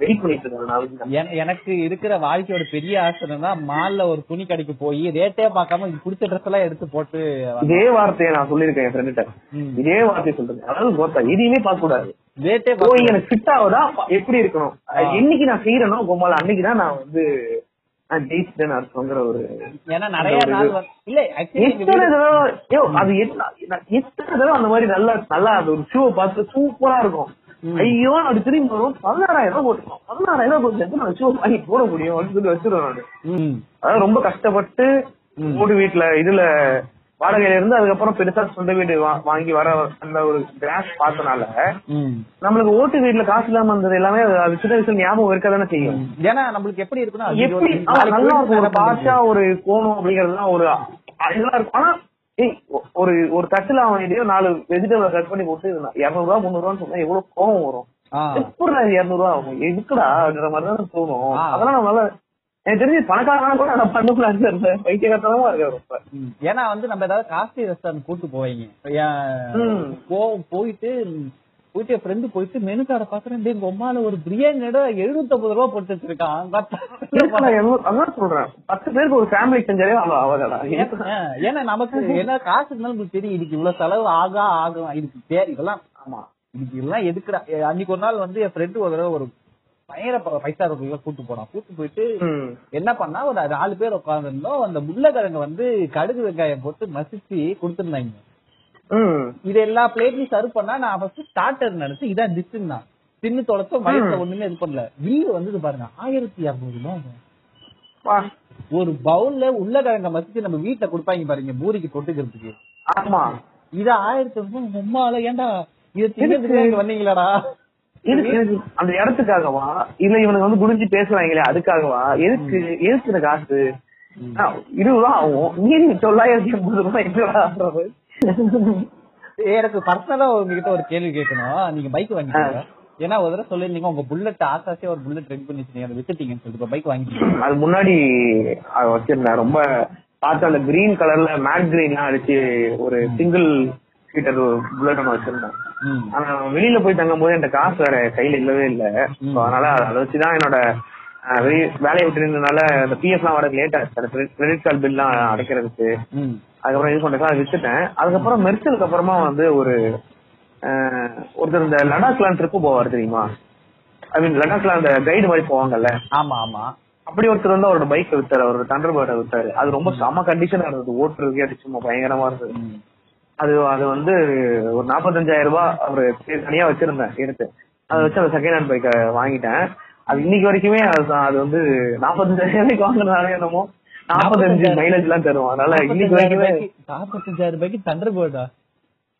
வெயிட் பண்ணிட்டு இருக்கேன் எனக்கு இருக்கிற வாழ்க்கையோட பெரிய ஆசை என்னன்னா மால்ல ஒரு துணி கடைக்கு போய் ரேட்டே பார்க்காம இது பிடிச்ச ட்ரெஸ் எல்லாம் எடுத்து போட்டு இதே வார்த்தையை நான் சொல்லியிருக்கேன் என் ஃப்ரெண்ட்ட ம். இதே வார்த்தையை சொல்றேன். அதாவது கோத்தா எதையுமே பார்க்க கூடாது எனக்கு ஃபிட் ஆகுதா? எப்படி இருக்கணும்? என்னைக்கு நான் செய்யறேனோ கோமால அன்னைக்கு தான் நான் வந்து நான் ஜெயிச்சிட்டேன்னு அர்த்தங்கிற ஒரு ஏன்னா நிறைய இல்ல எத்தனை தடவை யோ அது எத்தனை தடவை அந்த மாதிரி நல்லா நல்லா அது ஒரு ஷூவை பார்த்து சூப்பரா இருக்கும். ஐயோ திரும்பி வரும் பதினாறாயிரம் ரூபாய் பதினாறாயிரம் ரூபாய் போட்டு நான் வச்சு வாங்கி போட முடியும் அப்படின்னு சொல்லி வச்சிருவேன் நானு. அதாவது ரொம்ப கஷ்டப்பட்டு. ஓடு வீட்டுல இதுல வாடகையில இருந்து அதுக்கப்புறம் பெருசா சொந்த வீடு வாங்கி வர அந்த ஒரு கிராஸ் பார்த்தனால நம்மளுக்கு ஓட்டு வீட்டுல காசு இல்லாம இருந்தது எல்லாமே அது சின்ன வயசுல ஞாபகம் இருக்க தானே செய்யும் ஏன்னா நம்மளுக்கு எப்படி இருக்குன்னா எப்படி? நல்லா இருக்கும். பாஷா ஒரு கோணம் அப்படிங்கறதுலாம் ஒரு இதெல்லாம் இருக்கும். ஆனா ஒரு ஒரு தட்டுல அவன் எதையோ நாலு வெஜிடபிள் கட் பண்ணி போட்டு இருநூறு ரூபா முந்நூறு ரூபான்னு சொன்னா எவ்வளவு கோவம் வரும். எப்படி இருநூறு ரூபா ஆகும்? எதுக்குடா அப்படின்ற மாதிரி தான் தோணும். அதெல்லாம் நம்மளால எனக்கு தெரிஞ்சு பணக்காரனா கூட நான் பண்ண பிளான் இருந்தேன் பைத்தியகாரத்தனமா இருக்காரு ரொம்ப ம். ஏன்னா வந்து நம்ம ஏதாவது காஸ்ட்லி ரெஸ்டாரண்ட் கூட்டு போவீங்க. போ போயிட்டு போயிட்டு என் ஃப்ரெண்டு போயிட்டு மெனு கார்டை பாக்குறேன் உங்க அம்மால ஒரு பிரியாணியோட எழுநூத்தம்பது ரூபா போட்டு வச்சிருக்கான் அதான் சொல்றேன். பத்து பேருக்கு ஒரு ஃபேமிலி செஞ்சாலே ஏன்னா நமக்கு என்ன காசு இருந்தாலும் தெரியும். இதுக்கு இவ்வளவு செலவு ஆகா ஆகும் இதுக்கு தே- இதெல்லாம் ஆமா. இதுக்கு எல்லாம் எதுக்குடா? அன்னைக்கு ஒரு நாள் வந்து என் ஃப்ரெண்டு ஒரு தடவை ஒரு பயங்கர பைசா ரூபாய்க்கு கூட்டு போனான். கூட்டு போயிட்டு. என்ன பண்ணா ஒரு நாலு பேர் உட்காந்துருந்தோம் அந்த முள்ளக்கிழங்க வந்து கடுகு வெங்காயம் போட்டு மசிச்சு கொடுத்துருந்தாங்க. இது எல்லா பிளேட்லயும் சர்வ் பண்ணா நான் ஃபர்ஸ்ட் ஸ்டார்டர் நினைச்சு இதான் டிஷ்ஷுன்னா தின்னு தொலைச்சோம் வயசுல ஒண்ணுமே இது பண்ணல. பில்லு வந்தது பாருங்க ஆயிரத்தி இரநூறு ரூபாய். ஒரு பவுல்ல உருளைக்கிழங்க மசிச்சு நம்ம வீட்டுல கொடுப்பாங்க பாருங்க பூரிக்கு தொட்டுக்கிறதுக்கு. ஆமா. இத ஆயிரத்தி ரூபாய் உம்மால ஏன்டா இத திங்கிறதுக்கு வந்தீங்களாடா? எதுக்கு? அந்த இடத்துக்காகவா? இல்ல இவனுக்கு வந்து குடிஞ்சு பேசுறாங்களே அதுக்காகவா? எதுக்கு? எதுக்கு இந்த காசு? இருபது ரூபா ஆகும். மீறி தொள்ளாயிரத்தி எண்பது ரூபாய் ஆகுறது? எனக்கு பர்சனலா உங்ககிட்ட ஒரு கேள்வி கேட்கணும். நீங்க பைக் வாங்கிட்டீங்க ஏன்னா ஒரு தடவை சொல்லிருந்தீங்க உங்க புல்லட் ஆசாசியா ஒரு புல்லட் ரெடி பண்ணி வச்சிருந்தீங்க அதை வித்துட்டீங்கன்னு சொல்லிட்டு பைக் வாங்கிட்டீங்க. அது முன்னாடி வச்சிருந்தேன். ரொம்ப பார்த்து அந்த கிரீன் கலர்ல மேட் கிரீன்லாம் அடிச்சு ஒரு சிங்கிள் சீட்டர் புல்லட் ஒன்று வச்சிருந்தேன். ஆனா வெளியில போய் தங்கும் போது என்கிட்ட காசு வேற கையில இல்லவே இல்ல. அதனால அதை வச்சுதான் என்னோட வேலையை விட்டு இருந்ததுனால இந்த பிஎஃப் எல்லாம் வரது லேட் ஆச்சு. கிரெடிட் கார்டு பில் எல்லாம் அடைக்கிறதுக்கு. அதுக்கப்புறம் இது பண்றதுக்கு அதை வித்துட்டேன். அதுக்கப்புறம் மெர்சலுக்கு அப்புறமா வந்து ஒரு ஒருத்தர் இந்த லடாக்லாம் ட்ரிப்பு போவார் தெரியுமா? ஐ மீன் லடாக்ல அந்த கைடு மாதிரி போவாங்கல்ல. ஆமா ஆமா. அப்படி ஒருத்தர் வந்து அவரோட பைக் வித்தாரு. அவரோட தண்டர் பேர்டை வித்தாரு. அது ரொம்ப செம கண்டிஷனா இருந்தது. ஓட்டுறதுக்கே அது சும்மா பயங்கரமா இருந்தது. அது அது வந்து ஒரு நாற்பத்தஞ்சாயிரம் ரூபாய் அவரு தனியா வச்சிருந்தேன் எடுத்து. அதை வச்சு அந்த செகண்ட் ஹேண்ட் பைக்கை வாங்கிட்டேன். அது இன்னைக்கு வரைக்குமே அது அது வந்து நாற்பத்தஞ்சாயிரம் ரூபாய்க்கு வாங்கினாலே என்னமோ நாற்பத்தஞ்சு மைலேஜ் எல்லாம் தரும் அதனால இன்னைக்கு வரைக்குமே நாற்பத்தஞ்சாயிரம் ரூபாய்க்கு தண்டர் போர்டா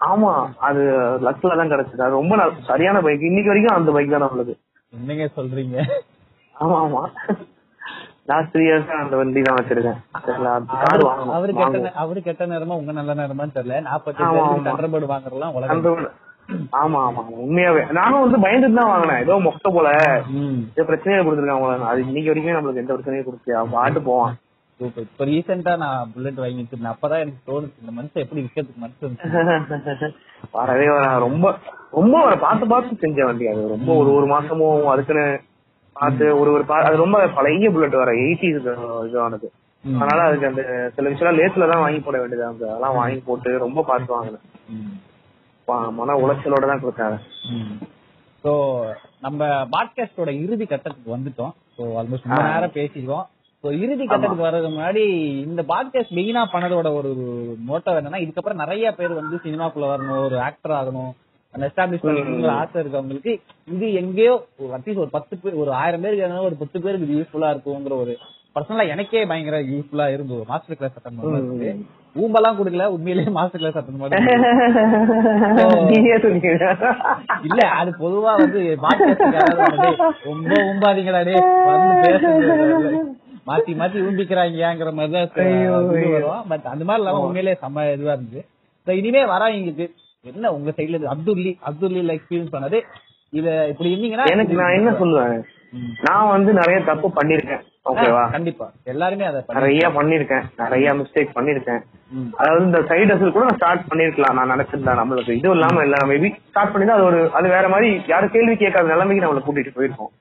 ஆமா அது லக்ல தான் கிடைச்சது. அது ரொம்ப சரியான பைக் இன்னைக்கு வரைக்கும் அந்த பைக் தான் நம்மளுக்கு என்னங்க சொல்றீங்க? ஆமா ஆமா. லாஸ்ட் த்ரீ இயர்ஸ் அந்த வண்டி தான் வச்சிருக்கேன். அவரு கெட்ட அவரு கெட்ட நேரமா உங்க நல்ல நேரமான்னு தெரியல. தண்டர் போர்டு வாங்குறதுலாம் உலகம். ஆமா ஆமா உண்மையாவே. நானும் வந்து பயந்துட்டு தான் வாங்கினேன். ஏதோ மொக்க போல. ஏதோ பிரச்சனையை கொடுத்துருக்காங்க. அது இன்னைக்கு வரைக்கும் நம்மளுக்கு எந்த பிரச்சனையும் கொடுத்து பாட்டு போவான். இப்ப ரீசெண்டா நான் புல்லட் வாங்கி வச்சிருந்தேன். அப்பதான் எனக்கு தோணுச்சு இந்த மனுஷன் எப்படி விக்கிறதுக்கு மனசு வந்துச்சு வரவே வர ரொம்ப ரொம்ப பார்த்து பார்த்து செஞ்ச வண்டி அது. ரொம்ப ஒரு ஒரு மாசமும் அதுக்குன்னு பார்த்து ஒரு ஒரு அது ரொம்ப பழைய புல்லட் வர எயிட்டி இதுவானது. அதனால அதுக்கு அந்த சில விஷயம் லேஸ்ல தான் வாங்கி போட வேண்டியதா இருந்தது. அதெல்லாம் வாங்கி போட்டு ரொம்ப பார்த்து வாங்கினேன். மன உளைச்சலோட தான் கொடுத்தாங்க சோ நம்ம பாட்காஸ்டோட இறுதி கட்டத்துக்கு வந்துட்டோம். சோ ஆல்மோஸ்ட் ரொம்ப நேரம் பேசிருக்கோம் சோ இறுதி கட்டத்துக்கு வர்றதுக்கு முன்னாடி இந்த பாட்காஸ்ட் மெயினா பண்ணதோட ஒரு மோட்டோ என்னன்னா இதுக்கப்புறம் நிறைய பேர் வந்து சினிமாக்குள்ள வரணும் ஒரு ஆக்டர் ஆகணும். அந்த எஸ்டாப்ளிஷ் பண்ணிக்கணுங்கிற ஆசை இருக்கவங்களுக்கு இது எங்கேயோ அட்லீஸ்ட் ஒரு பத்து பேர் ஒரு ஆயிரம் பேருக்கு ஒரு பத்து பேருக்கு இது யூஸ்ஃபுல்லா இருக்குங்கிற ஒரு பர்சனலா எனக்கே பயங்கர யூஸ்ஃபுல்லா இருந்தது. மாஸ்டர் கிளாஸ் அட்டன் பண்ணுறது ஊம்பெல்லாம் கொடுக்கல. உண்மையிலேயே மாஸ்டர் கிளாஸ் அட்டன் பண்ணி. இல்ல அது பொதுவா வந்து ரொம்ப ஊம்பாதீங்கடா டே மாத்தி மாத்தி ஊம்பிக்கிறாங்கங்கிற மாதிரிதான். வரும். பட் அந்த மாதிரி இல்லாம உண்மையிலேயே செம்ம இதுவா இருந்துச்சு இனிமே வரவங்களுக்கு என்ன உங்க சைடுல இருந்து அப்துல்லி அப்துல்லில எக்ஸ்பீரியன்ஸ் பண்ணது? இத இப்படி இருந்தீங்கன்னா எனக்கு நான் என்ன சொல்லுவேன். நான் வந்து நிறைய தப்பு பண்ணிருக்கேன். ஓகேவா கண்டிப்பா. எல்லாருமே அதை நிறைய பண்ணிருக்கேன். நிறைய மிஸ்டேக் பண்ணிருக்கேன். அதாவது இந்த சைடு ஹசல் கூட நான் ஸ்டார்ட் பண்ணிருக்கலாம். நான் நினைச்சிருந்தேன் நம்மளுக்கு. இது இல்லாம இல்ல. மேபி ஸ்டார்ட் பண்ணி அது ஒரு அது வேற மாதிரி யாரும் கேள்வி கேட்காத நிலைமைக்கு நம்மள கூட்டிட்டு போயிருக்கோம்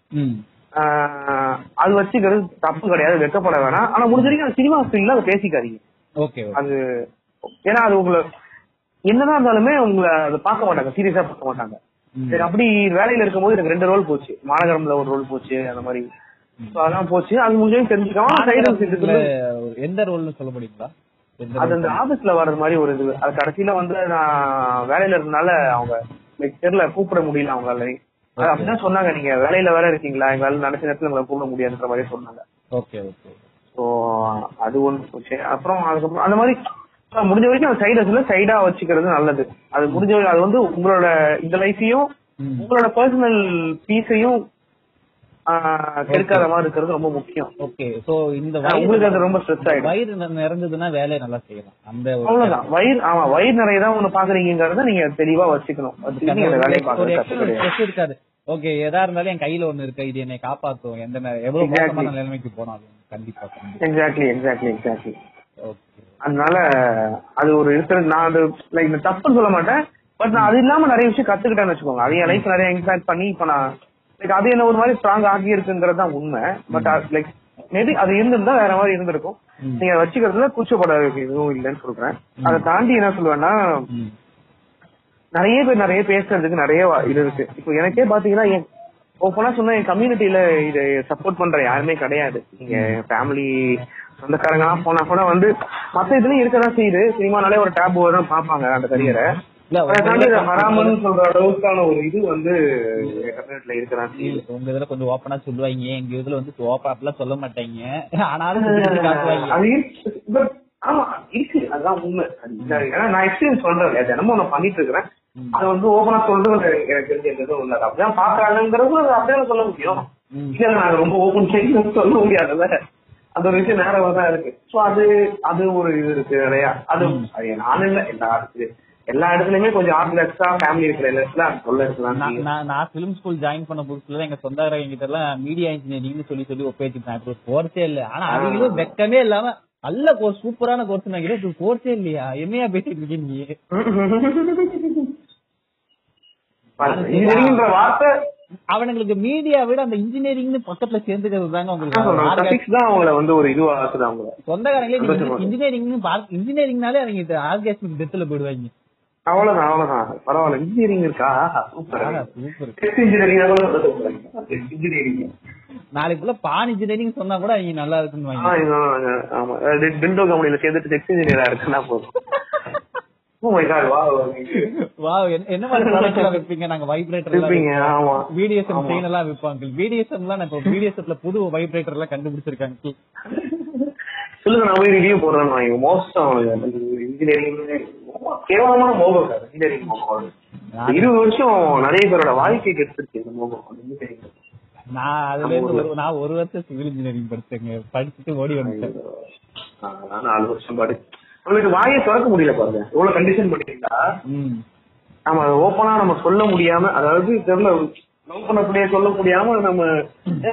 அது வச்சுக்கிறது தப்பு கிடையாது. வெக்கப்பட வேணாம். ஆனா முடிஞ்ச வரைக்கும் சினிமா ஃபீல்ட்ல அதை பேசிக்காதீங்க. Okay okay. அது ஏன்னா அது உங்களை என்னதான் இருந்தாலுமே உங்களை அதை பார்க்க மாட்டாங்க சீரியஸா பார்க்க மாட்டாங்க. சரி அப்படி வேலையில இருக்கும்போது எனக்கு ரெண்டு ரோல் போச்சு. மாநகரம்ல ஒரு ரோல் போச்சு அந்த மாதிரி. அதெல்லாம் போச்சு. அது முடிஞ்சு இதுல எந்த ரோல்னு சொல்ல முடியுங்களா? அது? அந்த ஆபீஸ்ல வர்றது மாதிரி ஒரு இது. அது கடைசியில வந்து நான் வேலையில இருந்தனால அவங்க தெரியல கூப்பிட முடியல அவங்களால. அப்படிதான் சொன்னாங்க. நீங்க வேலையில வேற இருக்கீங்களா? எங்க வேலை நினைச்ச நேரத்துல உங்களை கூப்பிட முடியாதுன்ற மாதிரி சொன்னாங்க. Okay okay. ஸோ அது ஒன்று போச்சு. அப்புறம் அதுக்கப்புறம் அந்த மாதிரி முடிஞ்ச வரைக்கும் அந்த சைடு சைடா வச்சுக்கிறது நல்லது. அது முடிஞ்ச அது வந்து உங்களோட இந்த லைஃபையும். உங்களோட பர்சனல் பீஸையும் கெடுக்காத மாதிரி இருக்கிறது ரொம்ப முக்கியம். ஓகே சோ இந்த உங்களுக்கு அது ரொம்ப ஸ்ட்ரெஸ் ஆயிடும். வயிறு நிறைஞ்சதுன்னா வேலையை நல்லா செய்யலாம். அந்த அவ்வளவுதான். வயிறு ஆமா வயிறு நிறைய தான் ஒண்ணு பாக்குறீங்கிறத நீங்க தெளிவா வச்சுக்கணும். வேலையை பாக்குறது இருக்காது. ஓகே எதா இருந்தாலும் என் கையில ஒண்ணு இருக்கு. இது என்னை காப்பாத்தும். எந்த எவ்வளவு. மோசமான நிலைமைக்கு போனாலும். கண்டிப்பா கண்டிப்பா. எக்ஸாக்ட்லி எக்ஸாக்ட்லி எக்ஸாக்ட்லி ஓகே அதனால அது ஒரு இருக்கிறது நான் அது லைக் தப்புன்னு சொல்ல மாட்டேன். பட் நான் அது இல்லாம நிறைய விஷயம் கத்துக்கிட்டேன்னு வச்சுக்கோங்க. அது என் லைஃப் நிறைய இம்பாக்ட் பண்ணி இப்ப நான் லைக் அது என்ன ஒரு மாதிரி ஸ்ட்ராங் ஆகி இருக்குங்கிறது தான் உண்மை. பட் லைக் மேபி அது இருந்திருந்தா வேற மாதிரி இருந்திருக்கும். நீங்க வச்சுக்கிறதுல கூச்சப்பட எதுவும் இல்லைன்னு சொல்றேன் அதை தாண்டி என்ன சொல்லுவேன்னா. நிறைய பேர் நிறைய பேசுறதுக்கு நிறைய இது இருக்கு. இப்போ எனக்கே பாத்தீங்கன்னா ஓப்பனா சொன்னா என் கம்யூனிட்டியில இதை சப்போர்ட் பண்ற யாருமே கிடையாது. நீங்க ஃபேமிலி சொந்தக்காரங்க எல்லாம் போனா கூட வந்து மத்த இதுலயும் இருக்கதான் செய்யுது. சினிமானாலே ஒரு டேப் தான் பாப்பாங்க அந்த கரியரை உங்க இதுல- கொஞ்சம் ஓப்பனா சொல்லுவாங்க. எங்க இதுல வந்து ஓப்பா சொல்ல மாட்டாங்க. ஆனாலும் ஆமா இருக்கு. அதுதான் உண்மை. ஏன்னா நான் எக்ஸ்பீரியன்ஸ் இல்லையா? தினமும் நான் பண்ணிட்டு இருக்கிறேன். அது வந்து ஓபனா சொல்றது எனக்கு தெரிஞ்ச எதுவும் இல்ல. அப்படிதான் பாக்குறாங்கிறது அது அப்படியே சொல்ல முடியும். இல்ல நாங்க ரொம்ப ஓபன் செய்யணும்னு சொல்ல முடியாதுல்ல. அந்த ஒரு விஷயம் நேரமா தான் இருக்கு. சோ அது அது ஒரு இது இருக்கு நிறையா அது நானும் இல்ல. எல்லா இருக்கு எல்லா இடத்துலயுமே கொஞ்சம் ஆர்டிலக்ஸா ஃபேமிலி இருக்கிற இடத்துல சொல்ல இருக்கலாம். நான் நான் நான் பிலிம் ஸ்கூல் ஜாயின் பண்ண புதுசுல எங்க சொந்தக்காரங்க கிட்ட எல்லாம் மீடியா இன்ஜினியரிங்னு சொல்லி சொல்லி ஒப்பேச்சுட்டேன் இப்போ கோர்ஸே இல்ல. ஆனா அவங்களும் வெக்கமே இல்லாம நல்ல கோர்ஸ் சூப்பரான கோர்ஸ் நான் இது கோர்ஸே இல்லையா? என்னையா பேசிட்டு இருக்கீங்க நீ? அவனுங்களுக்கு மீடியா விட அந்த இன்ஜினியரிங்னு பக்கத்துல சேர்ந்துக்கிறது தாங்க உங்களுக்கு சஃபிக்ஸ் தான் அவங்கள வந்து ஒரு இதுவா ஆக்குது அவங்கள. சொந்தக்காரங்களே. இன்ஜினியரிங்னு இன்ஜினியரிங்னாலே அவங்க ஆர்காஸ்மிக் டெத்துல போயிடுவாங்க. அவ்வளவுதான் அவ்வளவுதான். பரவாயில்ல. இன்ஜினியரிங் இருக்கா? சூப்பர். இன்ஜினியரிங் இன்ஜினியரிங் நாளைக்குள்ள பான் இன்ஜினியரிங் சொன்னா கூட அவங்க நல்லா இருக்குன்னு ஆமா. டென்டோ கம்பெனில சேர்ந்துட்டு டெக்ஸ்ட் இன்ஜினியரா இருக்குன்னா போதும். [LAUGHS] வா என்ன மாதிரி நாங்க வைப்ரேட்டர் பிடிஎஸ்எம் செயின் எல்லாம் விற்பாங்க பிடிஎஸ்எம் எல்லாம் இப்போ பிடிஎஸ்எம்ல புது வைப்ரேட்டர் எல்லாம் கண்டுபிடிச்சிருக்காங்க. சொல்லுங்க நான் போய் ரிவ்யூ போடுறேன் வாங்க. மோசம் இன்ஜினியரிங் கேவலமான மோகம் இன்ஜினியரிங் இருபது வருஷம் நிறைய பேரோட வாழ்க்கை கெடுத்துருச்சு இந்த மோகம் engineering. நான் அதுல இருந்து நான் ஒரு வருஷம் சிவில் இன்ஜினியரிங் படிச்சேங்க. படிச்சுட்டு ஓடி வந்துட்டேன். நான் நாலு வருஷம் பாடு நம்மளுக்கு வாயை திறக்க முடியல பாருங்க. எவ்வளவு கண்டிஷன் பண்ணிட்டீங்களா? நம்ம அதை ஓப்பனா நம்ம சொல்ல முடியாம அதாவது தெரியல லவ் பண்ணக்கூடிய சொல்ல முடியாம நம்ம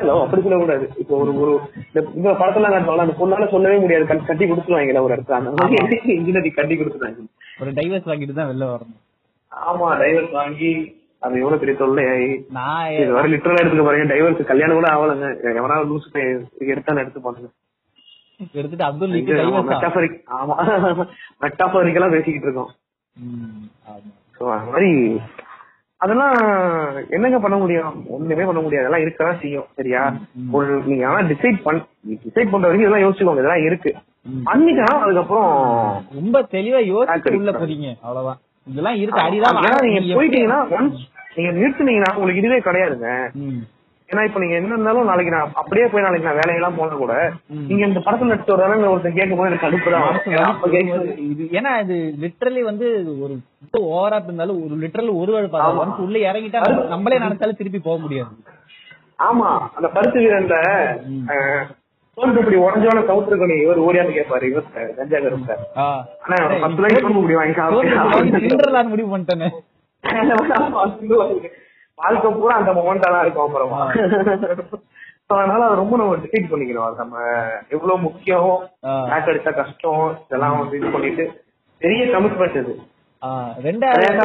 love அப்படி சொல்லக்கூடாது. இப்போ ஒரு ஒரு இந்த இந்த படத்துல காட்டுவாங்க அந்த பொண்ணால சொல்லவே முடியாது. கட்டி- கொடுத்துருவாங்கல்ல ஒரு இடத்துல. அந்த மாதிரி இன்ஜினியரிங் [LAUGHS] கட்டி கொடுத்துருவாங்க. ஒரு டைவர்ஸ் வாங்கிட்டு தான் வெளில வரணும். ஆமா டைவர்ஸ் வாங்கி அது எவ்வளவு பெரிய தொல்லையாயி நான் இது வர லிட்டரலா எடுத்துக்க பாருங்க. டைவர்ஸ் கல்யாணம் கூட ஆகலங்க. எவனாவது லூசு எடுத்தாலும் எடுத்து போனுங்க எடுத்துட்டு அப்துல் மெட்டாபரிக் ஆமா. மெட்டாபரிக்கெல்லாம் பேசிக்கிட்டு இருக்கோம். சோ அந்த மாதிரி அதெல்லாம் என்னங்க பண்ண முடியும்? ஒண்ணுமே பண்ண முடியாது. அதெல்லாம் இருக்கதான் செய்யும். சரியா. ஒரு நீங்க ஆனா டிசைட் பண் டிசைட் பண்ற வரைக்கும் இதெல்லாம் யோசிச்சுக்கோங்க. இதெல்லாம் இருக்கு. அதுக்கப்புறம் ரொம்ப தெளிவா யோசிச்சு. உள்ள போறீங்க. அவ்வளவுதான். இதெல்லாம் இருக்கு. அடிதான். நீங்க போயிட்டீங்கன்னா நீங்க நிறுத்துனீங்கன்னா உங்களுக்கு இதுவே கிடையாதுங்க. ஏன்னா இப்ப நீங்க என்ன இருந்தாலும் நாளைக்கு நான் அப்படியே போய் நாளைக்கு நான் வேலையெல்லாம் போன கூட. நீங்க இந்த படத்துல நடிச்சு வர்றாங்க ஒருத்தர் கேட்கும் போது எனக்கு கடுப்பு இது ஏன்னா இது லிட்டரலி வந்து ஒரு ஓவரா இருந்தாலும் ஒரு லிட்டரல் ஒரு ஒன்ஸ் உள்ள இறங்கிட்டா நம்ம- நம்மளே நினைச்சாலும் திருப்பி போக முடியாது. ஆமா. அந்த பருத்து வீரன்ல தோல் இப்படி உடஞ்சோட கவுத்துருக்கணி இவர் ஓடியான்னு கேட்பாரு இவர் கஞ்சா கருப்ப. ஆ. ஆனா பத்து ரூபாய்க்கு தூக்க முடியும் வாங்கி தோல்வி வாங்கி சாப்பிட்டு தின்றலாம்னு முடிவு பண்ணிட்டேனே. வாழ்க்கை பூரா அந்த மொமெண்டா தான் இருக்கும் அப்புறமா. அதனால அதை ரொம்ப நம்ம டிசைட் பண்ணிக்கிறோம். நம்ம எவ்வளவு முக்கியம். பேக் அடிச்சா கஷ்டம் இதெல்லாம் வந்து இது பண்ணிட்டு பெரிய கமிட்மெண்ட் இது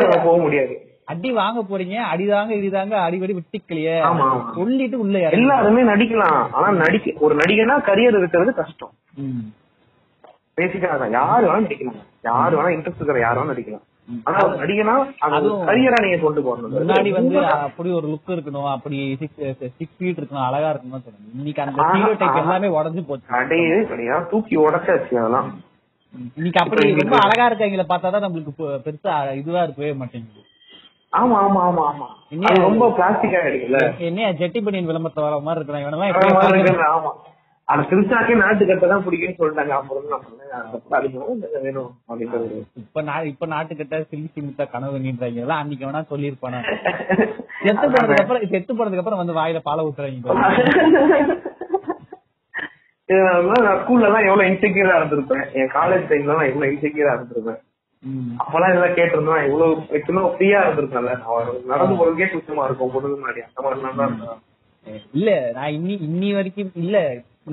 நம்ம போக முடியாது. அடி வாங்க போறீங்க அடிதாங்க இடிதாங்க அடிபடி விட்டிக்கலையே. சொல்லிட்டு உள்ள எல்லாருமே நடிக்கலாம். ஆனா நடிக்க ஒரு நடிகனா கரியர் இருக்கிறது கஷ்டம். ம். பேசிக்கா தான் யாரு வேணா நடிக்கலாம். யாரு வேணா இன்ட்ரெஸ்ட் இருக்கிற யாரு வேணா நடிக்கலாம். ஆனா ஒரு நடிகனா அது கரியரா நீங்க கொண்டு போகணும். முன்னாடி வந்து அப்படி ஒரு லுக் இருக்கணும். அப்படி சிக்ஸ் சிக்ஸ் ஃபீட் இருக்கணும். அழகா இருக்கணும் சொல்லணும் இன்னைக்கு அந்த ஸ்டீரியோ டைப். எல்லாமே உடஞ்சு போச்சு. கிடையாது தூக்கி உடச்சாச்சு அதெல்லாம். இன்னைக்கு அப்படி ரொம்ப அழகா இருக்கவங்கள பார்த்தா தான் நம்மளுக்கு பெருசா இதுவா இருக்கவே மாட்டேங்குது. ஆமா ஆமா ஆமா ஆமா. ரொம்ப பிளாஸ்டிக்கா இருக்குல்ல என்னையா ஜெட்டி பனியன் விளம்பரத்தை வர மாதிரி இருக்கிறான் இவனெல்லாம் ஆமா, அந்த திருச்சாக்கே நாட்டு கட்டை தான் பிடிக்கும்னு சொல்லிட்டாங்க. அப்புறம் நான் வேணும் அப்படின்றது இப்ப நான் இப்ப நாட்டுக்கிட்ட கனவு நீன்றாங்க எல்லாம் அன்னைக்கு வேணா சொல்லியிருப்பானே? [LAUGHS] செத்து போனதுக்கு அப்புறம் செத்து போனதுக்கு அப்புறம் வந்து வாயில பால [LAUGHS] இதனால நான் ஸ்கூல்ல எல்லாம் எவ்வளவு இன்செக்யூரா இருந்திருப்பேன். என் காலேஜ் டைம்ல எவ்வளவு இன்செக்யூரா இருந்திருப்பேன். அப்பெல்லாம் இதெல்லாம் கேட்டிருந்தா இவ்வளவு இன்னும் ஃப்ரீயா இருந்திருக்கேன்ல நான் நடந்து போறதுக்கே சுத்தமா இருக்கும். பொண்ணுக்கு முன்னாடி. அந்த மாதிரி இல்ல நான் இன்னி இன்னி வரைக்கும் இல்ல.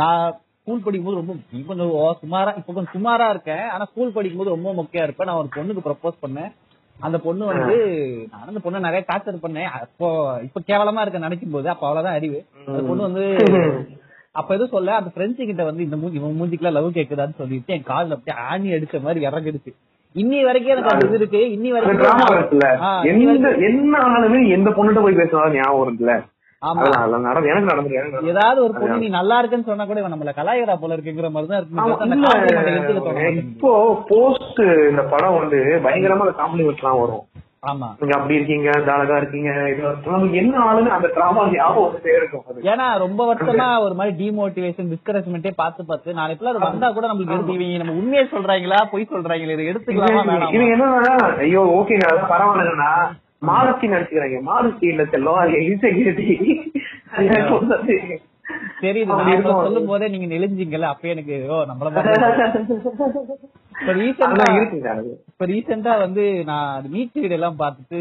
நான் ஸ்கூல் படிக்கும்போது ரொம்ப நீ கொஞ்சம் சுமாரா இப்ப கொஞ்சம் சுமாரா இருக்கேன். ஆனா ஸ்கூல் படிக்கும்போது ரொம்ப மொக்கையா இருப்பேன். நான் ஒரு பொண்ணுக்கு ப்ரப்போஸ் பண்ணேன். அந்த பொண்ணு வந்து நான் அந்த பொண்ணை நிறைய டார்ச்சர் பண்ணேன். அப்போ இப்ப கேவலமா இருக்க நினைக்கும் போது அப்ப அவ்வளவுதான் அறிவு. அந்த பொண்ணு வந்து அப்ப எதுவும் சொல்ல அந்த ஃப்ரெண்ட்ஸ் கிட்ட வந்து இந்த மூஞ்சி இவன் மூஞ்சிக்குலாம் லவ் கேக்குதான்னு சொல்லிட்டு என் கால்ல அப்படியே ஆணி அடிச்ச மாதிரி இறங்கிடுச்சு. இன்னி வரைக்கும் எனக்கு அது இருக்கு. இன்னி அந்த டிராமா இருக்குல்ல எந்த வரைக்கும் என்ன ஆனாலுமே எந்த பொண்ணுகிட்ட போய் பேசினாலும் ஞாபகம் இருக்குல்ல. ஏதாவது ஒரு பொண்ணு நீ நல்லா இருக்குன்னு சொன்னா கூட நம்மள கலாய்கிறா போல இருக்குங்கிற மாதிரி தான். இப்போ போஸ்ட் இந்த படம் வந்து பயங்கரமா காம்ப்ளிமெண்ட் எல்லாம் வரும். நீங்க அப்படி இருக்கீங்க இந்த அழகா இருக்கீங்க என்ன ஆளுன்னு அந்த டிராமா ஞாபகம் இருக்கும். ஏன்னா ரொம்ப வருஷமா ஒரு மாதிரி டிமோட்டிவேஷன் டிஸ்கரேஜ்மெண்டே பார்த்து பார்த்து நாளைக்கு அது வந்தா கூட நம்மளுக்கு எடுத்து இவங்க நம்ம உண்மையை சொல்றாங்களா பொய் சொல்றாங்களா இதை எடுத்துக்கலாமா இது என்னன்னா ஐயோ ஓகேங்க அதான் பரவாயில்லங்கண்ணா மாருதி நடிச்சுக்கிறாங்க மாருதி இல்ல செல்லம் அது இன்செக்யூரிட்டி சரி இது. சொல்லும் போதே நீங்க நெளிஞ்சீங்கல்ல அப்ப எனக்கு ஓ நம்மள இப்ப ரீசெண்டா இப்ப ரீசெண்டா வந்து நான் மீட் வீடு எல்லாம் பார்த்துட்டு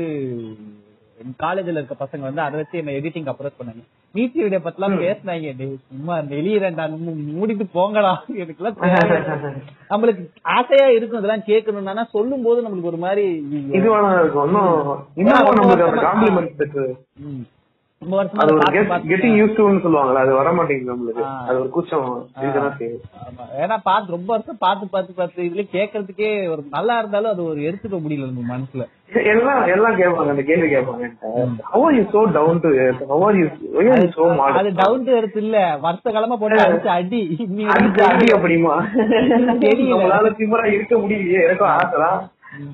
காலேஜ்ல இருக்க பசங்க வந்து அதை வச்சு என்ன எடிட்டிங் அப்ரோச் பண்ணாங்க மீட் வீடியோ பத்திலாம் பேசினாங்க. டேய், சும்மா வெளியிடா மூடிட்டு போங்கடா. எனக்குலாம் தேவையில்லை. நம்மளுக்கு ஆசையா இருக்கும் இதெல்லாம் கேட்கணும்னா. சொல்லும் போது நம்மளுக்கு ஒரு மாதிரி அது அதை ஒரு கெட்டிங் யூஸ் டுன்னு சொல்லுவாங்கல்ல அது வர மாட்டேங்குது நம்மளுக்கு. அது ஒரு கூச்சம் இதுதான் செய்யும். ஏன்னா பார்த்து ரொம்ப வருஷம் பார்த்து பார்த்து பார்த்து இதுல கேட்கறதுக்கே ஒரு நல்லா இருந்தாலும் அது ஒரு எடுத்துக்க முடியல நம்ம மனசுல. எல்லாம் எல்லாம் கேட்பாங்க அந்த கேள்வி கேட்பாங்க how are you so down to how are you you so அது மாடல் டவுன் டு எர்த் இல்ல. வருஷ காலமா போட்டு அடிச்சு அடி. வரைக்கும் அடி அப்படிமா. நம்மளால திமிரா இருக்க முடியலையே. எனக்கும் ஆசைதான்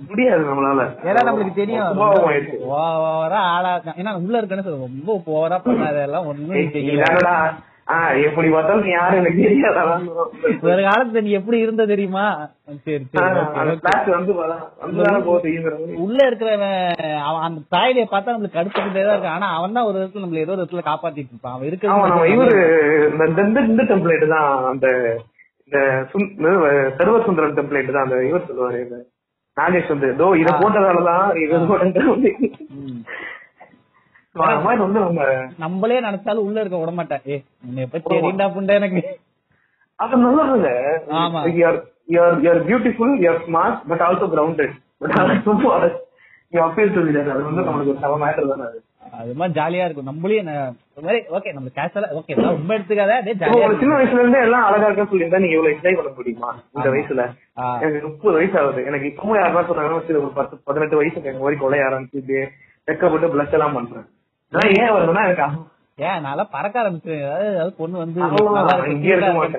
முடியாது நம்மளால. ஏன்னா நம்மளுக்கு தெரியும். ஓவரா ஆளா ஏன்னா உள்ள இருக்கன்னு சொல்ல ரொம்ப ஓவரா பண்ணாத எல்லாம் ஒண்ணும் எப்படி பார்த்தாலும் நீ யாரும் எனக்கு தெரியாதான் ஒரு காலத்துல நீ எப்படி இருந்த தெரியுமா? சரி சரி. உள்ள இருக்கிறவன் அவன் அந்த தாயிலைய பார்த்தா நம்மளுக்கு கடுத்துக்கிட்டே தான் இருக்கான். ஆனா அவன் தான் ஒரு விதத்துல நம்மள ஏதோ ஒரு விதத்துல காப்பாத்திட்டு இருப்பான். அவன் இருக்கிறது இவரு இந்த- டெம்ப்ளேட் தான் அந்த இந்த சர்வ சுந்தரம் டெம்ப்ளேட் தான் அந்த இவர் சொல்லுவாரு நாகேஷ் வந்து இதோ இத போட்டதாலதான் இது வந்து நம்ம நம்மளே நினைச்சாலும் உள்ள இருக்க விட மாட்டேன் ஏ உன்னை எப்ப தெரியுண்டா புண்டை எனக்கு? அது நல்லதுங்க ஆமா. You are you are you are beautiful you are smart but also grounded but also you appeal to அது வந்து நம்மளுக்கு ஒரு சம மேட்டர் தானே அது. அது மாதிரி ஜாலியா இருக்கும். நம்மளே ந- ஒரு மாதிரி ஓகே நம்ம கேஷுவலா ஓகே ரொம்ப எடுத்துக்காத சின்ன வயசுல இருந்தே எல்லாம் அழகா இருக்க சொல்லியிருந்தா நீங்க இவ்வளவு என்ஜாய் பண்ண முடியுமா? இந்த. வயசுல. எனக்கு முப்பது வயசு ஆகுது. எனக்கு இப்பவும் யாரா வச்சு ஒரு பத்து பதினெட்டு வயசுக்கு எங்க மாதிரி கொலை ஆரம்பிச்சு வெக்கப்பட்டு பிளஸ் எல்லாம் பண்றேன். இதெல்லாம் ஏன் வருதுன்னா எனக்கு ஏன் நல்லா பறக்க ஆரம்பிச்சிருவேன். அதாவது பொண்ணு வந்து.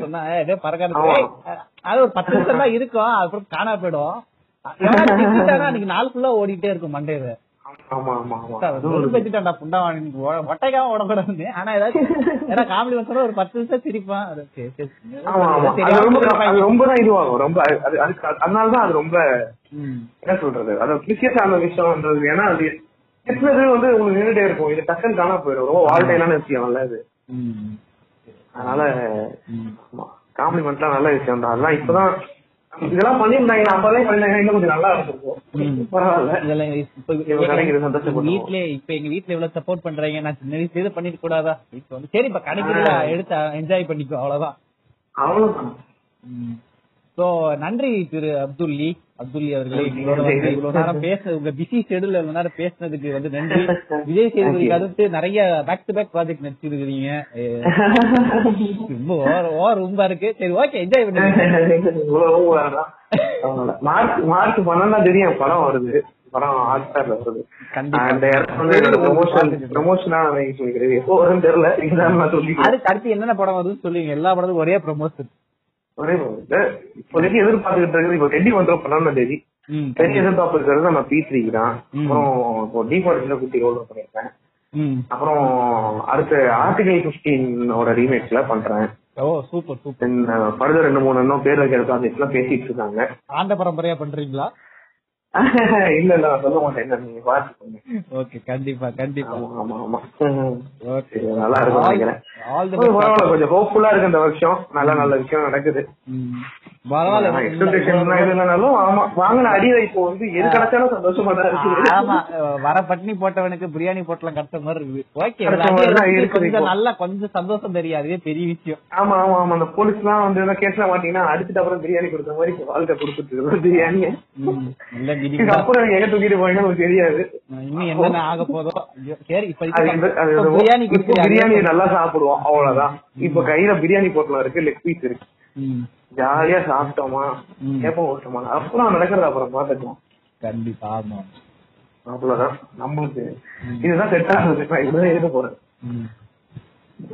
சொன்னா ஏதோ பறக்க ஆமா. ஆரம்பிச்சு ஏய், அது ஒரு பத்து நிமிஷம் தான் இருக்கும். அதுக்கப்புறம் காணா போயிடும். [LAUGHS] அன்னைக்கு நாள் ஃபுல்லா ஓடிட்டே இருக்கும் மண்டையில. ஒட்டைக்காம ஓடக்கூடாது ஆனா ஏதாச்சும் ஏன்னா காமெடி வந்து ஒரு பத்து நிமிஷம் சிரிப்பான். அது ரொம்ப இதுவாகும். ரொம்ப அதனாலதான் அது ரொம்ப. என்ன சொல்றது? அது கிளிசியஸ் ஆன விஷயம்ன்றது. ஏன்னா அது திட்டுறது வந்து உங்களுக்கு நின்றுட்டே இருக்கும். இது டக்குன்னு காணா போயிடும். ரொம்ப வாழ்க்கையிலான விஷயம்ல அது. அதனால. காம்ப்ளிமெண்ட்லாம் நல்ல விஷயம் தான் அதெல்லாம் இப்பதான் இதெல்லாம் பண்ணிருந்தாங்க அப்பதான் பண்ணிருந்தாங்க இன்னும் கொஞ்சம் நல்லா ம். இருந்திருக்கும் பரவாயில்ல. இதெல்லாம் இப்ப. வீட்ல இப்ப எங்க வீட்ல எவ்வளவு சப்போர்ட் பண்றாங்க நான் சின்ன வயசுல பண்ணிட்டு கூடாதா? இப்ப வந்து சரி இப்ப கிடைக்கிறத எடுத்து என்ஜாய் பண்ணிக்கோ அவ்வளவுதான். அவ்வளவுதான். சோ நன்றி திரு அப்துல்லி அப்துல்லி அவர்களே இவ்வளவு நேரம் பேசுனது உங்க பிஸி ஷெடியூல் இவ்வளவு நேரம் பேசுனதுக்கு வந்து நன்றி. விஜய் சேதுபதிக்கு அடுத்து நிறைய பேக் டு பேக் ப்ராஜெக்ட் நடிச்சிருக்கீங்க ரொம்ப ஓவர் ரொம்ப இருக்கு. சரி ஓகே என்ஜாய் பண்ணுங்க. மார்ச் மார்ச் பன்னெண்டாம் தேதி படம் வருது. படம் ஹாட்ஸ்டார்ல வருது. கண்டிப்பா. அந்த இடத்துல ப்ரொமோஷன் சொல்லிக்கிறேன் எப்போ வரும்னு தெரியல. அதுக்கு அடுத்து என்னென்ன படம் வருதுன்னு சொல்லுவீங்க. எல்லா படத்துக்கும் ஒரே ப்ரொமோஷன் ஒரே. இப்போதைக்கு எதிர்பார்த்துக்கிட்டு இருக்குது. இப்போ டெல்லி வந்துடும் பன்னெண்டாம் தேதி பெரிய எதிர்பார்ப்பு இருக்கிறது நம்ம பி த்ரீ தான். அப்புறம் இப்போ டிஃபால்ட்ல குட்டி ரோல் பண்ணிருக்கேன் அப்புறம் அடுத்து ஆர்டிகல் பிப்டீனோட ரீமேக்ஸ்ல பண்றேன். ஓ சூப்பர் சூப்பர் ஃபர்தர் ரெண்டு மூணு இன்னும் பேர் வைக்கிற ப்ராஜெக்ட் எல்லாம் பேசிட்டு இருக்காங்க. ஆண்ட பரம்பரையா பண்றீங்களா? [LAUGHS] இல்ல இல்ல நான் சொல்ல மாட்டேன். என்ன நீங்க பாத்துக்கோங்க ஓகே கண்டிப்பா கண்டிப்பா. ஆமா ஆமா ஆமா. ஓகே. சரி, நல்லா இருக்கும் நினைக்கிறேன். பரவாயில்ல கொஞ்சம் ஹோப்ஃபுல்லா இருக்கு இந்த வருஷம். நல்ல நல்ல விஷயம் நடக்குது. பரவாயில்ல எக்ஸ்பெக்டேஷன் இது இல்லைனாலும் ஆமா வாங்கின அடியை இப்போ வந்து எது கிடைச்சாலும் சந்தோஷமா தான் இருக்கு. ஆமா அஹ் வர பட்னி போட்டவனுக்கு பிரியாணி போட்டலாம் கிடைச்ச மாதிரி இருக்குது. ஓகே கொஞ்சம். நல்லா கொஞ்சம் சந்தோஷம் தெரியும் அதுவே பெரிய விஷயம். ஆமா ஆமா ஆமா. அந்த போலீஸ் எல்லாம் வந்து கேஸ்ல மாட்டீங்கன்னா அடிச்சுட்டு அப்புறம் பிரியாணி கொடுத்த மாதிரி வாழ்க்கை கொடுத்துட்டு இல்ல திடீர்னு அப்புறம் எங்க தூக்கிட்டு உங்களுக்கு தெரியாது. இன்னும் என்னென்ன ஆக போதோ சரி இப்ப பிரியாணி நல்லா சாப்பிடுவோம் அவ்வளவுதான். இப்ப கையில பிரியாணி போட்டலாம் இருக்கு லெக் பீஸ் இருக்கு. ஜாலியா சாப்பிட்டோமா. கேப்பம் ஓட்டோமா அப்புறம் நடக்கிறது அப்புறம் பாத்துக்கலாம் கண்டிப்பா ஆமா. அவ்வளவுதான். நம்மளுக்கு இதுதான் செட் ஆகுது. நான் இப்படிதான் இருக்க போறேன்.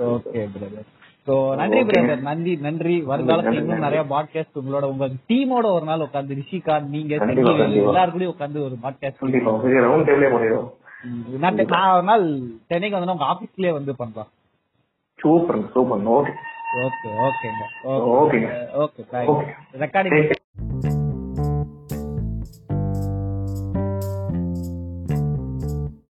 ஓகே பிரதர் சோ நன்றி. பிரதர் நன்றி நன்றி. வருங்காலத்துல இன்னும். நிறைய பாட்காஸ்ட் உங்களோட உங்க டீமோட ஒரு நாள் உட்காந்து ரிஷிகாந்த் நீங்க. எல்லாரும் கூட உட்காந்து ஒரு பாட்காஸ்ட் நான் ஒரு நாள் சென்னைக்கு வந்து உங்க ஆபீஸ்லயே வந்து பண்றோம் சூப்பர் சூப்பர் ஓகே ஓகே ஓகேங்க. Okay Okay. ரெக்கார்டிங்